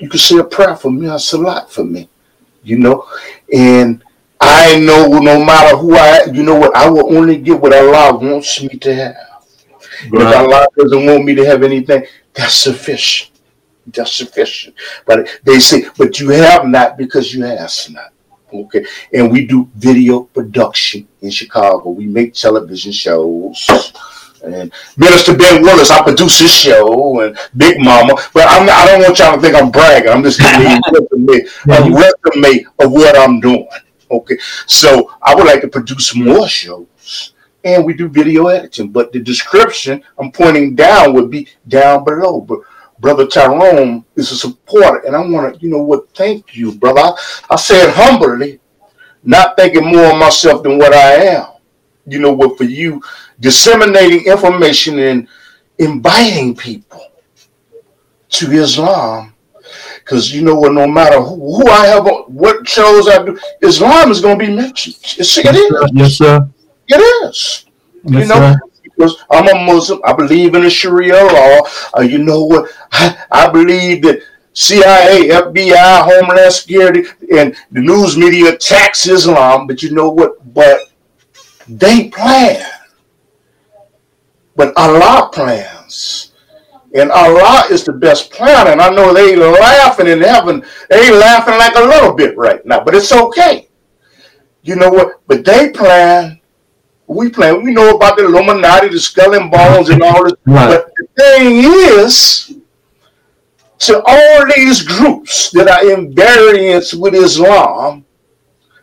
Speaker 1: you can say a prayer for me, that's a lot for me, you know. And I know no matter who I, you know what, I will only get what Allah wants me to have. Right. If Allah doesn't want me to have anything, that's sufficient. That's sufficient. But they say, but you have not because you ask not. Okay. And we do video production in Chicago. We make television shows and Minister Ben Willis, I produce his show and Big Mama, but I'm not, I don't want y'all to think I'm bragging. I'm just giving you a [laughs] resume, a resume of what I'm doing. Okay, so I would like to produce more shows, and we do video editing. But the description I'm pointing down would be down below. But Brother Tyron is a supporter, and I want to, you know what? Thank you, brother. I, I said humbly, not thinking more of myself than what I am. You know what? For you disseminating information and inviting people to Islam. Because you know what, no matter who, who, I have, what shows I do, Islam is going to be mentioned. It's, it is.
Speaker 2: Yes, sir.
Speaker 1: It is. Yes, you know, sir. because I'm a Muslim. I believe in the Sharia law. Uh, you know what? I, [laughs] I believe that CIA, FBI, Homeland Security, and the news media attacks Islam. But you know what? But they plan but Allah plans. And Allah is the best plan. And I know they laughing in heaven. They laughing like a little bit right now, but it's okay. You know what? But they plan. We plan. We know about the Illuminati, the skull and bones, and all this. Right. But the thing is, to all these groups that are in variance with Islam,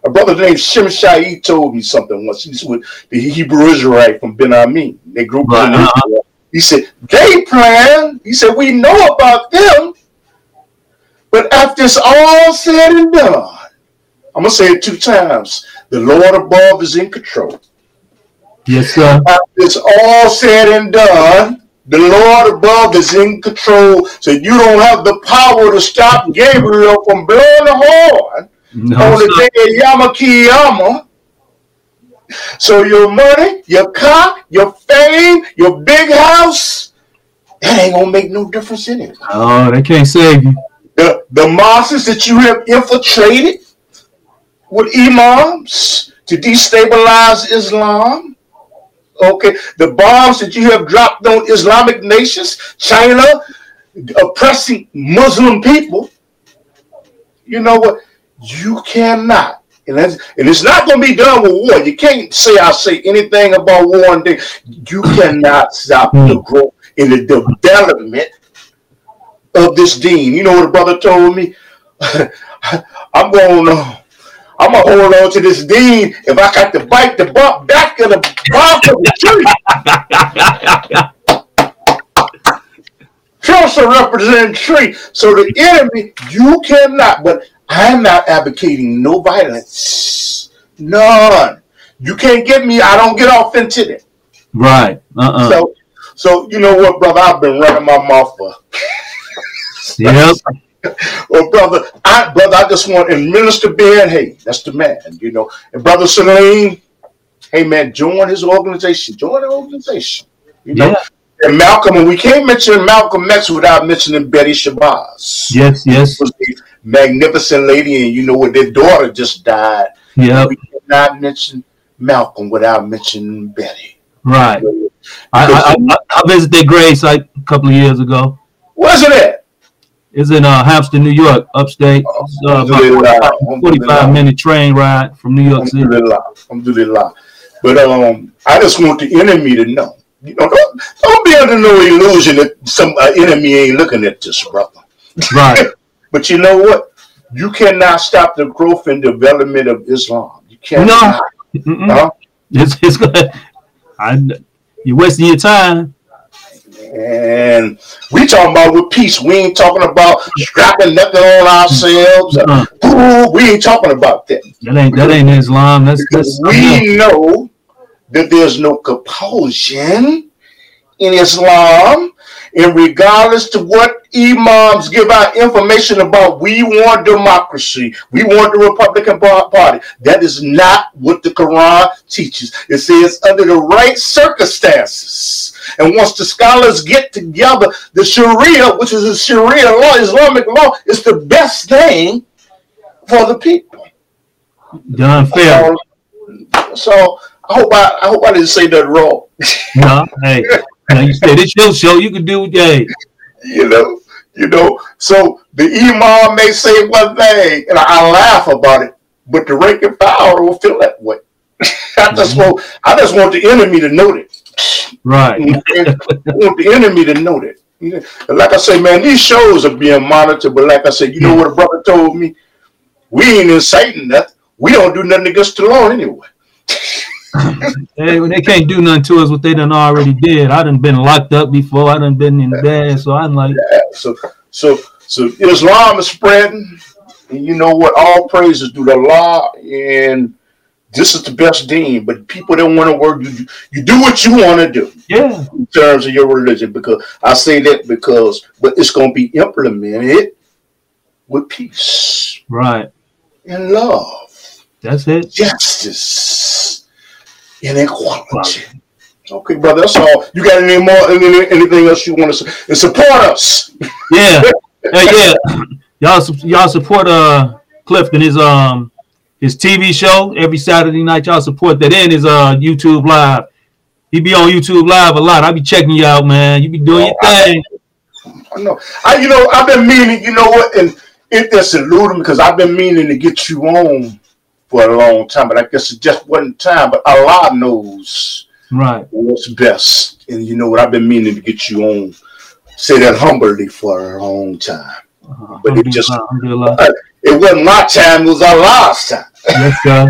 Speaker 1: a brother named Shimshai told me something once. He's with the Hebrew Israelite from Ben Amin. They grew up right. in Israel. Uh-huh. He said, they plan. He said, we know about them. But after it's all said and done, I'm going to say it two times. The Lord above is in control.
Speaker 2: Yes, sir.
Speaker 1: After it's all said and done, the Lord above is in control. So you don't have the power to stop Gabriel from blowing the horn no, on the day of Yama Kiyama. So your money, your car, your fame, your big house, that ain't gonna make no difference in it.
Speaker 2: Oh, they can't save you.
Speaker 1: The the mosques that you have infiltrated with imams to destabilize Islam. Okay, the bombs that you have dropped on Islamic nations, China, oppressing Muslim people. You know what? You cannot. And, that's, and it's not going to be done with war. You can't say I say anything about war and thing. You cannot stop the hmm. growth in the development of this deen. You know what the brother told me? [laughs] I'm going to I'm gonna hold on to this deen if I got to bite the back of the bark of the tree. [laughs] Trust a representing tree. So the enemy, you cannot, but I'm not advocating no violence. None. You can't get me, I don't get off into it.
Speaker 2: Right. Uh-uh.
Speaker 1: So so you know what, brother? I've been running my mouth for.
Speaker 2: yep. [laughs]
Speaker 1: well, brother, I brother, I just want and Minister Ben, hey, that's the man, you know. And brother Salim, hey man, join his organization. Join the organization. You know. Yeah. And Malcolm, and we can't mention Malcolm X without mentioning Betty Shabazz.
Speaker 2: Yes, yes.
Speaker 1: Was magnificent lady, and you know what, their daughter just died.
Speaker 2: Yeah.
Speaker 1: We cannot mention Malcolm without mentioning Betty.
Speaker 2: Right. I, I, I, visited Grace like a couple of years ago.
Speaker 1: Where's it at?
Speaker 2: It's in uh, Hampton, New York, upstate. It's, uh, about 45, 45 minute train ride from New York City.
Speaker 1: Alhamdulillah. But um, I just want the enemy to know. You know, don't, don't be under no illusion that some uh, enemy ain't looking at this, brother.
Speaker 2: Right. [laughs]
Speaker 1: but you know what? You cannot stop the growth and development of Islam. You cannot.
Speaker 2: No. Huh? [laughs] It's, it's good. I, you're wasting your time.
Speaker 1: And we talking about with peace. We ain't talking about strapping nothing on ourselves. Uh-huh. we ain't talking about that.
Speaker 2: That ain't that ain't Islam. That's, that's
Speaker 1: we know that there's no compulsion in Islam. And regardless to what imams give out information about we want democracy, we want the Republican Party. That is not what the Quran teaches. It says under the right circumstances. And once the scholars get together, the Sharia, which is a Sharia law, Islamic law, is the best thing for the people.
Speaker 2: Done fair.
Speaker 1: So, so I hope I, I hope I didn't say that wrong.
Speaker 2: no, hey, now you said it's your show. You can do it, hey. [laughs]
Speaker 1: You know, you know, so the imam may say one thing, and I laugh about it, but the ranking power will feel that way. [laughs] I just mm-hmm. want, I just want the enemy to know that.
Speaker 2: Right.
Speaker 1: I want the enemy to know that. Like I say, man, these shows are being monitored, but like I said, you know what a brother told me? We ain't inciting nothing. We don't do nothing against the law anyway.
Speaker 2: Hey, they can't do nothing to us what they done already did. I done been locked up before. I done been in bed, so I'm like,
Speaker 1: yeah, so so so Islam is spreading, and you know what? All praises to the law, and this is the best deen. But people don't want to work. You you do what you want to do.
Speaker 2: Yeah.
Speaker 1: In terms of your religion, because I say that because, but it's going to be implemented with peace,
Speaker 2: right,
Speaker 1: and love.
Speaker 2: That's it.
Speaker 1: Justice inequality. Okay, brother, that's all. You got any more, any, anything else you want to say? And support us. [laughs]
Speaker 2: Yeah, hey, yeah. Y'all, y'all support uh Clifton his um his TV show every Saturday night. Y'all support that in his uh YouTube live. He be on YouTube live a lot. I be checking you out, man. You be doing your thing.
Speaker 1: I know. I you know I've been meaning. You know what? And it just eluded because I've been meaning to get you on for a long time, but I guess it just wasn't time. But Allah knows
Speaker 2: right
Speaker 1: what's best, and you know what I've been meaning to get you on. Say that humbly for a long time, uh, but it just uh, it wasn't my time; it was our last time.
Speaker 2: Yes, sir.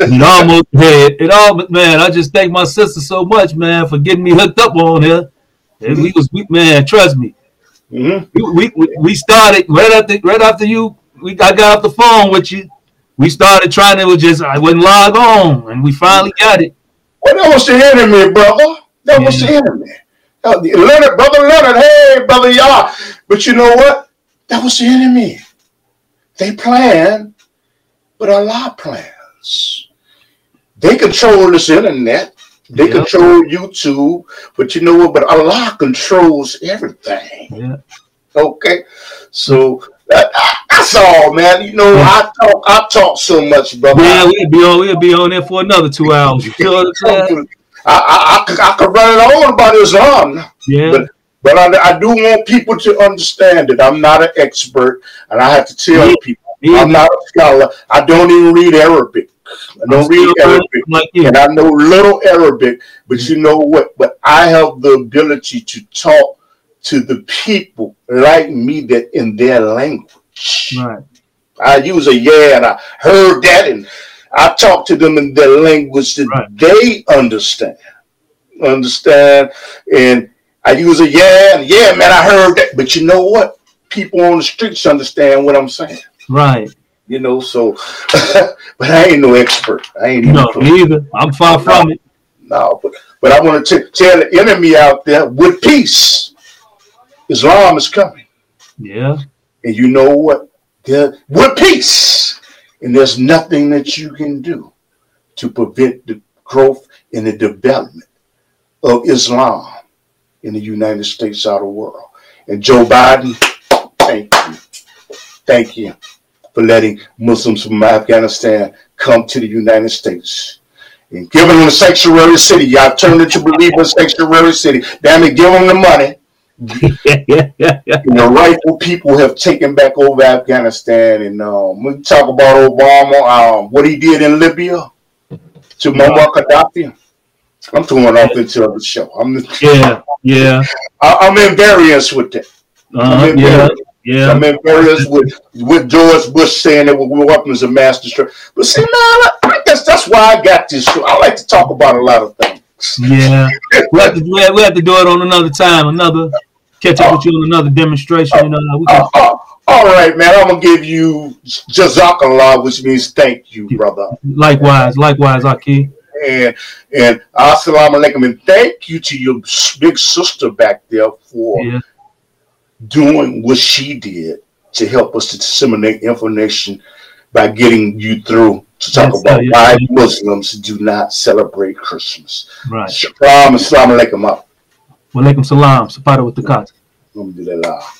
Speaker 2: it almost hey, it all man. I just thank my sister so much, man, for getting me hooked up on here. And we was we, man, trust me.
Speaker 1: Mm-hmm.
Speaker 2: We, we we started right after right after you. We I got off the phone with you we started trying to just I wouldn't log on, and we finally got it.
Speaker 1: Well, that was the enemy, brother. That yeah. was the enemy. Uh, Leonard, brother Leonard, hey, brother y'all. But you know what? That was the enemy. They planned but Allah plans. They control this internet. They
Speaker 2: Yeah.
Speaker 1: control YouTube, but you know what? But Allah controls everything.
Speaker 2: Yeah.
Speaker 1: Okay, so that's all, man. You know, I talk, I talk so much, brother.
Speaker 2: Yeah, we'll be on. We'll be on there for another two hours. You feel what I'm saying? [laughs]
Speaker 1: I, I, I, could- I could run it on about Islam.
Speaker 2: Yeah.
Speaker 1: But- but I, I do want people to understand that I'm not an expert, and I have to tell
Speaker 2: Me-
Speaker 1: people
Speaker 2: Me
Speaker 1: I'm not a scholar. I don't even read Arabic. I
Speaker 2: I'm
Speaker 1: read Arabic,
Speaker 2: like
Speaker 1: and I know little Arabic. But you know what? But I have the ability to talk to the people like me that in their language.
Speaker 2: Right.
Speaker 1: I use a yeah, and I heard that, and I talk to them in their language that
Speaker 2: Right.
Speaker 1: they understand. Understand? And I use a yeah, and yeah, man, I heard that. But you know what? People on the streets understand what I'm saying.
Speaker 2: Right.
Speaker 1: You know, so, [laughs] but I ain't no expert. I ain't
Speaker 2: No,
Speaker 1: close.
Speaker 2: me either. I'm far from it.
Speaker 1: No, but, but I want to tell the enemy out there with peace, Islam is coming.
Speaker 2: Yeah.
Speaker 1: And you know what? There, with peace. And there's nothing that you can do to prevent the growth and the development of Islam in the United States out of the world. And Joe Biden, thank you. Thank you for letting Muslims from Afghanistan come to the United States. And giving them a sanctuary city. Y'all turned it to believe in sanctuary city. Damn it, give them the money
Speaker 2: Yeah. Yeah. Yeah. Yeah.
Speaker 1: the rightful people have taken back over Afghanistan. And um, we talk about Obama, um, what he did in Libya to Muammar Gaddafi. I'm throwing off into the show. I'm
Speaker 2: Yeah. Yeah.
Speaker 1: I, I'm in variance with that.
Speaker 2: Uh-huh. Yeah.
Speaker 1: variance.
Speaker 2: Yeah.
Speaker 1: I'm in variance with with George Bush saying that we're weapons of mass destruction. But see, man, I, I guess that's why I got this show. I like to talk about a lot of things.
Speaker 2: Yeah. We have to. We have, we have to do it on another time. Another catch up with you on another demonstration. We can,
Speaker 1: Uh, uh, all right, man. I'm gonna give you Jazakallah, which means thank you, brother.
Speaker 2: likewise. Likewise, Aki.
Speaker 1: and and assalamu alaikum and thank you to your big sister back there for
Speaker 2: Yeah.
Speaker 1: doing what she did to help us to disseminate information by getting you through to talk about why. Muslims do not celebrate Christmas.
Speaker 2: Right.
Speaker 1: Shukran, assalamu alaikum.
Speaker 2: Walaikum salam. Sapata with the cut.
Speaker 1: Alhamdulillah.